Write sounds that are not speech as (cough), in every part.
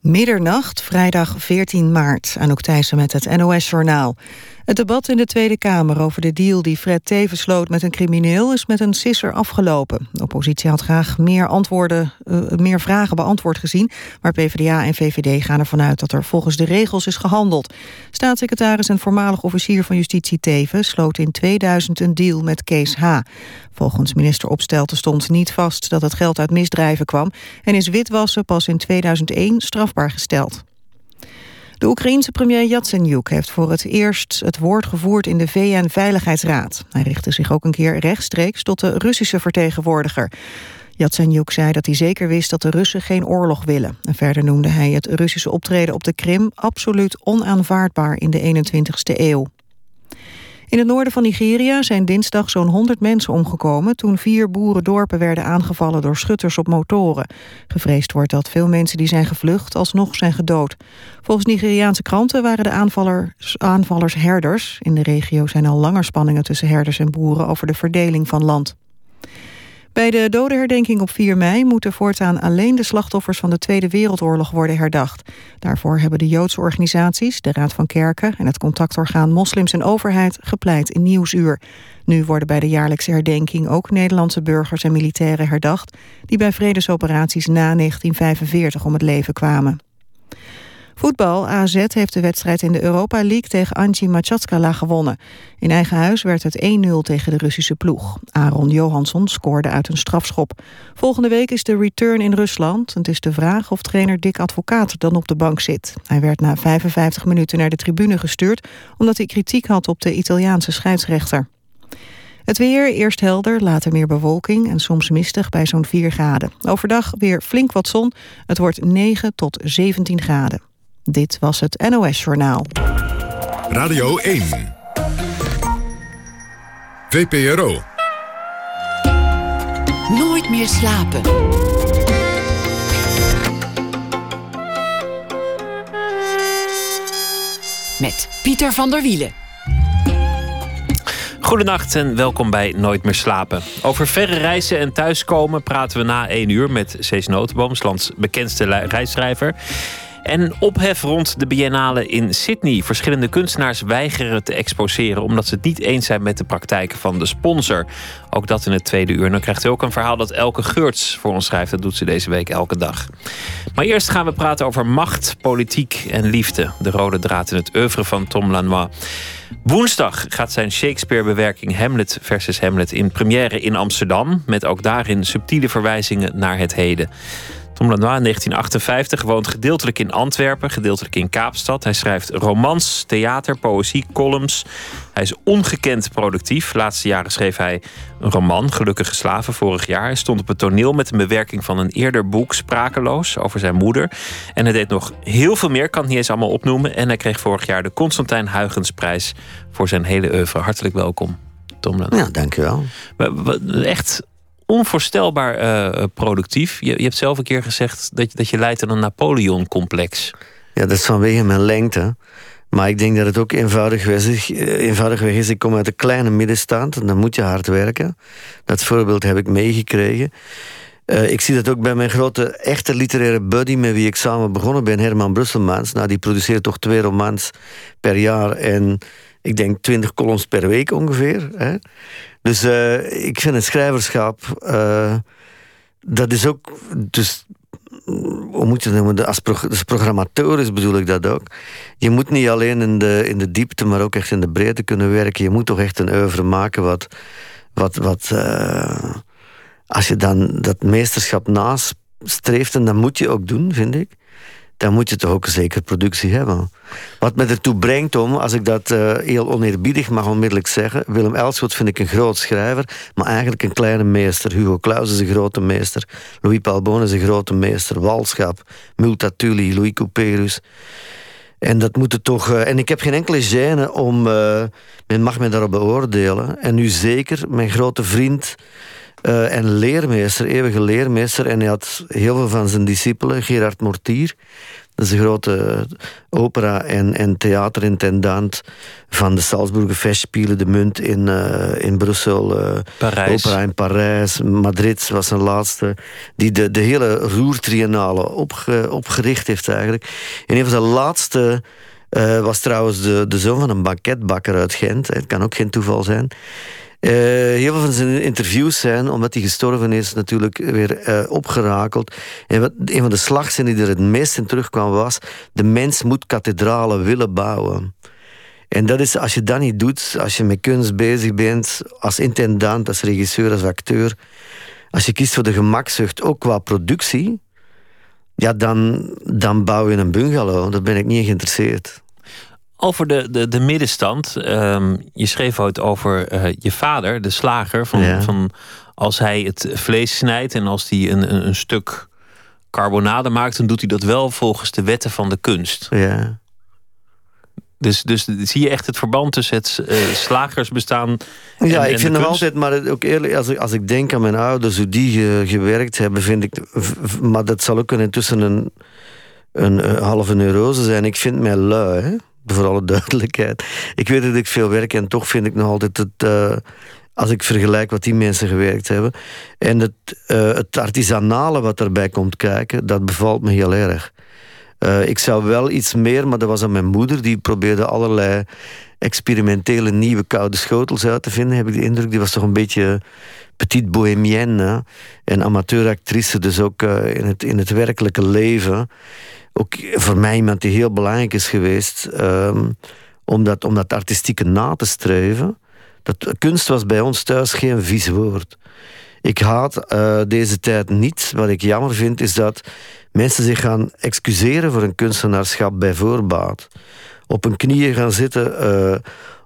Middernacht, vrijdag 14 maart. Anouk Thijssen met het NOS-journaal. Het debat in de Tweede Kamer over de deal die Fred Teven sloot met een crimineel is met een sisser afgelopen. De oppositie had graag meer, antwoorden, uh, meer vragen beantwoord gezien, maar PvdA en VVD gaan ervan uit dat er volgens de regels is gehandeld. Staatssecretaris en voormalig officier van Justitie Teven sloot in 2000 een deal met Kees H. Volgens minister Opstelten stond niet vast dat het geld uit misdrijven kwam en is witwassen pas in 2001 strafbaar gesteld. De Oekraïense premier Yatsenyuk heeft voor het eerst het woord gevoerd in de VN-veiligheidsraad. Hij richtte zich ook een keer rechtstreeks tot de Russische vertegenwoordiger. Yatsenyuk zei dat hij zeker wist dat de Russen geen oorlog willen. En verder noemde hij het Russische optreden op de Krim absoluut onaanvaardbaar in de 21ste eeuw. In het noorden van Nigeria zijn dinsdag zo'n 100 mensen omgekomen... toen vier boerendorpen werden aangevallen door schutters op motoren. Gevreesd wordt dat veel mensen die zijn gevlucht alsnog zijn gedood. Volgens Nigeriaanse kranten waren de aanvallers, aanvallers herders. In de regio zijn al langer spanningen tussen herders en boeren... over de verdeling van land. Bij de dodenherdenking op 4 mei moeten voortaan alleen de slachtoffers van de Tweede Wereldoorlog worden herdacht. Daarvoor hebben de Joodse organisaties, de Raad van Kerken en het contactorgaan Moslims en Overheid gepleit in Nieuwsuur. Nu worden bij de jaarlijkse herdenking ook Nederlandse burgers en militairen herdacht die bij vredesoperaties na 1945 om het leven kwamen. Voetbal, AZ heeft de wedstrijd in de Europa League tegen Anji Machatskala gewonnen. In eigen huis werd het 1-0 tegen de Russische ploeg. Aaron Johansson scoorde uit een strafschop. Volgende week is de return in Rusland. Het is de vraag of trainer Dick Advocaat dan op de bank zit. Hij werd na 55 minuten naar de tribune gestuurd... omdat hij kritiek had op de Italiaanse scheidsrechter. Het weer, eerst helder, later meer bewolking en soms mistig bij zo'n 4 graden. Overdag weer flink wat zon. Het wordt 9 tot 17 graden. Dit was het NOS Journaal. Radio 1. VPRO. Nooit meer slapen. Met Pieter van der Wielen. Goedenacht en welkom bij Nooit meer slapen. Over verre reizen en thuiskomen praten we na één uur met Cees Notenboom, lands bekendste reisschrijver. En ophef rond de biennale in Sydney. Verschillende kunstenaars weigeren te exposeren omdat ze het niet eens zijn met de praktijken van de sponsor. Ook dat in het tweede uur. Dan krijgt u ook een verhaal dat Elke Geurts voor ons schrijft. Dat doet ze deze week elke dag. Maar eerst gaan we praten over macht, politiek en liefde. De rode draad in het oeuvre van Tom Lanois. Woensdag gaat zijn Shakespeare-bewerking Hamlet versus Hamlet in première in Amsterdam. Met ook daarin subtiele verwijzingen naar het heden. Tom Lanois in 1958 woont gedeeltelijk in Antwerpen, gedeeltelijk in Kaapstad. Hij schrijft romans, theater, poëzie, columns. Hij is ongekend productief. De laatste jaren schreef hij een roman, Gelukkige Slaven, vorig jaar. Hij stond op het toneel met een bewerking van een eerder boek, Sprakeloos, over zijn moeder. En hij deed nog heel veel meer, kan het niet eens allemaal opnoemen. En hij kreeg vorig jaar de Constantijn Huygensprijs voor zijn hele oeuvre. Hartelijk welkom. Tom Lanois. Ja, dankjewel. Echt onvoorstelbaar uh, productief. Je, je, hebt zelf een keer gezegd dat, dat je leidt aan een Napoleon-complex. Ja, dat is vanwege mijn lengte. Maar ik denk dat het ook eenvoudig is. Eh, eenvoudigweg is. Ik kom uit een kleine middenstand en dan moet je hard werken. Dat voorbeeld heb ik meegekregen. Uh, ik zie dat ook bij mijn grote, echte literaire buddy... met wie ik samen begonnen ben, Herman Brusselmans. Nou, die produceert toch twee romans per jaar... en ik denk twintig columns per week ongeveer. Hè? Dus uh, ik vind het schrijverschap, uh, dat is ook, dus, hoe moet je het noemen, als, pro, programmateur bedoel ik dat ook. Je moet niet alleen in de, in de diepte, maar ook echt in de breedte kunnen werken. Je moet toch echt een oeuvre maken wat, wat, wat uh, als je dan dat meesterschap nastreeft, en dat moet je ook doen, vind ik dan moet je toch ook een zekere productie hebben. Wat me ertoe brengt om, als ik dat uh, heel oneerbiedig mag onmiddellijk zeggen... Willem Elschot vind ik een groot schrijver, maar eigenlijk een kleine meester. Hugo Claus is een grote meester. Louis Palbon is een grote meester. Walschap, Multatuli, Louis Couperus... En dat moet het toch. Uh, en ik heb geen enkele gêne om. Uh, men mag mij daarop beoordelen. En nu zeker, mijn grote vriend. Uh, en leermeester, eeuwige leermeester. En hij had heel veel van zijn discipelen, Gerard Mortier. Dat is de grote opera- en, en theaterintendant van de Salzburger Festspielen, de Munt in, uh, in Brussel, uh, Parijs. opera in Parijs, Madrid was zijn laatste, die de, de hele roertriennale opge, opgericht heeft eigenlijk. En een van zijn laatste uh, was trouwens de, de zoon van een banketbakker uit Gent. Het kan ook geen toeval zijn. Uh, heel veel van zijn interviews zijn, omdat hij gestorven is, natuurlijk weer uh, opgerakeld. En wat, een van de slagzinnen die er het meest in terugkwam was: de mens moet kathedralen willen bouwen. En dat is, als je dat niet doet, als je met kunst bezig bent, als intendant, als regisseur, als acteur, als je kiest voor de gemakzucht, ook qua productie, ja, dan, dan bouw je een bungalow. Daar ben ik niet geïnteresseerd. Over de, de, de middenstand. Um, je schreef ooit over uh, je vader, de slager. Van, Ja. van als hij het vlees snijdt en als hij een, een, een stuk carbonade maakt, dan doet hij dat wel volgens de wetten van de kunst. Ja. Dus, dus zie je echt het verband tussen het uh, slagersbestaan. En, Ja, en ik vind nog altijd, maar ook eerlijk, als ik, als ik denk aan mijn ouders, hoe die ge- gewerkt hebben, vind ik, maar dat zal ook intussen een, een, eh, halve neurose zijn. Ik vind mij lui, hè? Voor alle duidelijkheid. Ik weet dat ik veel werk en toch vind ik nog altijd het, eh, als ik vergelijk wat die mensen gewerkt hebben. En het, eh, het artisanale wat erbij komt kijken, dat bevalt me heel erg. Eh, ik zou wel iets meer, maar dat was aan mijn moeder, die probeerde allerlei experimentele nieuwe koude schotels uit te vinden, heb ik de indruk. Die was toch een beetje petit bohemienne en amateuractrice, dus ook in, het, in het werkelijke leven. Ook voor mij iemand die heel belangrijk is geweest ehm, om, dat, artistieke na te streven. Dat, kunst was bij ons thuis geen vies woord. Ik haat eh, deze tijd niet. Wat ik jammer vind is dat mensen zich gaan excuseren voor een kunstenaarschap bij voorbaat. Op hun knieën gaan zitten eh,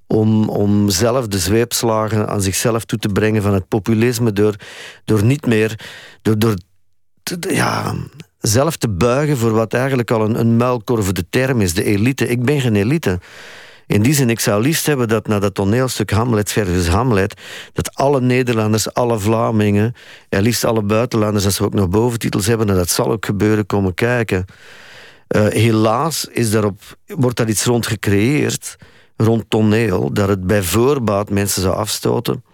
om, om zelf de zweepslagen aan zichzelf toe te brengen van het populisme door, door niet meer. Door, door ja, zelf te buigen voor wat eigenlijk al een, een muilkorvende term is, de elite. Ik ben geen elite. In die zin, ik zou liefst hebben dat na dat toneelstuk Hamlet versus Hamlet, dat alle Nederlanders, alle Vlamingen, en liefst alle buitenlanders, als we ook nog boventitels hebben, en dat zal ook gebeuren, komen kijken. Eh, helaas is wordt daar iets rond gecreëerd, rond toneel, dat het bij voorbaat mensen zou afstoten.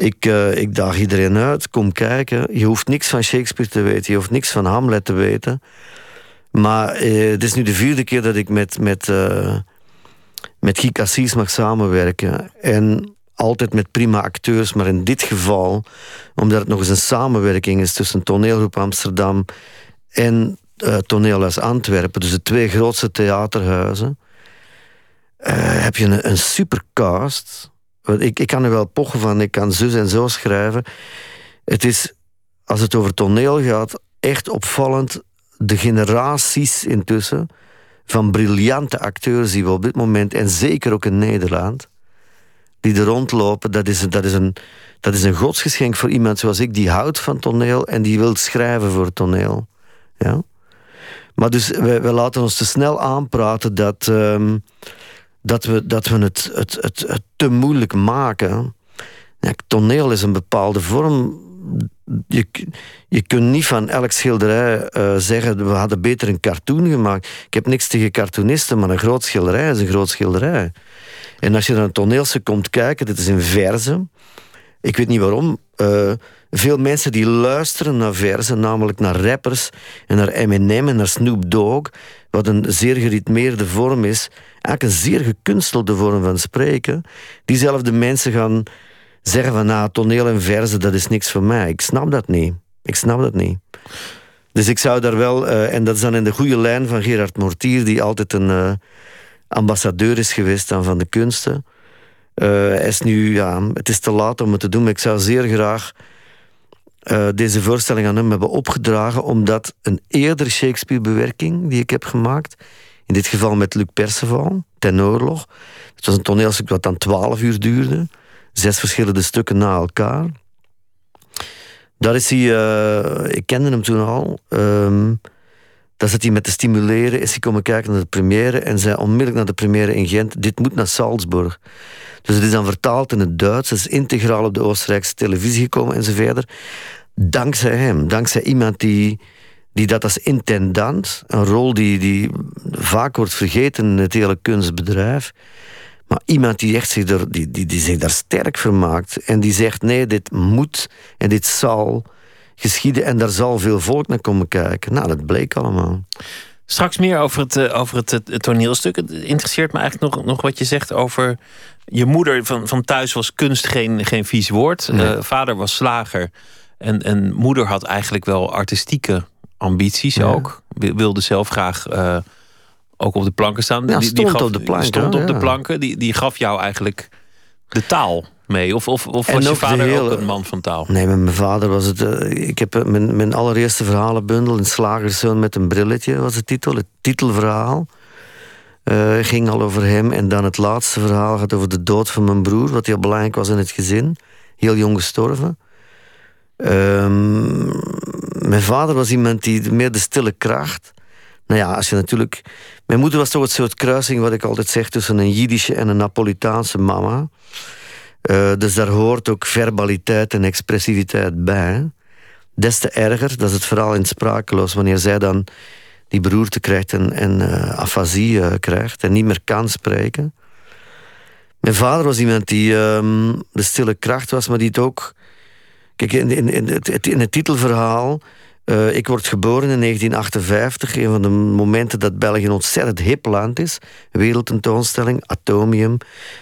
Ik, eh, ik daag iedereen uit, kom kijken. Je hoeft niks van Shakespeare te weten, je hoeft niks van Hamlet te weten. Maar eh, het is nu de vierde keer dat ik met, met, eh, met Guy Cassis mag samenwerken. En altijd met prima acteurs, maar in dit geval, omdat het nog eens een samenwerking is tussen Toneelgroep Amsterdam en eh Toneelhuis Antwerpen, dus de twee grootste theaterhuizen, heb je een, een supercast. Ik, kan er wel pochen van, ik kan zus en zo schrijven. Het is, als het over toneel gaat, echt opvallend de generaties intussen van briljante acteurs die we op dit moment, en zeker ook in Nederland, die er rondlopen, dat is, dat is, een, dat is een godsgeschenk voor iemand zoals ik, die houdt van toneel en die wil schrijven voor toneel. Ja? Maar dus, wij laten ons te snel aanpraten dat, ehm, dat we, dat we het, het, het, te moeilijk maken. Ja, toneel is een bepaalde vorm. Je, je kunt niet van elk schilderij eh, zeggen, we hadden beter een cartoon gemaakt. Ik heb niks tegen cartoonisten, maar een groot schilderij is een groot schilderij. En als je naar een toneelstuk komt kijken, dit is in verzen. Ik weet niet waarom. eh, veel mensen die luisteren naar verzen, namelijk naar rappers en naar Eminem en naar Snoop Dogg, wat een zeer geritmeerde vorm is, eigenlijk een zeer gekunstelde vorm van spreken. Diezelfde mensen gaan zeggen van, nou, toneel en verzen, dat is niks voor mij. Ik snap dat niet. Ik snap dat niet. Dus ik zou daar wel, eh, en dat is dan in de goede lijn van Gerard Mortier, die altijd een eh, ambassadeur is geweest dan van de kunsten. Hij is nu, ja, het is te laat om het te doen, maar ik zou zeer graag eh, deze voorstelling aan hem hebben opgedragen, omdat een eerdere Shakespeare-bewerking die ik heb gemaakt, in dit geval met Luc Perceval, Ten Oorlog, het was een toneelstuk wat dan twaalf uur duurde, zes verschillende stukken na elkaar. Daar is hij, eh, ik kende hem toen al, ehm, daar zit hij met te stimuleren, is hij komen kijken naar de première en zei onmiddellijk naar de première in Gent, dit moet naar Salzburg. Dus het is dan vertaald in het Duits, het is integraal op de Oostenrijkse televisie gekomen en zo verder. Dankzij hem, dankzij iemand die, die dat als intendant, een rol die, die vaak wordt vergeten in het hele kunstbedrijf, maar iemand die echt zich, er, die, die, die zich daar sterk vermaakt en die zegt: nee, dit moet en dit zal geschieden en daar zal veel volk naar komen kijken. Nou, dat bleek allemaal. Straks meer over het, eh, over het, het, toneelstuk. Het interesseert me eigenlijk nog, nog wat je zegt over je moeder. Van, van thuis was kunst geen, geen vies woord. Uh, vader was slager. En, en moeder had eigenlijk wel artistieke ambities ook. Wilde zelf graag uh, ook op de planken staan. Ja, die, die gaf, op de planken. Stond op de planken. Die, die gaf jou eigenlijk de taal mee? Of, of, of was je vader hele... ook een man van taal? Nee, met mijn vader was het... Uh, ik heb eh, mijn, mijn allereerste verhalenbundel... een slagerszoon met een brilletje was de titel. Het titelverhaal uh, ging al over hem. En dan het laatste verhaal gaat over de dood van mijn broer... wat heel belangrijk was in het gezin. Heel jong gestorven. Um, mijn vader was iemand die meer de stille kracht... Nou ja, als je natuurlijk... Mijn moeder was toch het soort kruising, wat ik altijd zeg... tussen een Jiddische en een Napolitaanse mama. Uh, dus daar hoort ook verbaliteit en expressiviteit bij. Des te erger, dat is het vooral in sprakeloos... wanneer zij dan die beroerte krijgt en, en uh, afasie uh, krijgt... en niet meer kan spreken. Mijn vader was iemand die um, de stille kracht was, maar die het ook... Kijk, in, in, in, het, in het titelverhaal uh, ik word geboren in 1958, een van de momenten dat België een ontzettend hip land is. Wereldtentoonstelling, Atomium,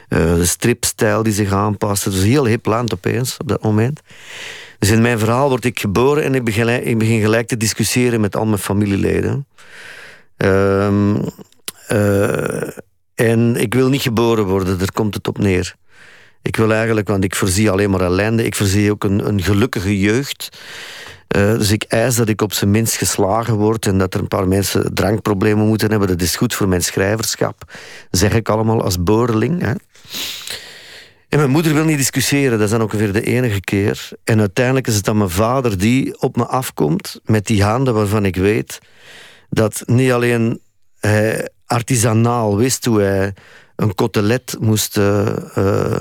uh, de stripstijl die zich aanpast. Het een heel hip land opeens op dat moment. Dus in mijn verhaal word ik geboren en ik begin, gelijk te discussiëren met al mijn familieleden. Uh, en ik wil niet geboren worden, daar komt het op neer. Ik wil eigenlijk, want ik voorzie alleen maar ellende, ik voorzie ook een, een gelukkige jeugd. Uh, dus ik eis dat ik op zijn minst geslagen word en dat er een paar mensen drankproblemen moeten hebben. Dat is goed voor mijn schrijverschap, zeg ik allemaal als boorling. Hè. En mijn moeder wil niet discussiëren, dat is dan ongeveer de enige keer. En uiteindelijk is het dan mijn vader die op me afkomt met die handen waarvan ik weet dat niet alleen hij artisanaal wist hoe hij een kotelet moest uh, uh,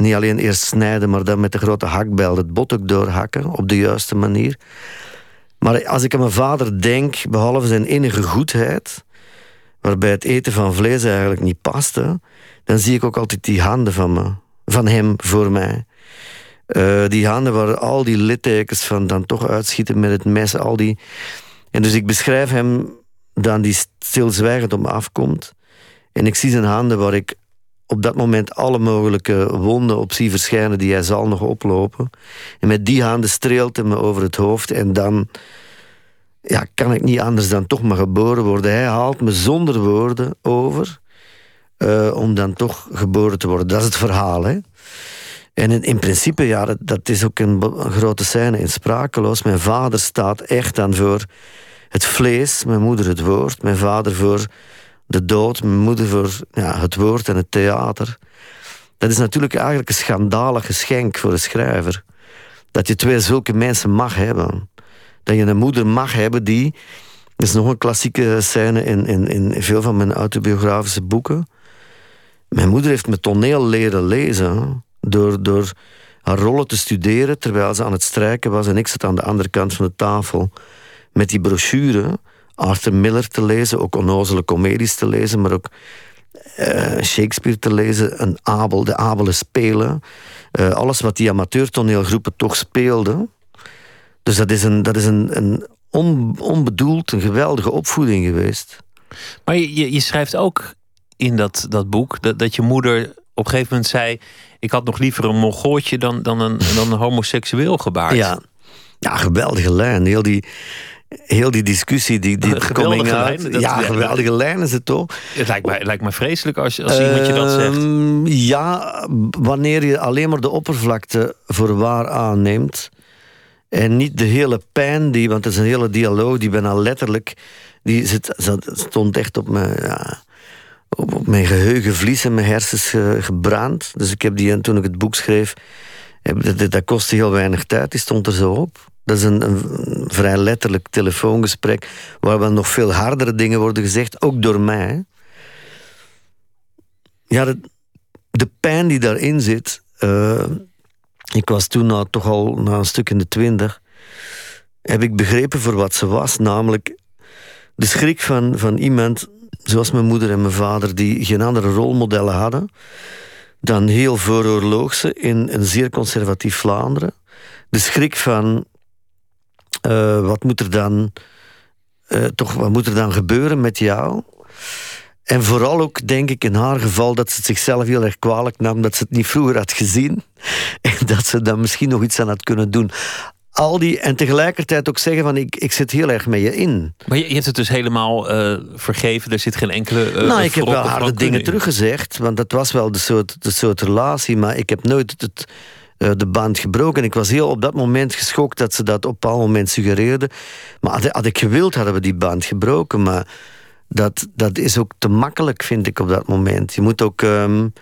niet alleen eerst snijden, maar dan met de grote hakbijl het bot ook doorhakken op de juiste manier. Maar als ik aan mijn vader denk, behalve zijn enige goedheid, waarbij het eten van vlees eigenlijk niet paste, dan zie ik ook altijd die handen van, me, van hem voor mij. Uh, die handen waar al die littekens van dan toch uitschieten met het mes, al die... En dus ik beschrijf hem dan die stilzwijgend op me afkomt. En ik zie zijn handen waar ik op dat moment alle mogelijke wonden op zie verschijnen die hij zal nog oplopen. En met die handen streelt hij me over het hoofd en dan ja, kan ik niet anders dan toch maar geboren worden. Hij haalt me zonder woorden over uh, om dan toch geboren te worden. Dat is het verhaal. Hè? En in, in principe, ja, dat, dat is ook een, een, grote scène in Sprakeloos. Mijn vader staat echt dan voor het vlees, mijn moeder het woord, mijn vader voor de dood, mijn moeder voor ja, het woord en het theater. Dat is natuurlijk eigenlijk een schandalig geschenk voor een schrijver. Dat je twee zulke mensen mag hebben. Dat je een moeder mag hebben die... Dat is nog een klassieke scène in, in, in veel van mijn autobiografische boeken. Mijn moeder heeft me toneel leren lezen. Door, door haar rollen te studeren terwijl ze aan het strijken was. En ik zat aan de andere kant van de tafel met die brochure Arthur Miller te lezen, ook onnozele comedies te lezen, maar ook uh, Shakespeare te lezen, een Abel, de Abelen spelen. Uh, alles wat die amateurtoneelgroepen toch speelden. Dus dat is een, dat is een, een on, onbedoeld, een geweldige opvoeding geweest. Maar je, je schrijft ook in dat, dat boek dat, dat je moeder op een gegeven moment zei: Ik had nog liever een mongootje dan, dan, een, dan een homoseksueel gebaard. Ja, ja geweldige lijn. Heel die, heel die discussie, die, die coming out. Lijn, ja, geweldige lijn is het toch? Het lijkt mij, lijkt mij vreselijk als, als iemand je dat zegt. Ehm, ja, wanneer je alleen maar de oppervlakte voor waar aanneemt. En niet de hele pijn, die, want het is een hele dialoog die bijna letterlijk. Die zit, stond echt op mijn, ja, op, mijn geheugenvlies en mijn hersens gebrand. Dus ik heb die, toen ik het boek schreef, dat, dat kostte heel weinig tijd, die stond er zo op. Dat is een, vrij letterlijk telefoongesprek waar wel nog veel hardere dingen worden gezegd, ook door mij. Ja, de, pijn die daarin zit. Uh, ik was toen nou toch al na een stuk in de twintig. heb ik begrepen voor wat ze was. Namelijk de schrik van, van iemand zoals mijn moeder en mijn vader... die geen andere rolmodellen hadden dan heel vooroorloogse in een zeer conservatief Vlaanderen. De schrik van uh, wat moet er dan uh, toch wat moet er dan gebeuren met jou? En vooral ook, denk ik, in haar geval dat ze het zichzelf heel erg kwalijk nam dat ze het niet vroeger had gezien. (laughs) En dat ze dan misschien nog iets aan had kunnen doen. Al die, en tegelijkertijd ook zeggen van ik, ik zit heel erg met je in. Maar je, je hebt het dus helemaal uh, vergeven, er zit geen enkele. Uh, nou, ik heb wel harde dingen teruggezegd, want dat was wel de soort, de soort relatie, maar ik heb nooit het, uh, de band gebroken. Ik was heel op dat moment geschokt dat ze dat op een bepaald moment suggereerde. Maar had, ik gewild, hadden we die band gebroken. Maar dat, dat is ook te makkelijk, vind ik, op dat moment. Je moet ook um,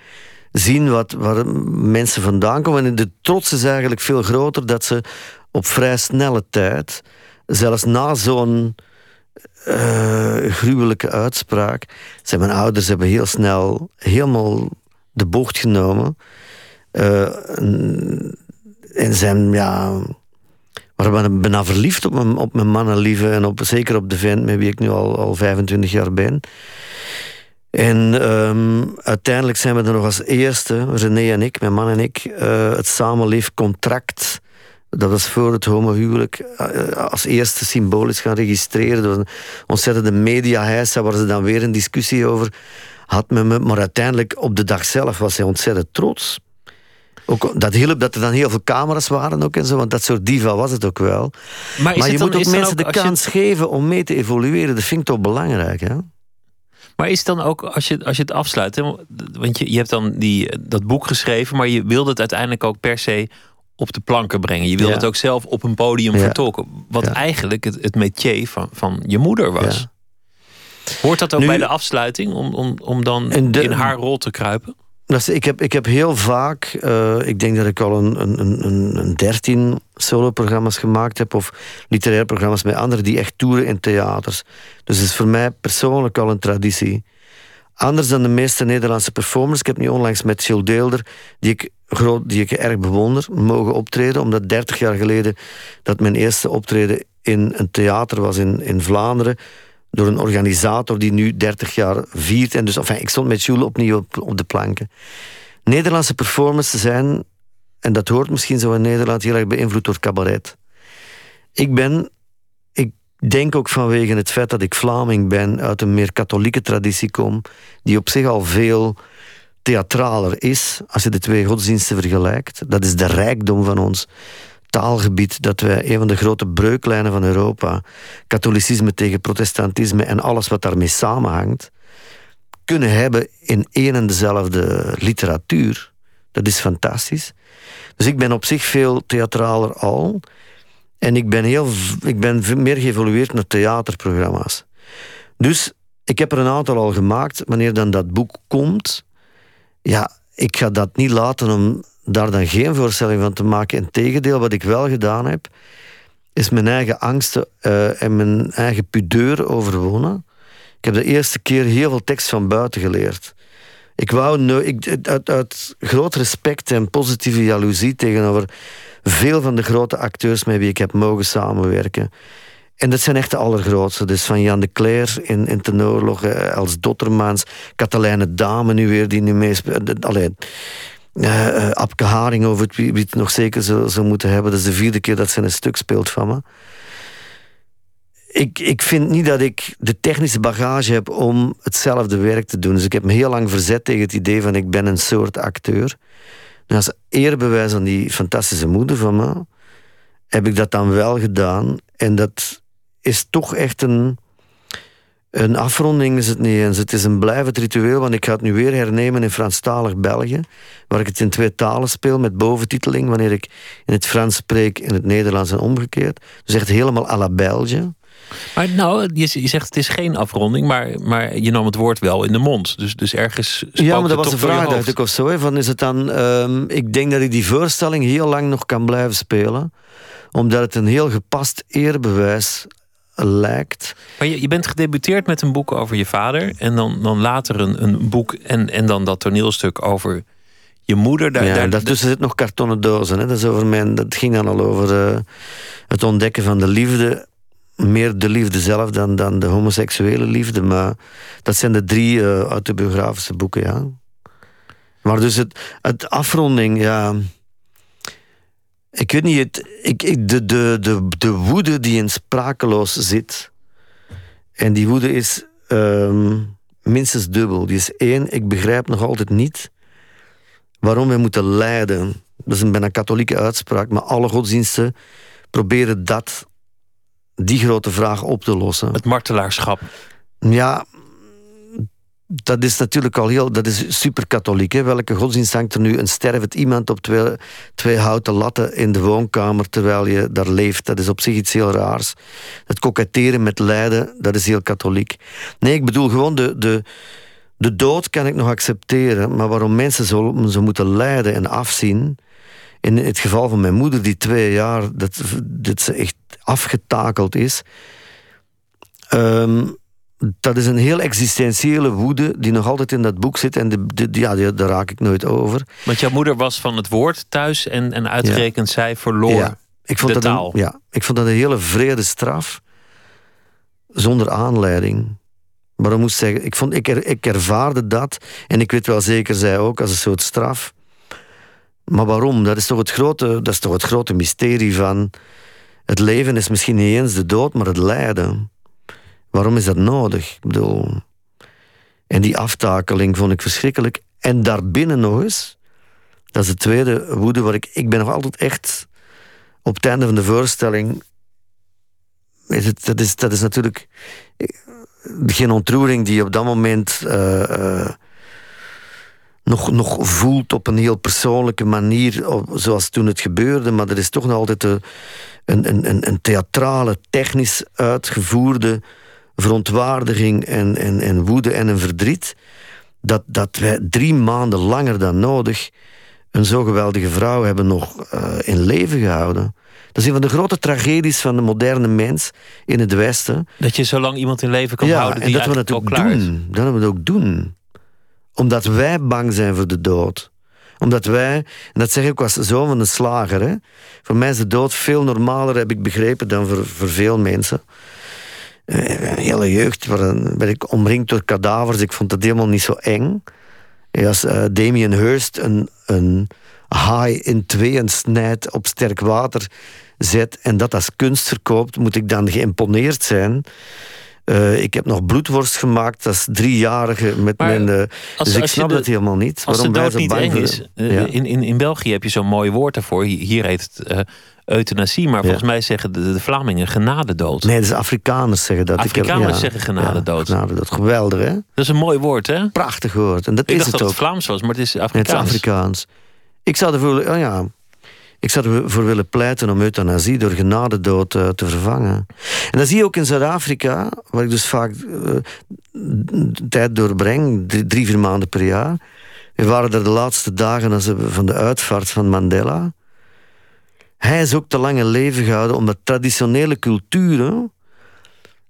zien wat, waar mensen vandaan komen. En de trots is eigenlijk veel groter dat ze op vrij snelle tijd, zelfs na zo'n uh, gruwelijke uitspraak, zijn mijn ouders hebben heel snel helemaal de bocht genomen. Uh, en zijn, ja, waren bijna verliefd op mijn, op mijn en op, zeker op de vent met wie ik nu al, al 25 jaar ben. En um, uiteindelijk zijn we er nog als eerste, René en ik, mijn man en ik, uh, het samenleefcontract. Dat was voor het homohuwelijk uh, als eerste symbolisch gaan registreren. Dat een ontzettende mediaheisa waar ze dan weer een discussie over had me. Maar uiteindelijk op de dag zelf was hij ontzettend trots. Ook dat hielp dat er dan heel veel camera's waren ook en zo, want dat soort diva was het ook wel. Maar, maar je moet ook mensen de kans geven om mee te evolueren. Dat vind ik toch belangrijk, hè? Maar is het dan ook, als je, als je het afsluit, hè? want je, je hebt dan die, dat boek geschreven, maar je wilde het uiteindelijk ook per se op de planken brengen. Je wilde het ook zelf op een podium ja. vertolken. Wat eigenlijk het, het métier van, van je moeder was. Hoort dat ook bij de afsluiting, om, om, om dan in haar rol te kruipen? Ik, heb, ik heb heel vaak, uh, ik denk dat ik al een, een, een, een dertien soloprogramma's gemaakt heb, of literaire programma's met anderen die echt toeren in theaters. Dus het is voor mij persoonlijk al een traditie. Anders dan de meeste Nederlandse performers. Ik heb nu onlangs met Gilles Deelder, die ik, groot, die ik erg bewonder, mogen optreden. Omdat 30 jaar geleden dat mijn eerste optreden in een theater was in, in Vlaanderen door een organisator die nu 30 jaar viert. En dus, enfin, ik stond met Jules opnieuw op, op de planken. Nederlandse performances zijn, en dat hoort misschien zo in Nederland, heel erg beïnvloed door cabaret. Ik ben, ik denk ook vanwege het feit dat ik Vlaming ben, uit een meer katholieke traditie kom, die op zich al veel theatraler is, als je de twee godsdiensten vergelijkt. Dat is de rijkdom van ons taalgebied dat wij een van de grote breuklijnen van Europa, katholicisme tegen protestantisme en alles wat daarmee samenhangt, kunnen hebben in één en dezelfde literatuur. Dat is fantastisch. Dus ik ben op zich veel theatraler al. En ik ben, heel, ik ben meer geëvolueerd naar theaterprogramma's. Dus ik heb er een aantal al gemaakt. Wanneer dan dat boek komt, ja, ik ga dat niet laten om daar dan geen voorstelling van te maken. Integendeel, wat ik wel gedaan heb, is mijn eigen angsten uh, en mijn eigen pudeur overwonnen. Ik heb de eerste keer heel veel tekst van buiten geleerd. Ik wou ik, uit, groot respect en positieve jaloezie tegenover veel van de grote acteurs met wie ik heb mogen samenwerken. En dat zijn echt de allergrootste. Dus van Jan de Cler in, in Tenoorlog, Els Dottermans, Katelijne Dame nu weer, die nu meespeelt. Alleen, uh, Abke Haring over wie, wie het nog zeker zou, moeten hebben. Dat is de vierde keer dat ze een stuk speelt van me. Ik, ik vind niet dat ik de technische bagage heb om hetzelfde werk te doen. Dus ik heb me heel lang verzet tegen het idee van ik ben een soort acteur. En als eerbewijs aan die fantastische moeder van me, heb ik dat dan wel gedaan. En dat is toch echt een een afronding is het niet eens. Het is een blijvend ritueel, want ik ga het nu weer hernemen in Franstalig België, waar ik het in twee talen speel met boventiteling, wanneer ik in het Frans spreek, in het Nederlands en omgekeerd. Dus echt helemaal à la Belge. Maar nou, je, zegt het is geen afronding, maar, maar je nam het woord wel in de mond. Dus, dus ergens. Ja, maar dat was een vraag, dacht ik of zo. Hè, van is het dan, um, ik denk dat ik die voorstelling heel lang nog kan blijven spelen, omdat het een heel gepast eerbewijs lijkt. Maar je, je bent gedebuteerd met een boek over je vader. En dan, dan later een, een boek en, en dan dat toneelstuk over je moeder. Daar, ja, daar, daartussen zit nog kartonnen dozen. Hè. Dat, is over mijn, dat ging dan al over uh, het ontdekken van de liefde. Meer de liefde zelf dan, dan de homoseksuele liefde. Maar dat zijn de drie uh, autobiografische boeken, ja. Maar dus het, het afronding, ja. Ik weet niet, het, ik, ik, de, de, de, de woede die in sprakeloos zit. En die woede is um, minstens dubbel. Die is één, ik begrijp nog altijd niet waarom wij moeten lijden. Dat is een bijna katholieke uitspraak, maar alle godsdiensten proberen dat, die grote vraag op te lossen. Het martelaarschap. Ja, dat is natuurlijk al heel, dat is super katholiek. Hè? Welke godsdienst hangt er nu een stervend iemand op twee, twee houten latten in de woonkamer terwijl je daar leeft? Dat is op zich iets heel raars. Het koketteren met lijden, dat is heel katholiek. Nee, ik bedoel gewoon de, de, de dood kan ik nog accepteren, maar waarom mensen zo, zo moeten lijden en afzien. In het geval van mijn moeder, die twee jaar, dat, dat ze echt afgetakeld is. Um, dat is een heel existentiële woede die nog altijd in dat boek zit. En de, ja, daar raak ik nooit over. Want jouw moeder was van het woord thuis en, en uitgerekend zij verloor ja. ik vond de dat taal. Een, ja, ik vond dat een hele vrede straf. Zonder aanleiding. Maar ik moest zeggen, ik, vond, ik, er, ik ervaarde dat. En ik weet wel zeker, zij ook, als een soort straf. Maar waarom? Dat is toch het grote, dat is toch het grote mysterie van... Het leven is misschien niet eens de dood, maar het lijden. Waarom is dat nodig? Ik bedoel... En die aftakeling vond ik verschrikkelijk. En daarbinnen nog eens... Dat is de tweede woede waar ik... Ik ben nog altijd echt... Op het einde van de voorstelling... Is het, dat, is, dat is natuurlijk... Geen ontroering die je op dat moment... Uh, uh, nog, nog voelt op een heel persoonlijke manier, zoals toen het gebeurde. Maar er is toch nog altijd een, een, een, een theatrale, technisch uitgevoerde verontwaardiging en, en, en woede en een verdriet, dat, dat wij drie maanden langer dan nodig een zo geweldige vrouw hebben nog uh, in leven gehouden. Dat is een van de grote tragedies van de moderne mens in het Westen. Dat je zo lang iemand in leven kan ja, houden die en dat we het ook doen. Dat we het ook doen. Omdat wij bang zijn voor de dood. Omdat wij, en dat zeg ik als zoon van een slager, hè, voor mij is de dood veel normaler, heb ik begrepen, dan voor, voor veel mensen. Eh, een hele jeugd ben ik omringd door kadavers. Ik vond het helemaal niet zo eng. Als uh, Damien Hirst een, een haai in tweeën snijdt op sterk water zet en dat als kunst verkoopt, moet ik dan geïmponeerd zijn. Uh, ik heb nog bloedworst gemaakt als driejarige met maar mijn. Uh, als, dus ik snap het helemaal niet. Als Waarom de dood niet eng is. Uh, ja. in, in, in België heb je zo'n mooi woord daarvoor. Hier heet het euthanasie, maar volgens mij zeggen de, de Vlamingen genadedood. Nee, dus Afrikaners zeggen dat. Afrikaners ik heb, ja, zeggen genadedood. Genadedood. Geweldig, hè? Dat is een mooi woord, hè? Prachtig woord. En dat ik is dacht het dat ook. het Vlaams was, maar het is Afrikaans. het is Afrikaans. Ik zou ervoor, oh ja, ik zou ervoor willen pleiten om euthanasie door genadedood uh, te vervangen. En dat zie je ook in Zuid-Afrika, waar ik dus vaak uh, tijd doorbreng, drie, drie, vier maanden per jaar. We waren er de laatste dagen van de uitvaart van Mandela. Hij is ook te lang in leven gehouden omdat traditionele culturen.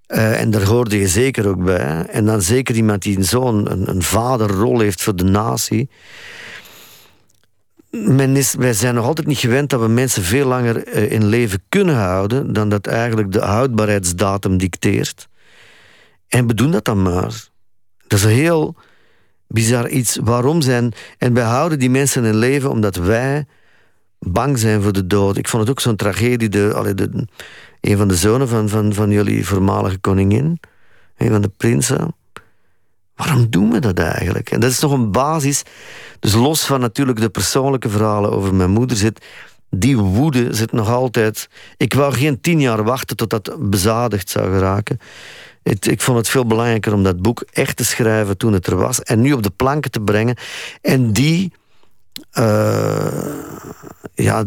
Uh, en daar hoorde je zeker ook bij. En dan zeker iemand die zo'n een, een vaderrol heeft voor de natie. Men is, wij zijn nog altijd niet gewend dat we mensen veel langer uh, in leven kunnen houden dan dat eigenlijk de houdbaarheidsdatum dicteert. En we doen dat dan maar. Dat is een heel bizar iets. Waarom zijn. En wij houden die mensen in leven omdat wij bang zijn voor de dood. Ik vond het ook zo'n tragedie. De, de, een van de zonen van, van, van jullie voormalige koningin, een van de prinsen. Waarom doen we dat eigenlijk? En dat is toch een basis. Dus los van natuurlijk de persoonlijke verhalen over mijn moeder zit. Die woede zit nog altijd. Ik wou geen tien jaar wachten tot dat bezadigd zou geraken. Ik vond het veel belangrijker om dat boek echt te schrijven toen het er was. En nu op de planken te brengen. En die uh, ja,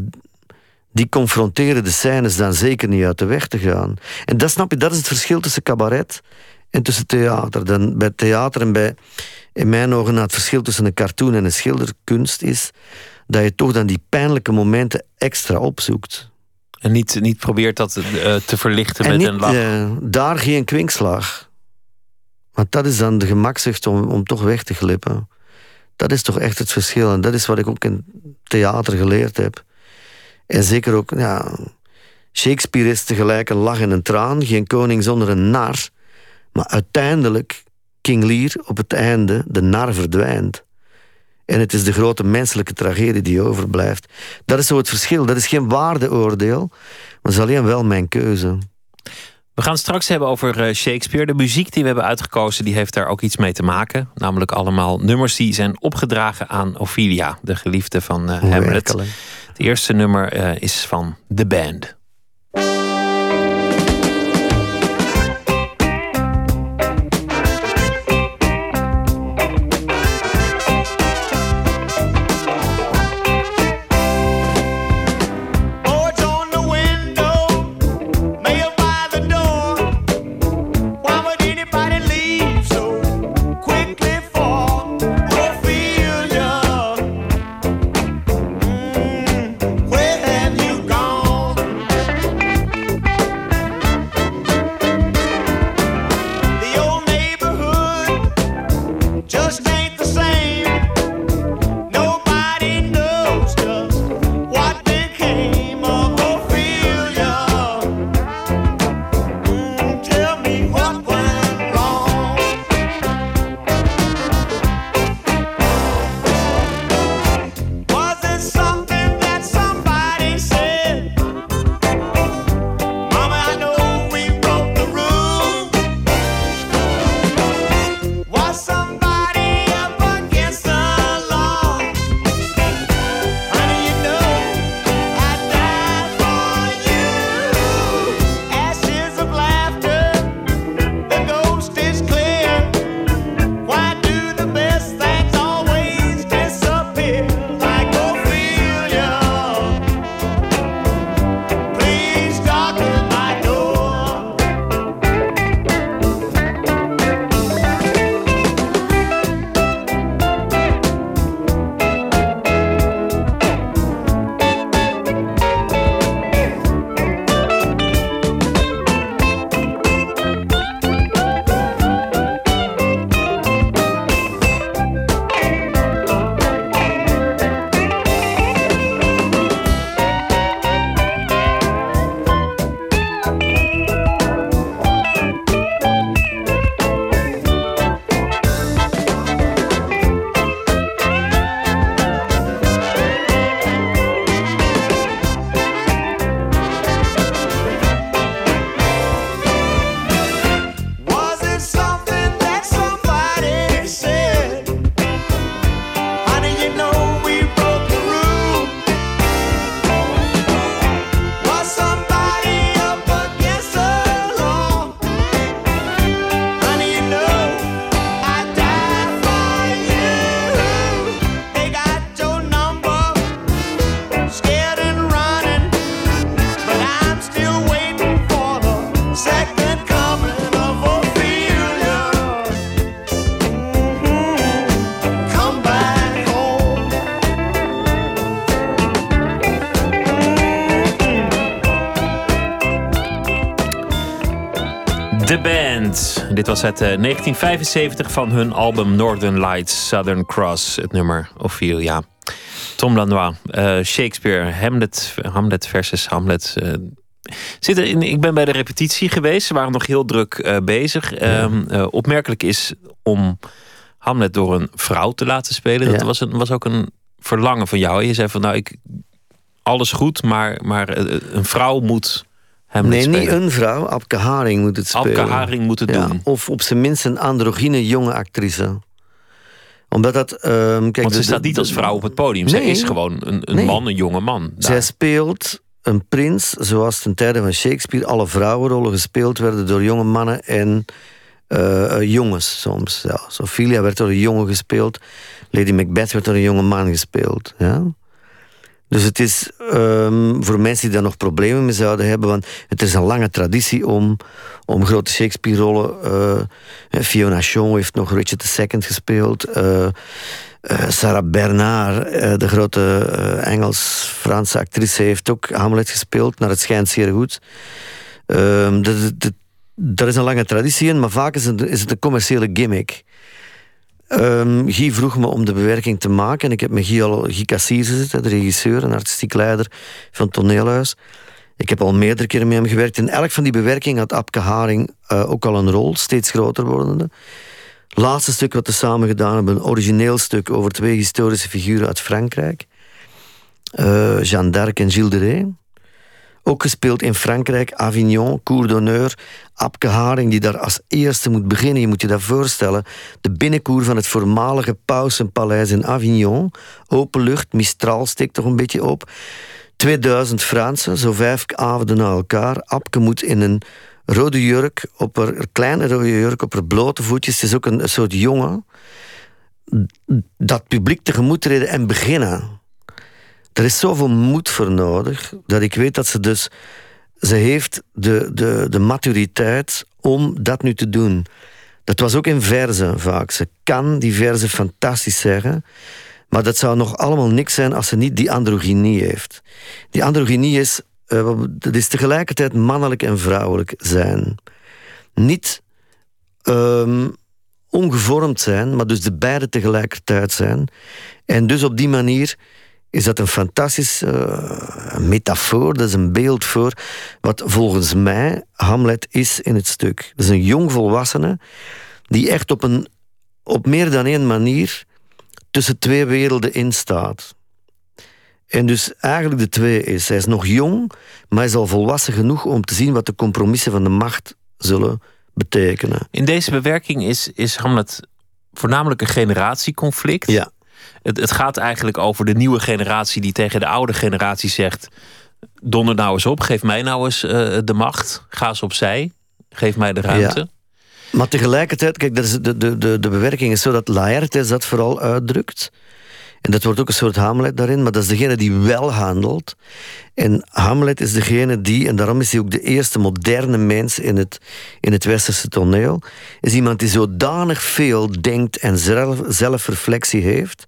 die confronteren de scènes dan zeker niet uit de weg te gaan. En dat snap je, dat is het verschil tussen cabaret en tussen theater. Dan bij theater en bij, in mijn ogen, het verschil tussen een cartoon en een schilderkunst is dat je toch dan die pijnlijke momenten extra opzoekt. En niet, niet probeert dat uh, te verlichten en met niet, een lach. Uh, daar geen kwinkslag. Want dat is dan de gemakzucht om, om toch weg te glippen. Dat is toch echt het verschil. En dat is wat ik ook in theater geleerd heb. En zeker ook, ja, Shakespeare is tegelijk een lach en een traan, geen koning zonder een nar. Maar uiteindelijk, King Lear, op het einde, de nar verdwijnt. En het is de grote menselijke tragedie die overblijft. Dat is zo het verschil. Dat is geen waardeoordeel, maar het is alleen wel mijn keuze. We gaan het straks hebben over eh, Shakespeare. De muziek die we hebben uitgekozen, die heeft daar ook iets mee te maken. Namelijk allemaal nummers die zijn opgedragen aan Ophelia, de geliefde van uh, Hamlet. Het eerste nummer uh, is van The Band. Dit was het 1975 eh, van hun album Northern Lights, Southern Cross, het nummer Ophelia. Tom Lanois, uh, Shakespeare, Hamlet, Hamlet versus Hamlet. Uh, zitten in, ik ben bij de repetitie geweest, ze waren nog heel druk bezig. Ehm, opmerkelijk is om Hamlet door een vrouw te laten spelen. Dat was, een, was ook een verlangen van jou. Je zei van nou, ik, alles goed, maar, maar een vrouw moet nee, niet een vrouw. Abke Haring moet het spelen. Abke Haring moet het doen. Of op zijn minst een androgyne jonge actrice. Omdat dat... Um, kijk, Want ze staat niet als vrouw op het podium. Nee, Zij is gewoon een, een man, een jonge man. Zij speelt een prins, zoals ten tijde van Shakespeare... alle vrouwenrollen gespeeld werden door jonge mannen en uh, jongens soms. Ja. Ophelia werd door een jongen gespeeld. Lady Macbeth werd door een jonge man gespeeld. Ja? Dus het is um, voor mensen die daar nog problemen mee zouden hebben, want het is een lange traditie om, om grote Shakespeare-rollen. Uh, Fiona Shaw heeft nog Richard II gespeeld. Uh, Sarah Bernard, de grote Engels-Franse actrice, heeft ook Hamlet gespeeld. Naar het schijnt zeer goed. Um, dat is een lange traditie in, maar vaak is het, is het een commerciële gimmick. Um, Guy vroeg me om de bewerking te maken. En ik heb met Guy al Guy Cassier gezeten, de regisseur en artistiek leider van het toneelhuis. Ik heb al meerdere keren met hem gewerkt. In elk van die bewerkingen had Abke Haring uh, ook al een rol, steeds groter wordende. Laatste stuk wat we samen gedaan hebben, een origineel stuk over twee historische figuren uit Frankrijk. Uh, Jeanne d'Arc en Gilles de Rey. Ook gespeeld in Frankrijk, Avignon, Cour d'honneur. Abke Haring, die daar als eerste moet beginnen. Je moet je dat voorstellen. De binnenkoer van het voormalige Pausenpaleis in Avignon. Open lucht, Mistral steekt toch een beetje op. 2000 Fransen, zo vijf avonden na elkaar. Abke moet in een rode jurk, op haar kleine rode jurk, op haar blote voetjes. Het is ook een, een soort jongen. Dat publiek tegemoet treden en beginnen. Er is zoveel moed voor nodig dat ik weet dat ze dus. Ze heeft de, de, de maturiteit om dat nu te doen. Dat was ook in verzen vaak. Ze kan die verzen fantastisch zeggen. Maar dat zou nog allemaal niks zijn als ze niet die androgynie heeft. Die androgynie is, uh, dat is tegelijkertijd mannelijk en vrouwelijk zijn. Niet um, ongevormd zijn, maar dus de beide tegelijkertijd zijn. En dus op die manier is dat een fantastische uh, metafoor, dat is een beeld voor wat volgens mij Hamlet is in het stuk. Dat is een jong volwassene die echt op, een, op meer dan één manier tussen twee werelden instaat. En dus eigenlijk de twee is. Hij is nog jong, maar hij is al volwassen genoeg om te zien wat de compromissen van de macht zullen betekenen. In deze bewerking is, is Hamlet voornamelijk een generatieconflict. Ja. Het, het gaat eigenlijk over de nieuwe generatie die tegen de oude generatie zegt: Donder nou eens op, geef mij nou eens uh, de macht. Ga eens opzij, geef mij de ruimte. Maar tegelijkertijd, kijk, de, de, de, de bewerking is zo dat Laertes dat vooral uitdrukt. En dat wordt ook een soort Hamlet daarin, maar dat is degene die wel handelt. En Hamlet is degene die, en daarom is hij ook de eerste moderne mens in het, in het westerse toneel, is iemand die zodanig veel denkt en zelf, zelfreflectie heeft,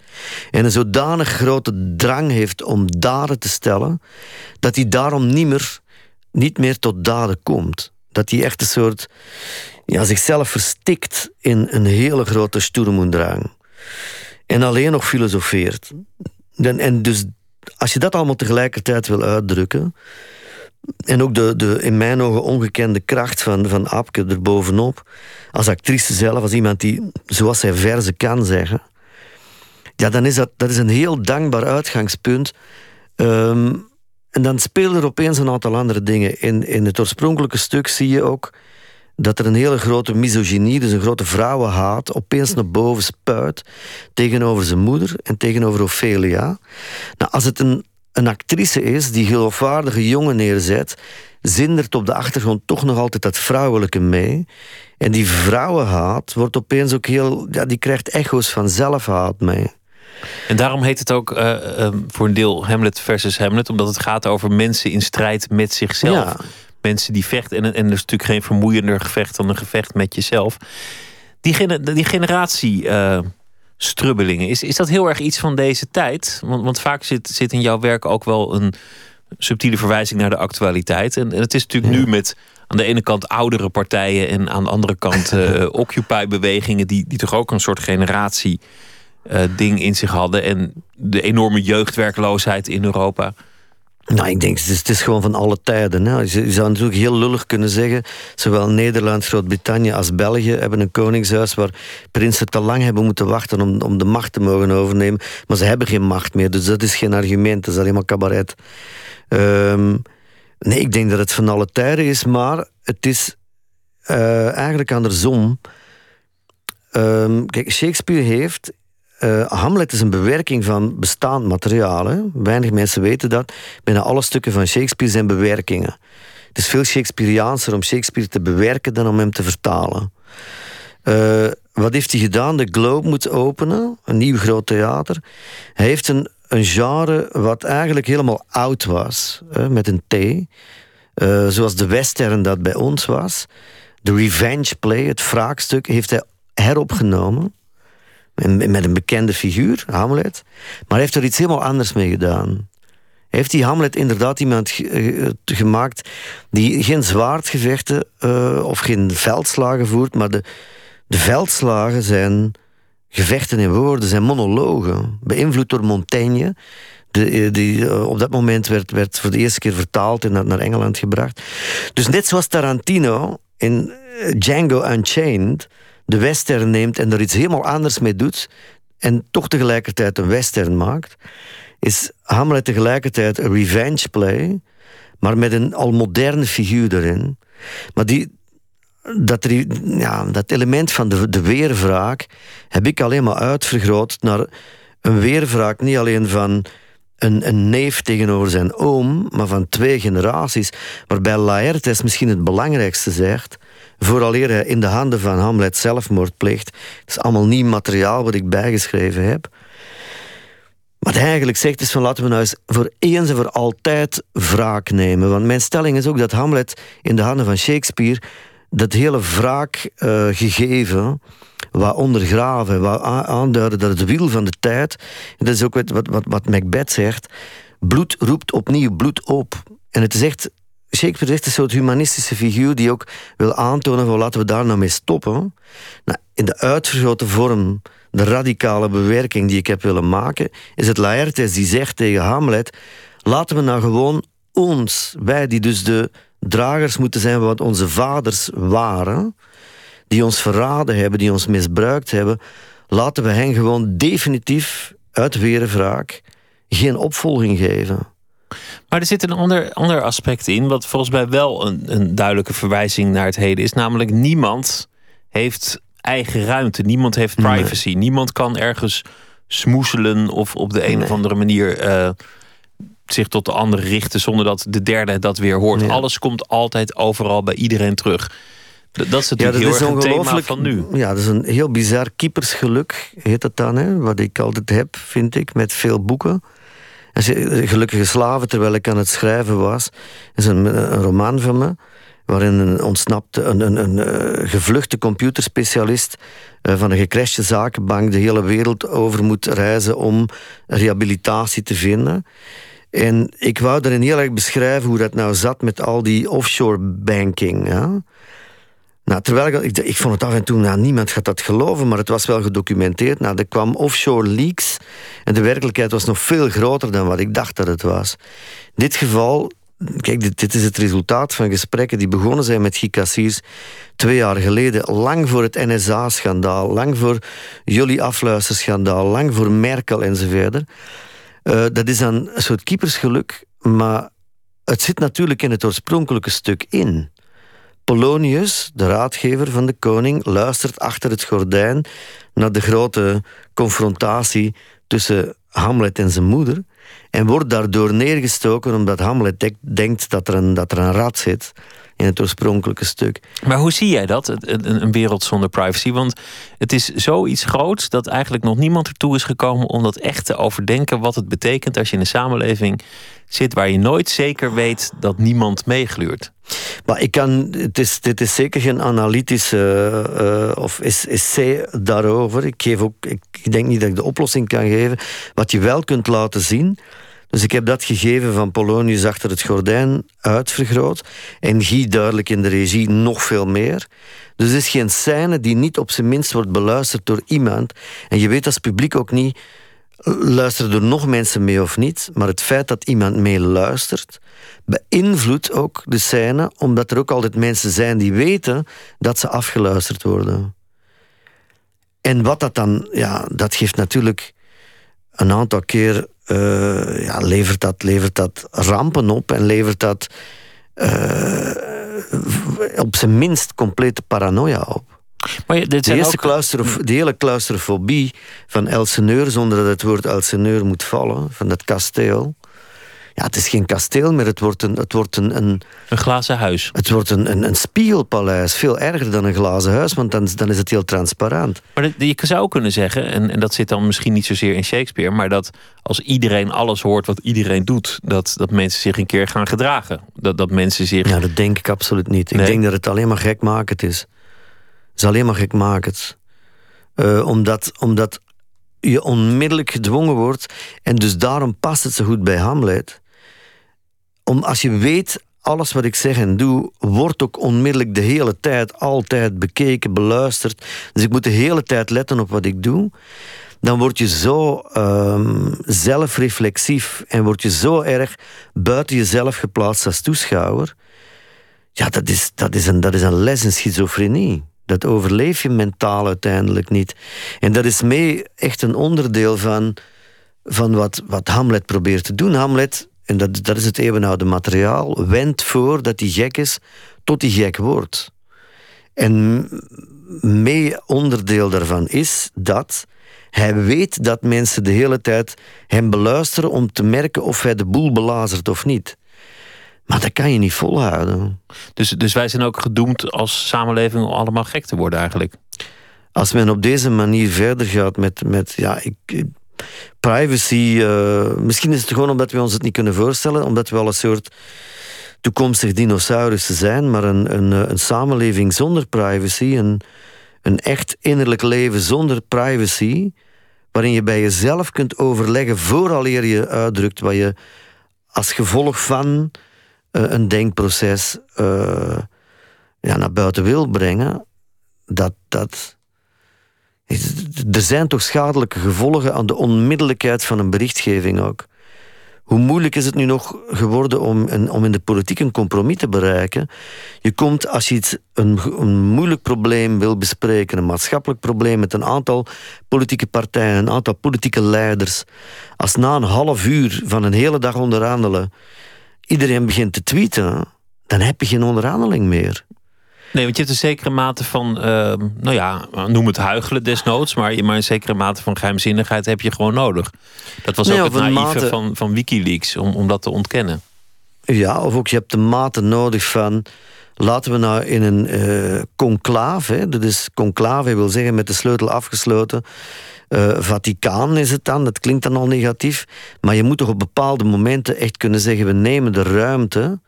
en een zodanig grote drang heeft om daden te stellen, dat hij daarom niet meer, niet meer tot daden komt. Dat hij echt een soort, ja, zichzelf verstikt in een hele grote stoermoendrang en alleen nog filosofeert. En, en dus als je dat allemaal tegelijkertijd wil uitdrukken. En ook de, de in mijn ogen ongekende kracht van, van Apke erbovenop. Als actrice zelf, als iemand die, zoals zij verzen kan zeggen. Ja, dan is dat, dat is een heel dankbaar uitgangspunt. Ehm, en dan spelen er opeens een aantal andere dingen. In, in het oorspronkelijke stuk zie je ook dat er een hele grote misogynie, dus een grote vrouwenhaat, opeens naar boven spuit tegenover zijn moeder en tegenover Ophelia. Nou, als het een, een actrice is die geloofwaardige jongen neerzet, zindert op de achtergrond toch nog altijd dat vrouwelijke mee. En die vrouwenhaat wordt opeens ook heel, ja, die krijgt echo's van zelfhaat mee. En daarom heet het ook uh, uh, voor een deel Hamlet versus Hamlet, omdat het gaat over mensen in strijd met zichzelf. Ja mensen die vechten. En, en er is natuurlijk geen vermoeiender gevecht dan een gevecht met jezelf. Die, die generatie uh, strubbelingen, is, is dat heel erg iets van deze tijd? Want, want vaak zit, zit in jouw werk ook wel een subtiele verwijzing naar de actualiteit. En, en het is natuurlijk nu met aan de ene kant oudere partijen en aan de andere kant uh, (laughs) Occupy-bewegingen, die, die toch ook een soort generatie uh, ding in zich hadden. En de enorme jeugdwerkloosheid in Europa. Nou, ik denk, het is, gewoon van alle tijden. Hè. Je, zou natuurlijk heel lullig kunnen zeggen... zowel Nederland, Groot-Brittannië als België hebben een koningshuis... waar prinsen te lang hebben moeten wachten om, om de macht te mogen overnemen. Maar ze hebben geen macht meer, dus dat is geen argument. Dat is alleen maar cabaret. Um, nee, ik denk dat het van alle tijden is, maar het is uh, eigenlijk andersom. Um, kijk, Shakespeare heeft uh, Hamlet is een bewerking van bestaand materiaal. Weinig mensen weten dat. Bijna alle stukken van Shakespeare zijn bewerkingen. Het is veel Shakespeareaanser om Shakespeare te bewerken dan om hem te vertalen. Uh, wat heeft hij gedaan? De Globe moet openen, een nieuw groot theater. Hij heeft een, een genre wat eigenlijk helemaal oud was, met een T. Uh, zoals de western dat bij ons was. De revenge play, het wraakstuk, heeft hij heropgenomen met een bekende figuur, Hamlet. Maar hij heeft er iets helemaal anders mee gedaan. Heeft die Hamlet inderdaad iemand eh, gemaakt die geen zwaardgevechten uh, of geen veldslagen voert, maar de, de veldslagen zijn gevechten in woorden, zijn monologen, beïnvloed door Montaigne. De, eh, die eh, op dat moment werd, werd voor de eerste keer vertaald en naar, Engeland gebracht. Dus net zoals Tarantino in eh, Django Unchained de western neemt en er iets helemaal anders mee doet en toch tegelijkertijd een western maakt, is Hamlet tegelijkertijd een revenge play, maar met een al moderne figuur erin. Maar die, dat, ja, dat element van de, de weerwraak heb ik alleen maar uitvergroot naar een weerwraak niet alleen van een, een neef tegenover zijn oom, maar van twee generaties. Waarbij Laertes misschien het belangrijkste zegt, vooraleer hij in de handen van Hamlet zelfmoord pleegt. Het is allemaal nieuw materiaal wat ik bijgeschreven heb. Wat hij eigenlijk zegt is van laten we nou eens voor eens en voor altijd wraak nemen. Want mijn stelling is ook dat Hamlet in de handen van Shakespeare dat hele wraakgegeven uh, gegeven wat ondergraven, wat aanduiden dat het wiel van de tijd, en dat is ook wat, wat, wat Macbeth zegt, bloed roept opnieuw bloed op. En het is echt, Shakespeare is een soort humanistische figuur die ook wil aantonen van laten we daar nou mee stoppen. Nou, in de uitvergrote vorm, de radicale bewerking die ik heb willen maken, is het Laertes die zegt tegen Hamlet, laten we nou gewoon ons, wij die dus de dragers moeten zijn wat onze vaders waren, die ons verraden hebben, die ons misbruikt hebben, laten we hen gewoon definitief uit weerwraak geen opvolging geven. Maar er zit een ander, ander aspect in, wat volgens mij wel een, een duidelijke verwijzing naar het heden is. Namelijk, niemand heeft eigen ruimte, niemand heeft privacy, niemand kan ergens smoezelen of op de een of andere manier uh, zich tot de ander richten zonder dat de derde dat weer hoort. Alles komt altijd overal bij iedereen terug. Dat is natuurlijk ja, dat heel is erg een thema van nu. Ja, dat is een heel bizar keepersgeluk, heet dat dan. Hè? Wat ik altijd heb, vind ik, met veel boeken. En Gelukkige slaven, terwijl ik aan het schrijven was. is een, roman van me waarin een ontsnapte, een, een, een, een gevluchte computerspecialist uh, van een gecrashte zakenbank de hele wereld over moet reizen om rehabilitatie te vinden. En ik wou daarin heel erg beschrijven hoe dat nou zat met al die offshore banking. Ja? Nou, terwijl ik, ik, vond het af en toe, nou, niemand gaat dat geloven, maar het was wel gedocumenteerd. Nou, er kwam offshore leaks en de werkelijkheid was nog veel groter dan wat ik dacht dat het was. In dit geval, kijk, dit, dit is het resultaat van gesprekken die begonnen zijn met Gicassiers twee jaar geleden, lang voor het NSA-schandaal, lang voor jullie afluisterschandaal, lang voor Merkel enzovoort. Uh, dat is dan een soort keepersgeluk, maar het zit natuurlijk in het oorspronkelijke stuk in. Polonius, de raadgever van de koning, luistert achter het gordijn naar de grote confrontatie tussen Hamlet en zijn moeder en wordt daardoor neergestoken omdat Hamlet denkt dat er, een, dat er een rat zit in het oorspronkelijke stuk. Maar hoe zie jij dat, een, een wereld zonder privacy? Want het is zoiets groots dat eigenlijk nog niemand ertoe is gekomen om dat echt te overdenken wat het betekent als je in een samenleving zit waar je nooit zeker weet dat niemand meegluurt. Maar ik kan, het is, dit is zeker geen analytische uh, of essay daarover. Ik, geef ook, ik denk niet dat ik de oplossing kan geven. Wat je wel kunt laten zien. Dus ik heb dat gegeven van Polonius achter het gordijn uitvergroot. En Guy duidelijk in de regie nog veel meer. Dus het is geen scène die niet op zijn minst wordt beluisterd door iemand. En je weet als publiek ook niet luisteren er nog mensen mee of niet, maar het feit dat iemand mee luistert, beïnvloedt ook de scène, omdat er ook altijd mensen zijn die weten dat ze afgeluisterd worden. En wat dat dan, ja, dat geeft natuurlijk een aantal keer, uh, ja, levert, dat, levert dat rampen op en levert dat uh, op zijn minst complete paranoia op. Maar dit de, eerste ook... de hele claustrofobie van Elseneur, zonder dat het woord Elseneur moet vallen, van dat kasteel. Ja, het is geen kasteel meer, het wordt een... Het wordt een, een, een glazen huis. Het wordt een, een, een spiegelpaleis, veel erger dan een glazen huis, want dan, dan is het heel transparant. Maar je zou kunnen zeggen, en, en dat zit dan misschien niet zozeer in Shakespeare, maar dat als iedereen alles hoort wat iedereen doet, dat, dat mensen zich een keer gaan gedragen. Dat, dat mensen zich... Ja, dat denk ik absoluut niet. Ik denk dat het alleen maar gekmakend is is alleen maar gekmakend. Uh, omdat, omdat je onmiddellijk gedwongen wordt. En dus daarom past het zo goed bij Hamlet. Om, als je weet, alles wat ik zeg en doe, wordt ook onmiddellijk de hele tijd, altijd bekeken, beluisterd. Dus ik moet de hele tijd letten op wat ik doe. Dan word je zo um, zelfreflexief en word je zo erg buiten jezelf geplaatst als toeschouwer. Ja, dat is, dat is, een, dat is een les in schizofrenie. Dat overleef je mentaal uiteindelijk niet. En dat is mee echt een onderdeel van, van wat, wat Hamlet probeert te doen. Hamlet en dat, dat is het eeuwenoude materiaal, wendt voor dat hij gek is tot hij gek wordt. En mee onderdeel daarvan is dat hij weet dat mensen de hele tijd hem beluisteren om te merken of hij de boel belazert of niet. Maar dat kan je niet volhouden. Dus, dus wij zijn ook gedoemd als samenleving om allemaal gek te worden eigenlijk? Als men op deze manier verder gaat met... met ja, ik, privacy. Uh, misschien is het gewoon omdat we ons het niet kunnen voorstellen, omdat we al een soort toekomstig dinosaurussen zijn, maar een, een, eh, een samenleving zonder privacy, een, een echt innerlijk leven zonder privacy, waarin je bij jezelf kunt overleggen vooraleer je uitdrukt wat je als gevolg van uh, een denkproces ja, naar buiten wil brengen, dat, dat, er zijn toch schadelijke gevolgen aan de onmiddellijkheid van een berichtgeving ook. Hoe moeilijk is het nu nog geworden om, om in de politiek een compromis te bereiken? Je komt als je een, een moeilijk probleem wil bespreken, een maatschappelijk probleem met een aantal politieke partijen, een aantal politieke leiders, als na een half uur van een hele dag onderhandelen iedereen begint te tweeten, dan heb je geen onderhandeling meer. Nee, want je hebt een zekere mate van, uh, nou ja, noem het huigelen desnoods, maar, maar een zekere mate van geheimzinnigheid heb je gewoon nodig. Dat was ook het naïeve mate... van, van Wikileaks, om, om dat te ontkennen. Ja, of ook je hebt de mate nodig van, laten we nou in een uh, conclave, hè, dat is conclave wil zeggen met de sleutel afgesloten, uh, Vaticaan is het dan, dat klinkt dan al negatief, maar je moet toch op bepaalde momenten echt kunnen zeggen, we nemen de ruimte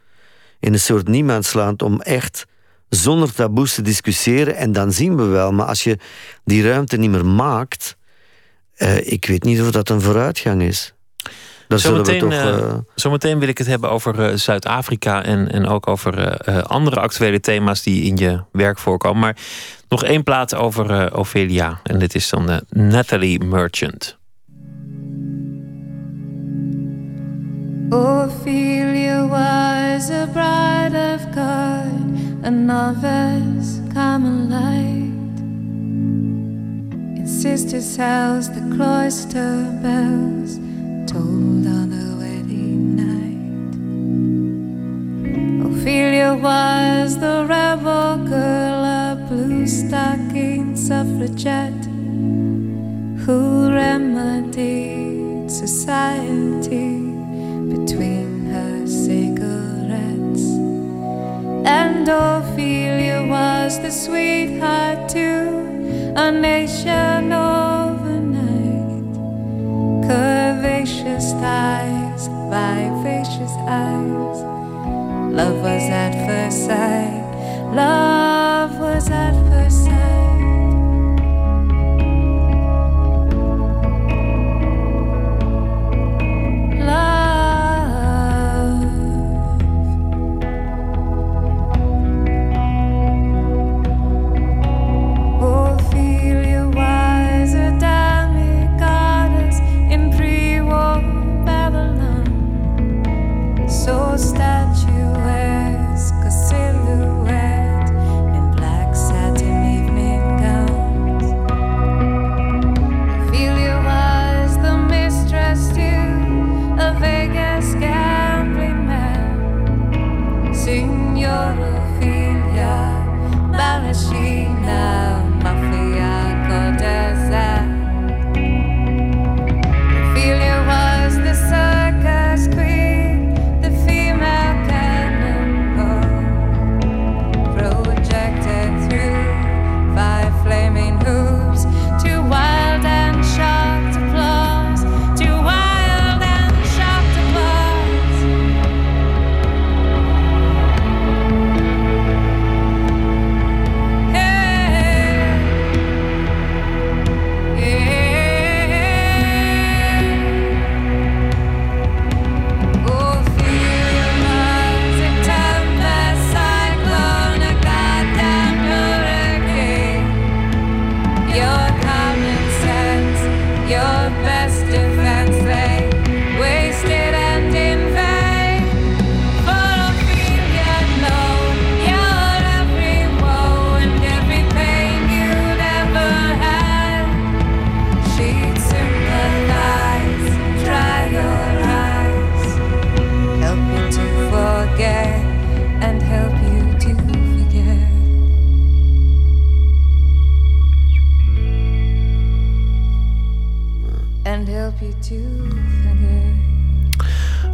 in een soort niemandsland om echt zonder taboes te discussiëren en dan zien we wel. Maar als je die ruimte niet meer maakt, uh, ik weet niet of dat een vooruitgang is. zometeen, toch, uh... zometeen wil ik het hebben over Zuid-Afrika en, en ook over andere actuele thema's die in je werk voorkomen. Maar nog één plaat over Ophelia. En dit is dan Natalie Merchant. Ophelia was a bride of God. A novice Carmelite. In sister's house, the cloister bells tolled on the wedding night. Ophelia was the rebel girl, a blue stocking suffragette who remedied society between her cigarettes. And Ophelia was the sweetheart to a nation overnight. Curvaceous thighs, vivacious eyes. Love was at first sight. Love was at first sight. statuesque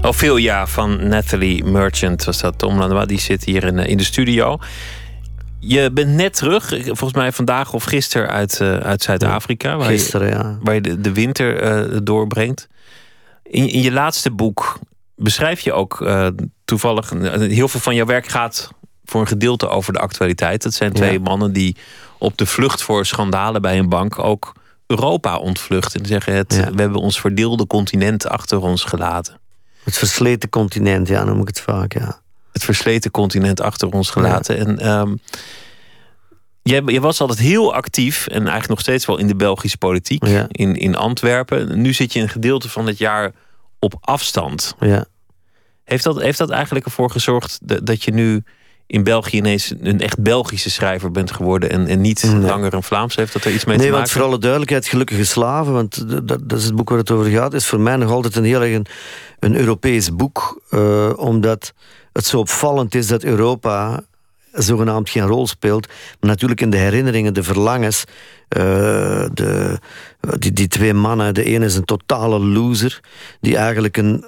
Ophelia van Natalie Merchant was dat. Tom Lanois, die zit hier in, in de studio. Je bent net terug, volgens mij vandaag of gisteren, uit, uh, uit Zuid-Afrika. Waar gisteren, je, ja. Waar je de, de winter uh, doorbrengt. In, in, je laatste boek beschrijf je ook uh, toevallig... heel veel van jouw werk gaat voor een gedeelte over de actualiteit. Dat zijn twee ja. mannen die op de vlucht voor schandalen bij een bank... ook Europa ontvluchten. En zeggen, het, ja. we hebben ons verdeelde continent achter ons gelaten. Het versleten continent, ja, noem ik het vaak, ja het versleten continent achter ons gelaten. Ja. En um, jij, jij, was altijd heel actief en eigenlijk nog steeds wel in de Belgische politiek ja. in, in Antwerpen. Nu zit je een gedeelte van het jaar op afstand. Ja. Heeft, dat, heeft dat eigenlijk ervoor gezorgd dat, dat je nu in België ineens een echt Belgische schrijver bent geworden en, en niet nee. langer een Vlaams? Heeft dat er iets mee nee, te maken? Nee, want voor alle duidelijkheid, Gelukkige Slaven, want dat, dat, is het boek waar het over gaat, is voor mij nog altijd een heel erg een, een Europees boek, uh, omdat het zo opvallend is dat Europa zogenaamd geen rol speelt. Maar natuurlijk in de herinneringen, de verlangens. Uh, de, die, die twee mannen, de ene is een totale loser. Die eigenlijk een,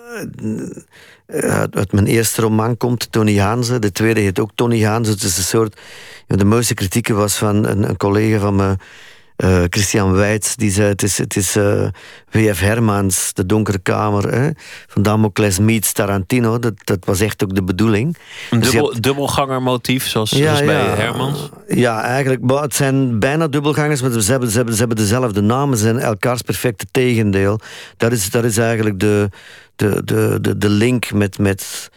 uit, uit, mijn eerste roman komt, Tony Hanze. De tweede heet ook Tony Hanze. Het is een soort... De mooiste kritieken was van een, een collega van me... Uh, Christian Weitz, die zei: Het is, het is uh, W.F. Hermans, De Donkere Kamer, hè, van Damocles meets Tarantino. Dat, dat was echt ook de bedoeling. Een dus dubbel, hebt... dubbelganger motief, zoals, ja, zoals bij ja, Hermans? Ja, eigenlijk. Maar het zijn bijna dubbelgangers, maar ze hebben, ze hebben, ze hebben dezelfde namen. Ze zijn elkaars perfecte tegendeel. Dat is, dat is eigenlijk de, de, de, de, de link met. met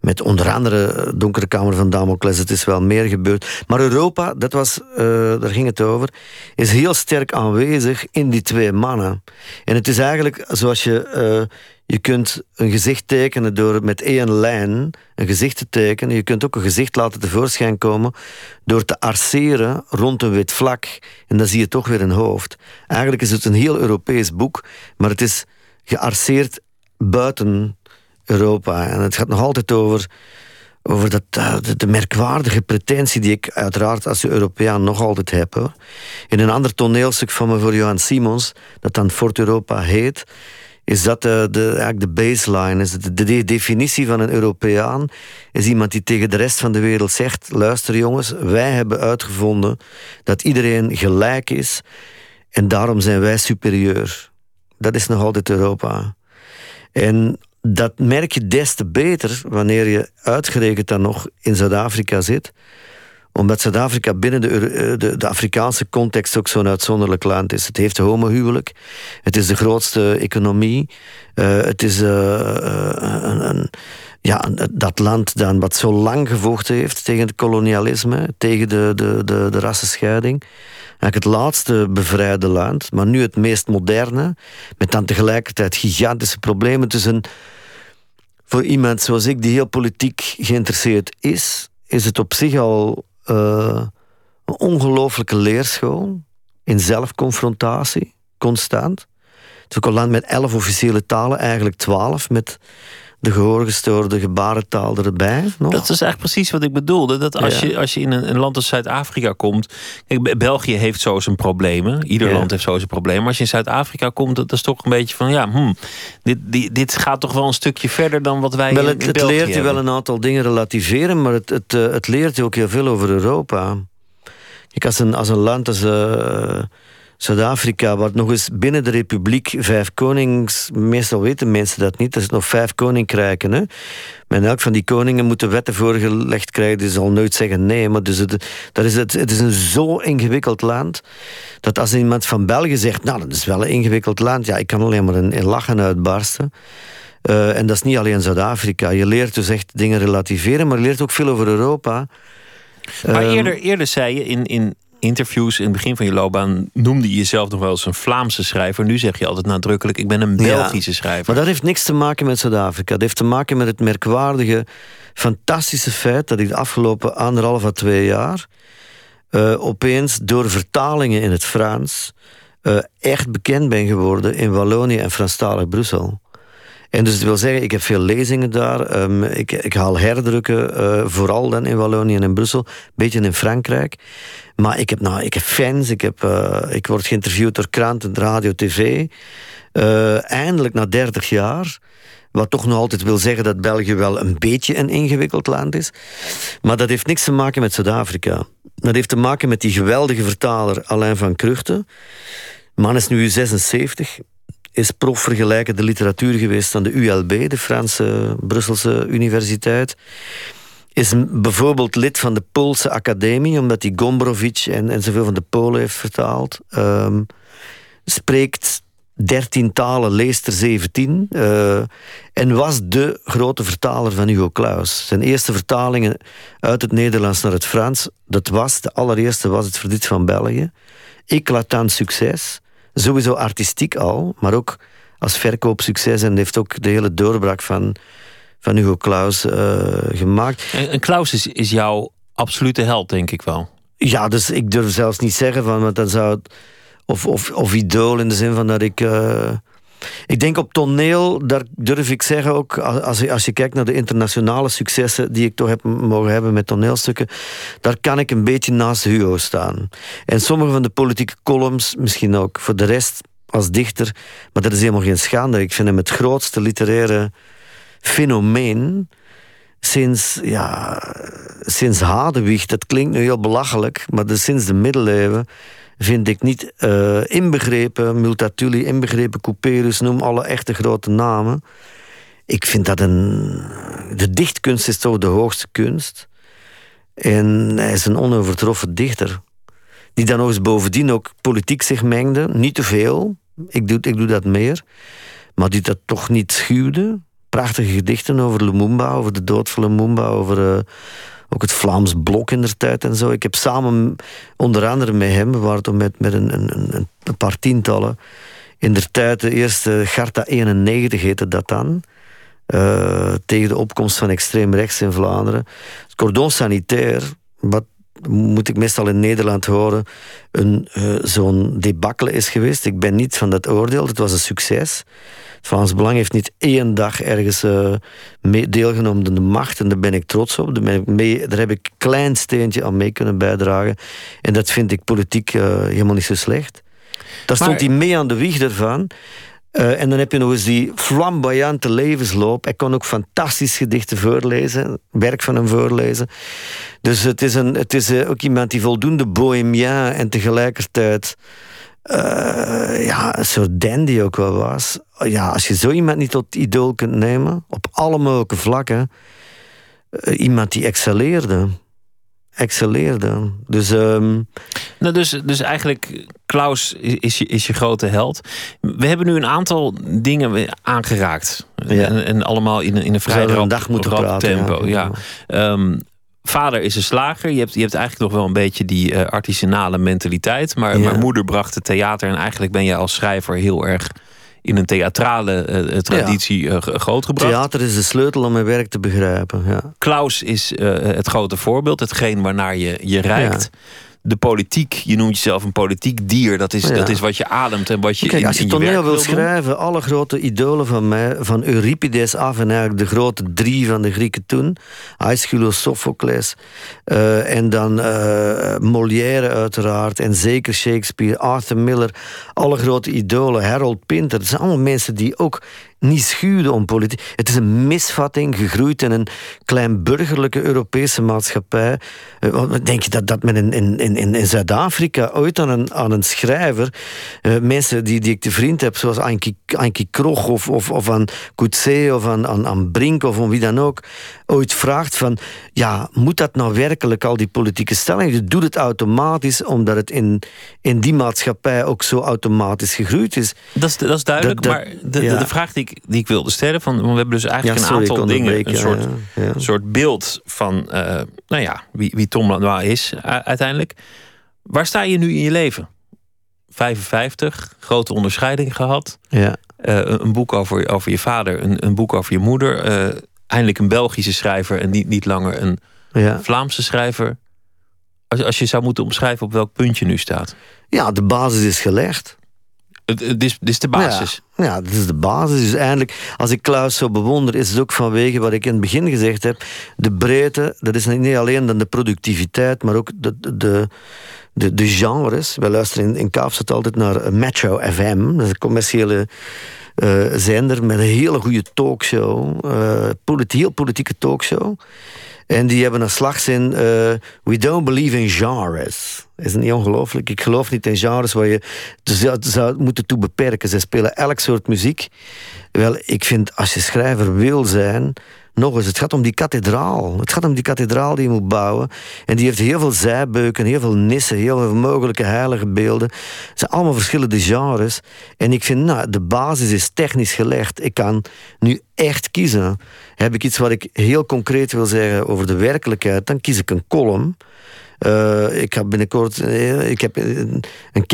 met onder andere Donkere Kamer van Damocles. Het is wel meer gebeurd. Maar Europa, dat was, uh, daar ging het over, is heel sterk aanwezig in die twee mannen. En het is eigenlijk zoals je... Uh, je kunt een gezicht tekenen door met één lijn een gezicht te tekenen. Je kunt ook een gezicht laten tevoorschijn komen door te arceren rond een wit vlak. En dan zie je toch weer een hoofd. Eigenlijk is het een heel Europees boek, maar het is gearceerd buiten Europa. En het gaat nog altijd over, over dat, uh, de, merkwaardige pretentie die ik uiteraard als Europeaan nog altijd heb. In een ander toneelstuk van me voor Johan Simons, dat dan Fort Europa heet, is dat de, de, eigenlijk de baseline. Is de, de definitie van een Europeaan is iemand die tegen de rest van de wereld zegt: luister jongens, wij hebben uitgevonden dat iedereen gelijk is en daarom zijn wij superieur. Dat is nog altijd Europa. En dat merk je des te beter wanneer je uitgerekend dan nog in Zuid-Afrika zit. Omdat Zuid-Afrika binnen de, de, de, Afrikaanse context ook zo'n uitzonderlijk land is. Het heeft homohuwelijk. Het is de grootste economie. Uh, het is uh, een, een, ja, dat land dan wat zo lang gevochten heeft tegen het kolonialisme, tegen de, de, de, de rassenscheiding. Eigenlijk het laatste bevrijde land, maar nu het meest moderne, met dan tegelijkertijd gigantische problemen tussen. Voor iemand zoals ik, die heel politiek geïnteresseerd is, is het op zich al uh, een ongelooflijke leerschool in zelfconfrontatie, constant. Het is ook een land met elf officiële talen, eigenlijk twaalf, met de gehoorgestoorde gebarentaal erbij. Nog. Dat is eigenlijk precies wat ik bedoelde. Dat als, ja. je, als je in een, een land als Zuid-Afrika komt. Kijk, België heeft zo zijn problemen. Ieder ja. land heeft zo zijn problemen. Maar als je in Zuid-Afrika komt, dat is toch een beetje van ja, hmm, dit, dit, dit gaat toch wel een stukje verder dan wat wij. Wel, het, in, het leert je hebben. wel een aantal dingen relativeren, maar het, het, uh, het leert je ook heel veel over Europa. Kijk, als een, als een land als. Uh, Zuid-Afrika, wat nog eens binnen de republiek vijf konings... Meestal weten mensen dat niet, er zijn nog vijf koninkrijken. Hè? Maar elk van die koningen moeten wetten voorgelegd krijgen. Die zal nooit zeggen nee. Maar dus het, dat is het, het is een zo ingewikkeld land... dat als iemand van België zegt... nou, dat is wel een ingewikkeld land... ja, ik kan alleen maar in, in lachen uitbarsten. Uh, en dat is niet alleen Zuid-Afrika. Je leert dus echt dingen relativeren... maar je leert ook veel over Europa... Maar um, eerder, eerder zei je in... in interviews in het begin van je loopbaan noemde je jezelf nog wel eens een Vlaamse schrijver. Nu zeg je altijd nadrukkelijk: ik ben een Belgische ja, schrijver. Maar dat heeft niks te maken met Zuid-Afrika. Dat heeft te maken met het merkwaardige, fantastische feit dat ik de afgelopen anderhalf à twee jaar uh, opeens door vertalingen in het Frans uh, echt bekend ben geworden in Wallonië en Franstalig Brussel. En dus wil zeggen, ik heb veel lezingen daar. Ehm, ik, ik haal herdrukken, uh, vooral dan in Wallonië en in Brussel. Een beetje in Frankrijk. Maar ik heb, nou, ik heb fans, ik, heb, uh, ik word geïnterviewd door kranten, radio, tv. Uh, eindelijk na 30 jaar. Wat toch nog altijd wil zeggen dat België wel een beetje een ingewikkeld land is. Maar dat heeft niks te maken met Zuid-Afrika. Dat heeft te maken met die geweldige vertaler Alain van Kruchten. Man is nu 76 is prof vergelijkende literatuur geweest aan de ULB, de Franse Brusselse Universiteit. Is bijvoorbeeld lid van de Poolse Academie, omdat hij Gombrowicz en, en zoveel van de Polen heeft vertaald. Um, spreekt dertien talen, leest er zeventien. Uh, en was de grote vertaler van Hugo Claus. Zijn eerste vertalingen uit het Nederlands naar het Frans, dat was, de allereerste was het Verdriet van België. Eclatant succes sowieso artistiek al, maar ook als verkoopsucces. En heeft ook de hele doorbraak van, van Hugo Claus uh, gemaakt. En, en Claus is, is jouw absolute held, denk ik wel. Ja, dus ik durf zelfs niet zeggen van, want dan zou het. Of, of, of idool in de zin van dat ik. Uh, ik denk op toneel, daar durf ik zeggen ook, als je, als je kijkt naar de internationale successen die ik toch heb mogen hebben met toneelstukken, daar kan ik een beetje naast Hugo staan. En sommige van de politieke columns, misschien ook voor de rest als dichter, maar dat is helemaal geen schande. Ik vind hem het grootste literaire fenomeen sinds, ja, sinds. Dat klinkt nu heel belachelijk, maar sinds de middeleeuwen vind ik niet uh, inbegrepen, Multatuli, inbegrepen Couperus, noem alle echte grote namen. Ik vind dat een. De dichtkunst is toch de hoogste kunst. En hij is een onovertroffen dichter. Die dan nog eens bovendien ook politiek zich mengde. Niet te veel, ik doe, ik doe dat meer. Maar die dat toch niet schuwde. Prachtige gedichten over Lumumba, over de dood van Lumumba, over. Uh, ook het Vlaams Blok in der tijd en zo. Ik heb samen, onder andere met hem, waren toen met, met een, een, een paar tientallen, in der tijd de eerste Garta 91 heette dat dan. Uh, tegen de opkomst van extreem rechts in Vlaanderen. Het cordon sanitair, wat moet ik meestal in Nederland horen, een, uh, zo'n debakkele is geweest. Ik ben niet van dat oordeel, het was een succes. Vlaams Belang heeft niet één dag ergens uh, deelgenomen aan de macht. En daar ben ik trots op. Daar, ik mee, daar heb ik een klein steentje aan mee kunnen bijdragen. En dat vind ik politiek uh, helemaal niet zo slecht. Daar stond hij mee aan de wieg ervan. Uh, en dan heb je nog eens die flamboyante levensloop. Hij kon ook fantastisch gedichten voorlezen, werk van hem voorlezen. Dus het is, een, het is ook iemand die voldoende bohemien en tegelijkertijd uh, ja, een soort dandy ook wel was. Ja, als je zo iemand niet tot idool kunt nemen, op alle mogelijke vlakken, uh, iemand die excelleerde. Excelleerde. Dus, um... nou, dus, dus eigenlijk, Klaus is je, is je grote held. We hebben nu een aantal dingen aangeraakt. Ja. En, en, allemaal in, in een vrij rap, dag moeten rap praten, tempo. Ja. ja. Um, vader is een slager. Je hebt, je hebt eigenlijk nog wel een beetje die uh, artisanale mentaliteit. Maar, ja. maar moeder bracht het theater. En eigenlijk ben je als schrijver heel erg in een theatrale uh, traditie ja. grootgebracht. Theater is de sleutel om mijn werk te begrijpen. Ja. Klaus is het grote voorbeeld. Hetgeen waarnaar je, je reikt. Ja de politiek. Je noemt jezelf een politiek dier. Dat is, ja. dat is wat je ademt en wat je Kijk, in, Als je in toneel wil wil schrijven, alle grote idolen van mij, van Euripides af en eigenlijk de grote drie van de Grieken toen, Aeschylus, Sophocles, uh, en dan uh, Molière uiteraard, en zeker Shakespeare, Arthur Miller, alle grote idolen, Harold Pinter. Dat zijn allemaal mensen die ook niet schuwde om politiek. Het is een misvatting, gegroeid in een klein burgerlijke Europese maatschappij. Uh, denk je dat, dat men in, in, in, in Zuid-Afrika ooit aan een, aan een schrijver, uh, mensen die, die ik te vriend heb, zoals Ankie, Ankie Krog of, of, of aan Coetzee of aan, aan, aan Brink of aan wie dan ook, ooit vraagt van, ja, moet dat nou werkelijk al die politieke stelling? Je doet het automatisch omdat het in, in die maatschappij ook zo automatisch gegroeid is. Dat is, dat is duidelijk, dat, dat, maar de, ja. de, vraag die ik, die ik wilde stellen, van, we hebben dus eigenlijk ja, sorry, een aantal dingen, een soort, ja, soort beeld van, uh, nou ja, wie, wie Tom Lanois is uiteindelijk. Waar sta je nu in je leven? 55, grote onderscheiding gehad. Ja. Uh, een boek over, over je vader, een, een boek over je moeder. Uh, eindelijk een Belgische schrijver en niet, niet langer een ja. Vlaamse schrijver. Als, als je zou moeten omschrijven op welk punt je nu staat. Ja, de basis is gelegd. Dit, is, de basis. Ja, ja, dit is de basis. Dus eindelijk, als ik Klaus zo bewonder, is het ook vanwege wat ik in het begin gezegd heb. De breedte, dat is niet alleen dan de productiviteit, maar ook de, de, de, de genres. We luisteren in, in Kaapstad altijd naar Metro FM, dat is een commerciële uh, zender met een hele goede talkshow. Uh, heel politieke talkshow. En die hebben een slagzin: uh, We don't believe in genres. Is het niet ongelooflijk? Ik geloof niet in genres waar je zou, zou moeten toe beperken. Ze spelen elk soort muziek. Wel, ik vind als je schrijver wil zijn, nog eens, het gaat om die kathedraal. Het gaat om die kathedraal die je moet bouwen. En die heeft heel veel zijbeuken, heel veel nissen, heel veel mogelijke heilige beelden. Het zijn allemaal verschillende genres. En ik vind, nou, de basis is technisch gelegd. Ik kan nu echt kiezen. Heb ik iets wat ik heel concreet wil zeggen over de werkelijkheid, dan kies ik een column. Uh, ik heb binnenkort uh, ik heb een, een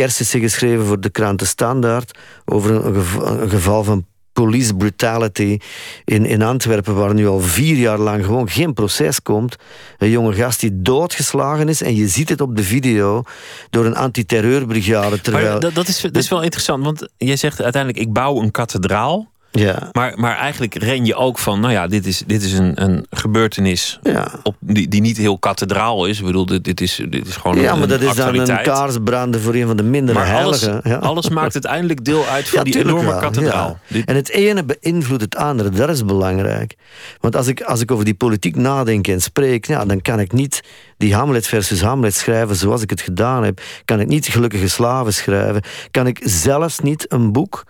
geschreven voor de krant De Standaard over een, een geval van police brutality in, in Antwerpen, waar nu al vier jaar lang gewoon geen proces komt. Een jonge gast die doodgeslagen is en je ziet het op de video door een antiterreurbrigade. Terwijl... Maar dat, dat, is, dat is wel interessant, want jij zegt uiteindelijk ik bouw een kathedraal. Ja. Maar, maar eigenlijk ren je ook van, nou ja, dit is, dit is een, een gebeurtenis ja. op, die, die niet heel kathedraal is. Ik bedoel, dit, dit, is, dit is gewoon Ja, maar dat is dan een kaarsbranden voor een van de mindere maar heiligen. Alles, ja. alles maakt (laughs) uiteindelijk deel uit van die enorme wel, kathedraal. En het ene beïnvloedt het andere, dat is belangrijk. Want als ik, als ik over die politiek nadenk en spreek, ja, dan kan ik niet die Hamlet versus Hamlet schrijven zoals ik het gedaan heb. Kan ik niet Gelukkige Slaven schrijven. Kan ik zelfs niet een boek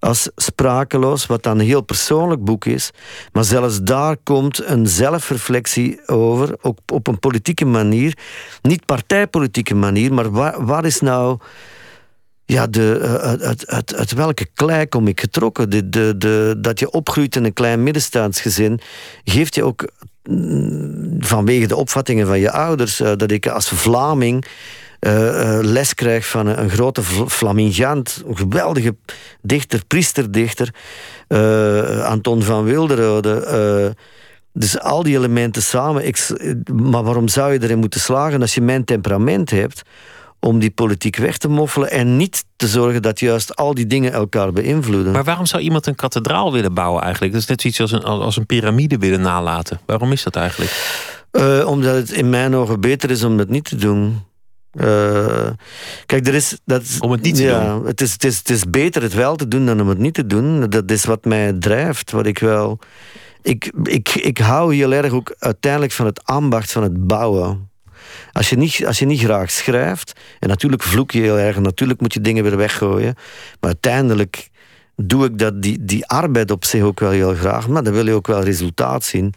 als sprakeloos, wat dan een heel persoonlijk boek is. Maar zelfs daar komt een zelfreflectie over, ook op een politieke manier. Niet partijpolitieke manier, maar waar, waar is nou... Ja, de, uit, uit, welke klei kom ik getrokken? De, de, de, dat je opgroeit in een klein middenstaansgezin geeft je ook mm, vanwege de opvattingen van je ouders, eh, dat ik als Vlaming uh, les krijg van een, een grote flamingant, een geweldige dichter, priesterdichter, uh, Anton van Wilderode. dus al die elementen samen. Ik, maar waarom zou je erin moeten slagen als je mijn temperament hebt? om die politiek weg te moffelen en niet te zorgen dat juist al die dingen elkaar beïnvloeden. Maar waarom zou iemand een kathedraal willen bouwen eigenlijk? Dat is net zoiets als een, als een piramide willen nalaten. Waarom is dat eigenlijk? omdat het in mijn ogen beter is om dat niet te doen. Uh, kijk, er is, dat, om het niet te ja, doen? Het is, het, is, het is beter het wel te doen dan om het niet te doen. Dat is wat mij drijft, wat ik wel... Ik, ik, ik hou heel erg ook uiteindelijk van het ambacht van het bouwen. Als je, niet, als je niet graag schrijft, en natuurlijk vloek je heel erg, en natuurlijk moet je dingen weer weggooien, maar uiteindelijk doe ik dat, die, die arbeid op zich ook wel heel graag, maar dan wil je ook wel resultaat zien.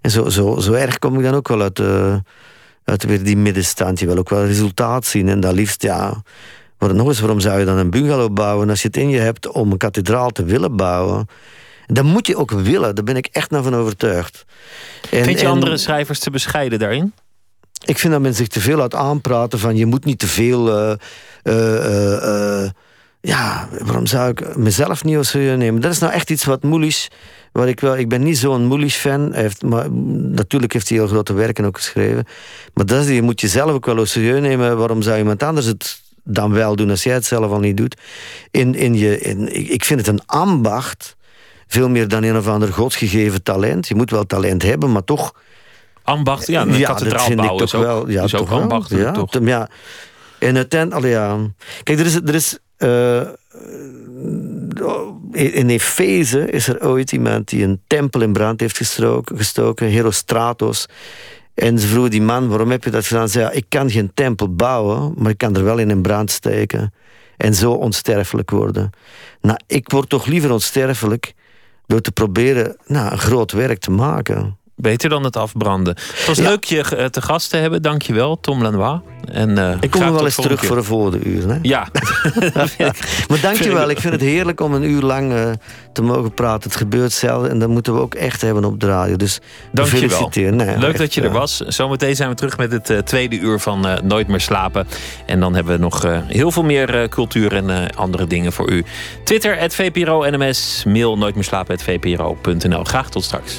En zo, zo, zo erg kom ik dan ook wel uit de uit weer die middenstand. Je wil ook wel resultaat zien. En dat liefst, ja... Maar nog eens, waarom zou je dan een bungalow bouwen... als je het in je hebt om een kathedraal te willen bouwen... Dan moet je ook willen, daar ben ik echt naar van overtuigd. En, vind je andere schrijvers te bescheiden daarin? Ik vind dat men zich te veel laat aanpraten van je moet niet te veel. Uh, uh, uh, ja, waarom zou ik mezelf niet serieus nemen? Dat is nou echt iets wat Moelisch Waar ik, wel, ik ben niet zo'n Moelisch-fan. Maar natuurlijk heeft hij heel grote werken ook geschreven. Maar dat is, je moet jezelf ook wel serieus nemen. Waarom zou iemand anders het dan wel doen als jij het zelf al niet doet? In, in je, in, ik vind het een ambacht. Veel meer dan een of ander godsgegeven talent. Je moet wel talent hebben, maar toch... Ambacht, ja, een ja, dat vind ik toch wel. Ja, toch ambacht, ja, toch? Ja. En uiteindelijk, ja. Kijk, er is, er is uh, in Efeze is er ooit iemand die een tempel in brand heeft gestoken, gestoken Herostratos. En ze vroegen die man, waarom heb je dat gedaan? Ze zei, ik kan geen tempel bouwen, maar ik kan er wel in in brand steken. En zo onsterfelijk worden. Nou, ik word toch liever onsterfelijk door te proberen nou, een groot werk te maken. Beter dan het afbranden. Het was leuk je eh, te gast te hebben. Dankjewel, Tom Lanois. En, uh, ik kom wel eens terug voor een volgende uur. Hè? Ja. (laughs) (laughs) maar dankjewel. Ik vind het heerlijk om een uur lang uh, te mogen praten. Het gebeurt zelden en dat moeten we ook echt hebben op de radio. Dus dankjewel. Nee, leuk dat je er was. Zometeen zijn we terug met het uh, tweede uur van Nooit meer slapen. En dan hebben we nog heel veel meer cultuur en andere dingen voor u. Twitter, VPRO NMS. Mail nooit meer slapen. Graag tot straks.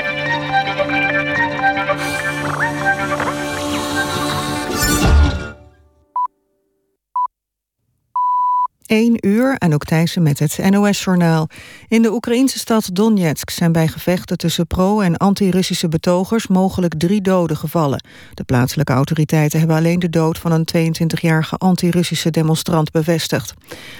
1 uur, en ook Thijssen met het NOS-journaal. In de Oekraïnse stad Donetsk zijn bij gevechten tussen pro- en anti-Russische betogers mogelijk drie doden gevallen. De plaatselijke autoriteiten hebben alleen de dood van een 22-jarige anti-Russische demonstrant bevestigd.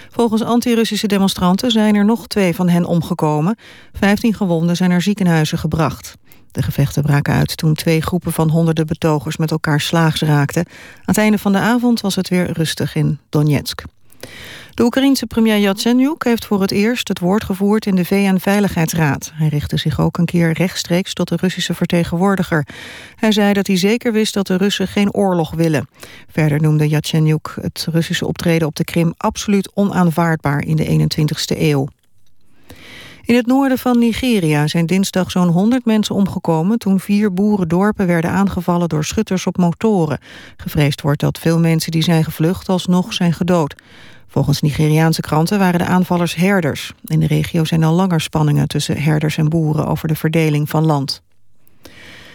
Volgens anti-Russische demonstranten zijn er nog twee van hen omgekomen. 15 gewonden zijn naar ziekenhuizen gebracht. De gevechten braken uit toen twee groepen van honderden betogers met elkaar slaags raakten. Aan het einde van de avond was het weer rustig in Donetsk. De Oekraïense premier Yatsenyuk heeft voor het eerst het woord gevoerd in de VN-veiligheidsraad. Hij richtte zich ook een keer rechtstreeks tot de Russische vertegenwoordiger. Hij zei dat hij zeker wist dat de Russen geen oorlog willen. Verder noemde Yatsenyuk het Russische optreden op de Krim absoluut onaanvaardbaar in de 21ste eeuw. In het noorden van Nigeria zijn dinsdag zo'n 100 mensen omgekomen... toen vier boerendorpen werden aangevallen door schutters op motoren. Gevreesd wordt dat veel mensen die zijn gevlucht alsnog zijn gedood. Volgens Nigeriaanse kranten waren de aanvallers herders. In de regio zijn al langer spanningen tussen herders en boeren over de verdeling van land.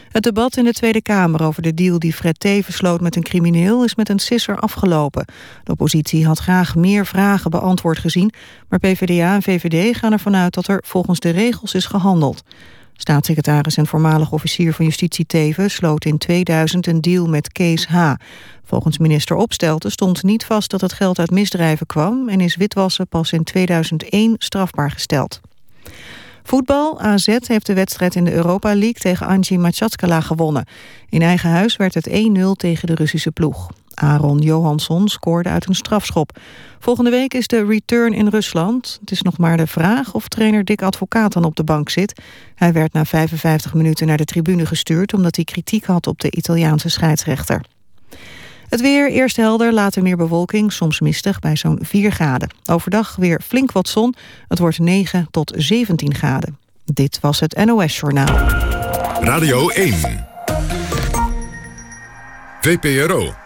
Het debat in de Tweede Kamer over de deal die Fred Teven sloot met een crimineel is met een sisser afgelopen. De oppositie had graag meer vragen beantwoord gezien, maar PvdA en VVD gaan ervan uit dat er volgens de regels is gehandeld. Staatssecretaris en voormalig officier van Justitie Teven sloot in 2000 een deal met Kees H. Volgens minister Opstelten stond niet vast dat het geld uit misdrijven kwam... en is witwassen pas in 2001 strafbaar gesteld. Voetbal, AZ heeft de wedstrijd in de Europa League tegen Anji Machatskala gewonnen. In eigen huis werd het 1-0 tegen de Russische ploeg. Aaron Johansson scoorde uit een strafschop. Volgende week is de return in Rusland. Het is nog maar de vraag of trainer Dick Advocaat dan op de bank zit. Hij werd na 55 minuten naar de tribune gestuurd... omdat hij kritiek had op de Italiaanse scheidsrechter. Het weer, eerst helder, later meer bewolking, soms mistig bij zo'n 4 graden. Overdag weer flink wat zon, het wordt 9 tot 17 graden. Dit was het NOS Journaal. Radio 1. VPRO.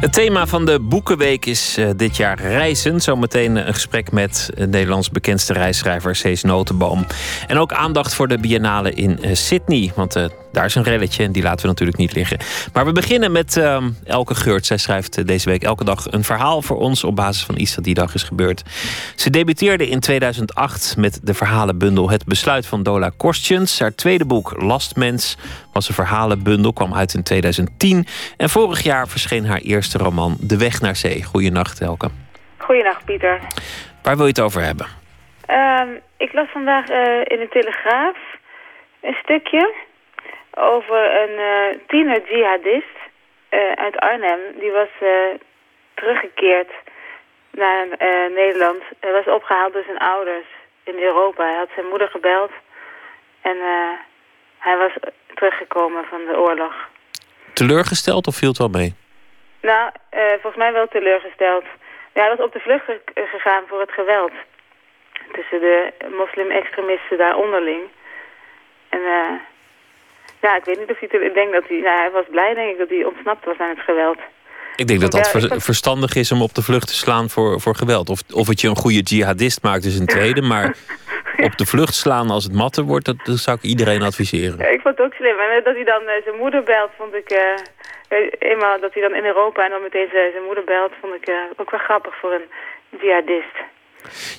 Het thema van de Boekenweek is uh, dit jaar reizen. Zometeen een gesprek met Nederlands bekendste reisschrijver Cees Notenboom. En ook aandacht voor de biennale in uh, Sydney. Want daar is een relletje en die laten we natuurlijk niet liggen. Maar we beginnen met Elke Geurt. Zij schrijft deze week elke dag een verhaal voor ons... op basis van iets dat die dag is gebeurd. Ze debuteerde in 2008 met de verhalenbundel Het Besluit van Dola Kostjens. Haar tweede boek Lastmens was een verhalenbundel, kwam uit in 2010. En vorig jaar verscheen haar eerste roman De Weg naar Zee. Goedenacht Elke. Goedenacht Pieter. Waar wil je het over hebben? Uh, ik las vandaag uh, in de Telegraaf een stukje over een uh, tiener jihadist uh, uit Arnhem. Die was teruggekeerd naar Nederland. Hij was opgehaald door zijn ouders in Europa. Hij had zijn moeder gebeld en hij was teruggekomen van de oorlog. Teleurgesteld of viel het wel mee? Nou, volgens mij wel teleurgesteld. Ja, hij was op de vlucht gegaan voor het geweld. Tussen de moslim-extremisten daar onderling. En ja, ik weet niet of hij... Ik denk dat hij... Nou, hij was blij, denk ik, dat hij ontsnapt was aan het geweld. Ik denk dat dat verstandig is om op de vlucht te slaan voor, voor geweld. Of, of het je een goede jihadist maakt is een tweede, maar (laughs) op de vlucht slaan als het matten wordt, dat, dat zou ik iedereen adviseren. Ja, ik vond het ook slim. En dat hij dan uh, zijn moeder belt, vond ik... Uh, eenmaal dat hij dan in Europa en dan meteen zijn moeder belt, vond ik uh, ook wel grappig voor een jihadist.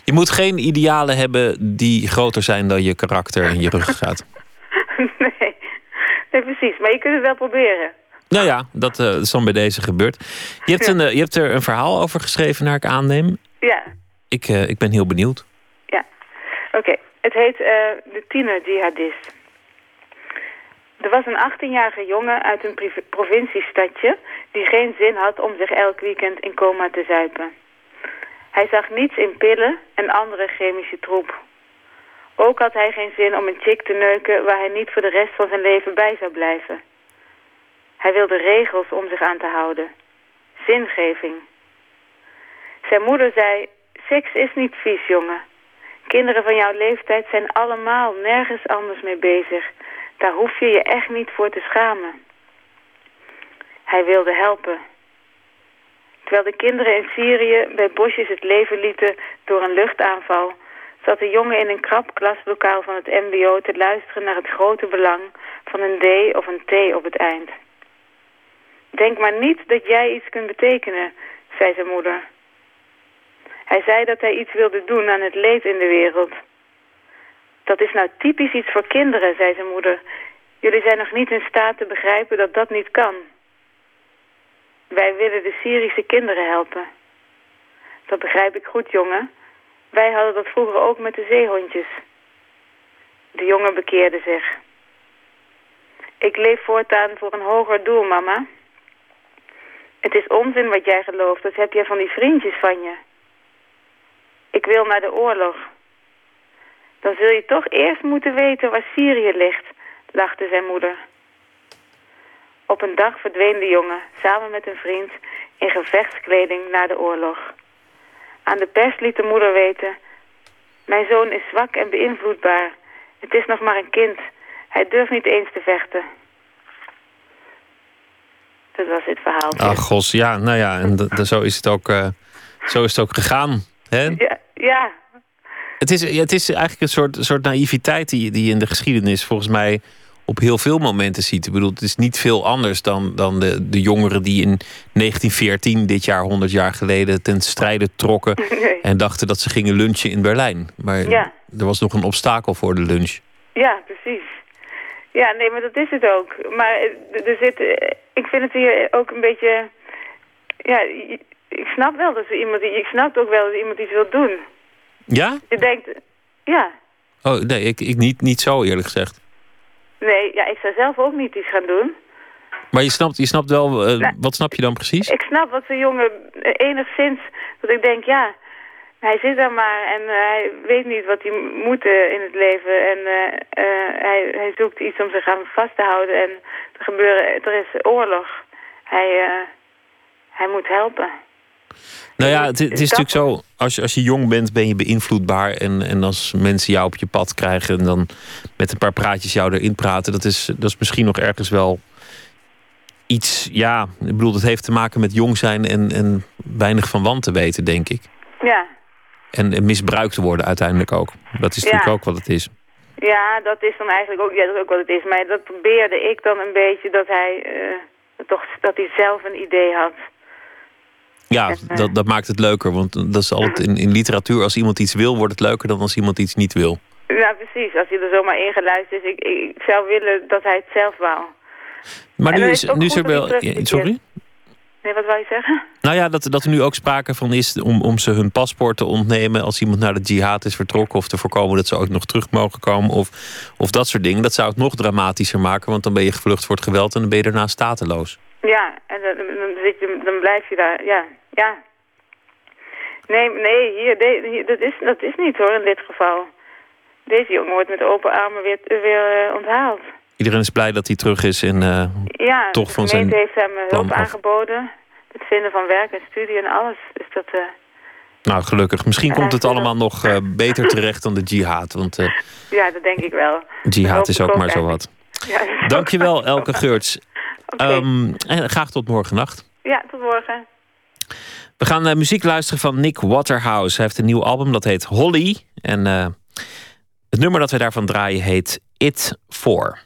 Je moet geen idealen hebben die groter zijn dan je karakter en je ruggengraat. (laughs) nee. Nee, precies. Maar je kunt het wel proberen. Nou ja, dat uh, is dan bij deze gebeurd. Je hebt, een, uh, je hebt er een verhaal over geschreven, naar ik aanneem. Ja. Ik, uh, ik ben heel benieuwd. Oké. Het heet De Tiener Jihadist. Er was een 18-jarige jongen uit een provinciestadje... die geen zin had om zich elk weekend in coma te zuipen. Hij zag niets in pillen en andere chemische troep. Ook had hij geen zin om een chick te neuken waar hij niet voor de rest van zijn leven bij zou blijven. Hij wilde regels om zich aan te houden. Zingeving. Zijn moeder zei, seks is niet vies, jongen. Kinderen van jouw leeftijd zijn allemaal nergens anders mee bezig. Daar hoef je je echt niet voor te schamen. Hij wilde helpen. Terwijl de kinderen in Syrië bij bosjes het leven lieten door een luchtaanval... zat de jongen in een krap klaslokaal van het mbo te luisteren naar het grote belang van een D of een T op het eind. Denk maar niet dat jij iets kunt betekenen, zei zijn moeder. Hij zei dat hij iets wilde doen aan het leed in de wereld. Dat is nou typisch iets voor kinderen, zei zijn moeder. Jullie zijn nog niet in staat te begrijpen dat dat niet kan. Wij willen de Syrische kinderen helpen. Dat begrijp ik goed, jongen. Wij hadden dat vroeger ook met de zeehondjes. De jongen bekeerde zich. Ik leef voortaan voor een hoger doel, mama. Het is onzin wat jij gelooft. Dat heb jij van die vriendjes van je. Ik wil naar de oorlog. Dan zul je toch eerst moeten weten waar Syrië ligt, lachte zijn moeder. Op een dag verdween de jongen, samen met een vriend, in gevechtskleding naar de oorlog. Aan de pers liet de moeder weten... Mijn zoon is zwak en beïnvloedbaar. Het is nog maar een kind. Hij durft niet eens te vechten. Dat was het verhaal. Ach, gos, ja, nou ja, en zo is het ook, uh, zo is het ook gegaan. Hè? Ja, ja. Het, is, het is eigenlijk een soort, soort naïviteit die, die je in de geschiedenis volgens mij op heel veel momenten ziet. Ik bedoel, het is niet veel anders dan, dan de, de jongeren die in 1914, dit jaar 100 jaar geleden, ten strijde trokken (laughs) en dachten dat ze gingen lunchen in Berlijn. Maar ja. er was nog een obstakel voor de lunch. Ja, precies. Ja, nee, maar dat is het ook. Maar er zit, ik vind het hier ook een beetje, ja, ik snap wel dat ze iemand, ik snap ook wel dat iemand iets wil doen. Ja? Je denkt, ja. Oh, nee, ik, ik niet, niet zo eerlijk gezegd. Nee, ja, ik zou zelf ook niet iets gaan doen. Maar je snapt, je snapt wel, uh, wat snap je dan precies? Ik snap wat de jongen enigszins, dat ik denk, ja, hij zit daar maar en uh, hij weet niet wat hij moet in het leven. En hij, hij zoekt iets om zich aan vast te houden en er, gebeuren, er is oorlog. Hij, hij moet helpen. Nou ja, het, het is natuurlijk zo, als je, als je jong bent ben je beïnvloedbaar. En, en als mensen jou op je pad krijgen en dan met een paar praatjes jou erin praten, dat is, dat is misschien nog ergens wel iets, ja, ik bedoel, dat heeft te maken met jong zijn en, en weinig van want te weten, denk ik. Ja. En, en misbruikt te worden uiteindelijk ook. Dat is natuurlijk ook wat het is. Ja, dat is dan eigenlijk ook, ja, dat is ook wat het is. Maar dat probeerde ik dan een beetje, dat hij, eh, toch, dat hij zelf een idee had. Ja, dat, dat maakt het leuker. Want dat is altijd in, in literatuur, als iemand iets wil, wordt het leuker dan als iemand iets niet wil. Ja, precies. Als hij er zomaar ingeluisterd is. Ik, ik zou willen dat hij het zelf wou. Maar nu is, nu is er wel. Sorry? Nee, wat wou je zeggen? Nou ja, dat, dat er nu ook sprake van is om, om ze hun paspoort te ontnemen als iemand naar de jihad is vertrokken. Of te voorkomen dat ze ook nog terug mogen komen. Of, of dat soort dingen. Dat zou het nog dramatischer maken, want dan ben je gevlucht voor het geweld en dan ben je daarna stateloos. Ja, en dan, dan, zit je, dan blijf je daar. Ja, ja. Nee, nee, hier, de- hier, dat, is, dat is niet hoor in dit geval. Deze jongen wordt met open armen weer, weer eh, onthaald. Iedereen is blij dat hij terug is en eh, Ja, toch de van gemeente zijn heeft hem eh, hulp aangeboden. Het vinden van werk en studie en alles. Dus dat, Nou, gelukkig. Misschien komt het allemaal nog beter terecht dan de jihad. Want ja, dat denk ik wel. jihad is ook maar zo wat. Ja, Dankjewel. Elke Geurts. Ehm, en graag tot morgen nacht. Ja, tot morgen. We gaan eh, muziek luisteren van Nick Waterhouse. Hij heeft een nieuw album, dat heet Holly. En eh, het nummer dat we daarvan draaien heet It For.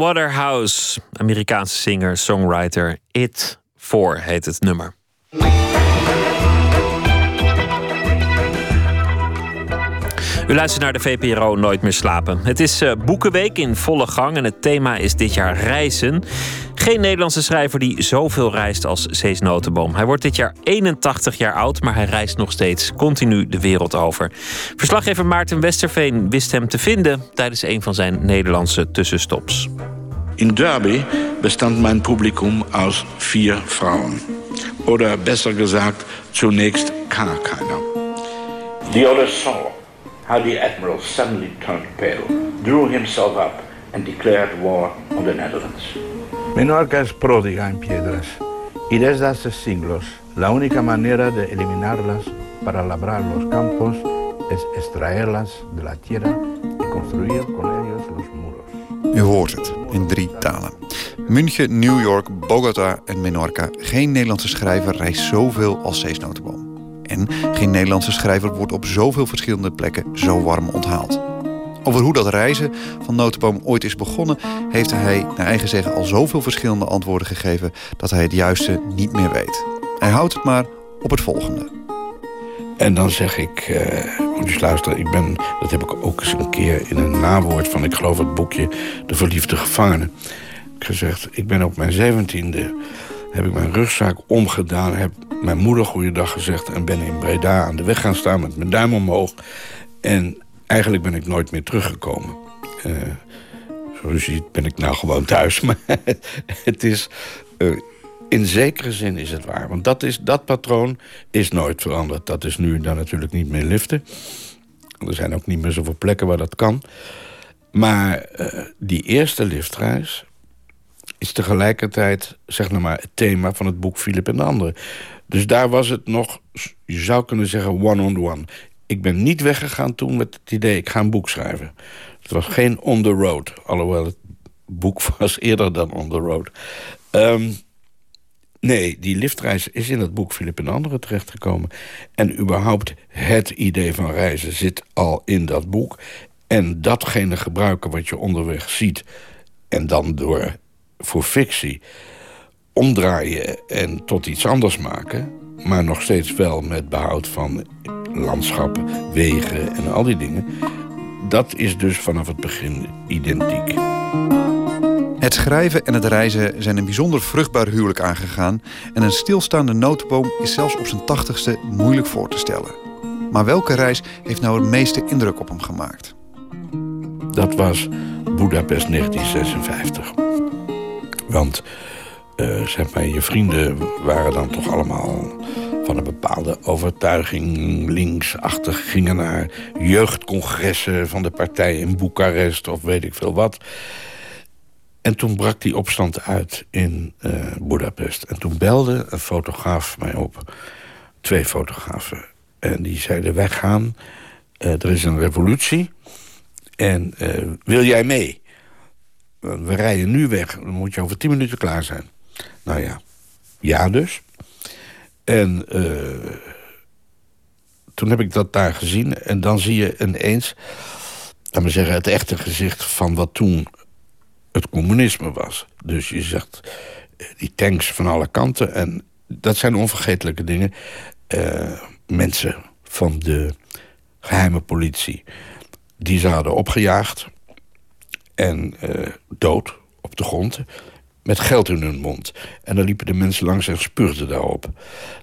Waterhouse, Amerikaanse singer, songwriter. It For heet het nummer. U luistert naar de VPRO Nooit meer slapen. Het is uh, Boekenweek in volle gang en het thema is dit jaar reizen. Geen Nederlandse schrijver die zoveel reist als Cees Notenboom. Hij wordt dit jaar 81 jaar oud, maar hij reist nog steeds continu de wereld over. Verslaggever Maarten Westerveen wist hem te vinden tijdens een van zijn Nederlandse tussenstops. In Derby bestand mijn publikum uit vier vrouwen. Oder besser gezegd, zunächst gar keiner. The others saw how the admiral suddenly turned pale, drew himself up and declared war on the Netherlands. Menorca es pródiga en piedras y desde hace siglos la única manera de eliminarlas para labrar los campos es extraerlas de la tierra y construir con ellos los muros. U hoort het in drie talen. München, New York, Bogota en Menorca. Geen Nederlandse schrijver reist zoveel als Cees Notenboom. En geen Nederlandse schrijver wordt op zoveel verschillende plekken zo warm onthaald. Over hoe dat reizen van Notenboom ooit is begonnen, heeft hij naar eigen zeggen al zoveel verschillende antwoorden gegeven dat hij het juiste niet meer weet. Hij houdt het maar op het volgende. En dan zeg ik, uh, moet eens luisteren, ik ben, dat heb ik ook eens een keer in een nawoord van, ik geloof het boekje De Verliefde Gevangene, gezegd, ik ben op mijn zeventiende, heb ik mijn rugzak omgedaan, heb mijn moeder goeiedag gezegd en ben in Breda aan de weg gaan staan met mijn duim omhoog. En eigenlijk ben ik nooit meer teruggekomen. Uh, zoals je ziet ben ik nou gewoon thuis. (laughs) Maar het is... Uh, in zekere zin is het waar. Want dat, is, dat patroon is nooit veranderd. Dat is nu dan natuurlijk niet meer liften. Er zijn ook niet meer zoveel plekken waar dat kan. Maar uh, die eerste liftreis is tegelijkertijd zeg nou maar, het thema van het boek Philip en de Anderen. Dus daar was het nog, je zou kunnen zeggen, one-on-one. -on -one. Ik ben niet weggegaan toen met het idee, ik ga een boek schrijven. Het was geen on the road. Alhoewel het boek (laughs) was eerder dan on the road. Um, nee, die liftreis is in het boek Philip en Anderen terechtgekomen. En überhaupt het idee van reizen zit al in dat boek. En datgene gebruiken wat je onderweg ziet... en dan door voor fictie omdraaien en tot iets anders maken... maar nog steeds wel met behoud van landschappen, wegen en al die dingen. Dat is dus vanaf het begin identiek. Het schrijven en het reizen zijn een bijzonder vruchtbaar huwelijk aangegaan... en een stilstaande notenboom is zelfs op zijn tachtigste moeilijk voor te stellen. Maar welke reis heeft nou het meeste indruk op hem gemaakt? Dat was Budapest 1956. Want uh, zeg maar, je vrienden waren dan toch allemaal van een bepaalde overtuiging linksachtig... gingen naar jeugdcongressen van de partij in Boekarest of weet ik veel wat. En toen brak die opstand uit in uh, Budapest. En toen belde een fotograaf mij op. Twee fotografen. En die zeiden, wij gaan, eh, er is een revolutie... en eh, wil jij mee? We rijden nu weg, dan moet je over tien minuten klaar zijn. Nou ja, ja dus. En uh, toen heb ik dat daar gezien. En dan zie je ineens, laat maar zeggen, het echte gezicht van wat toen het communisme was. Dus je zegt, eh, die tanks van alle kanten. En dat zijn onvergetelijke dingen. Mensen van de geheime politie, die ze hadden opgejaagd. En uh, dood op de grond met geld in hun mond. En dan liepen de mensen langs en spuugden daarop.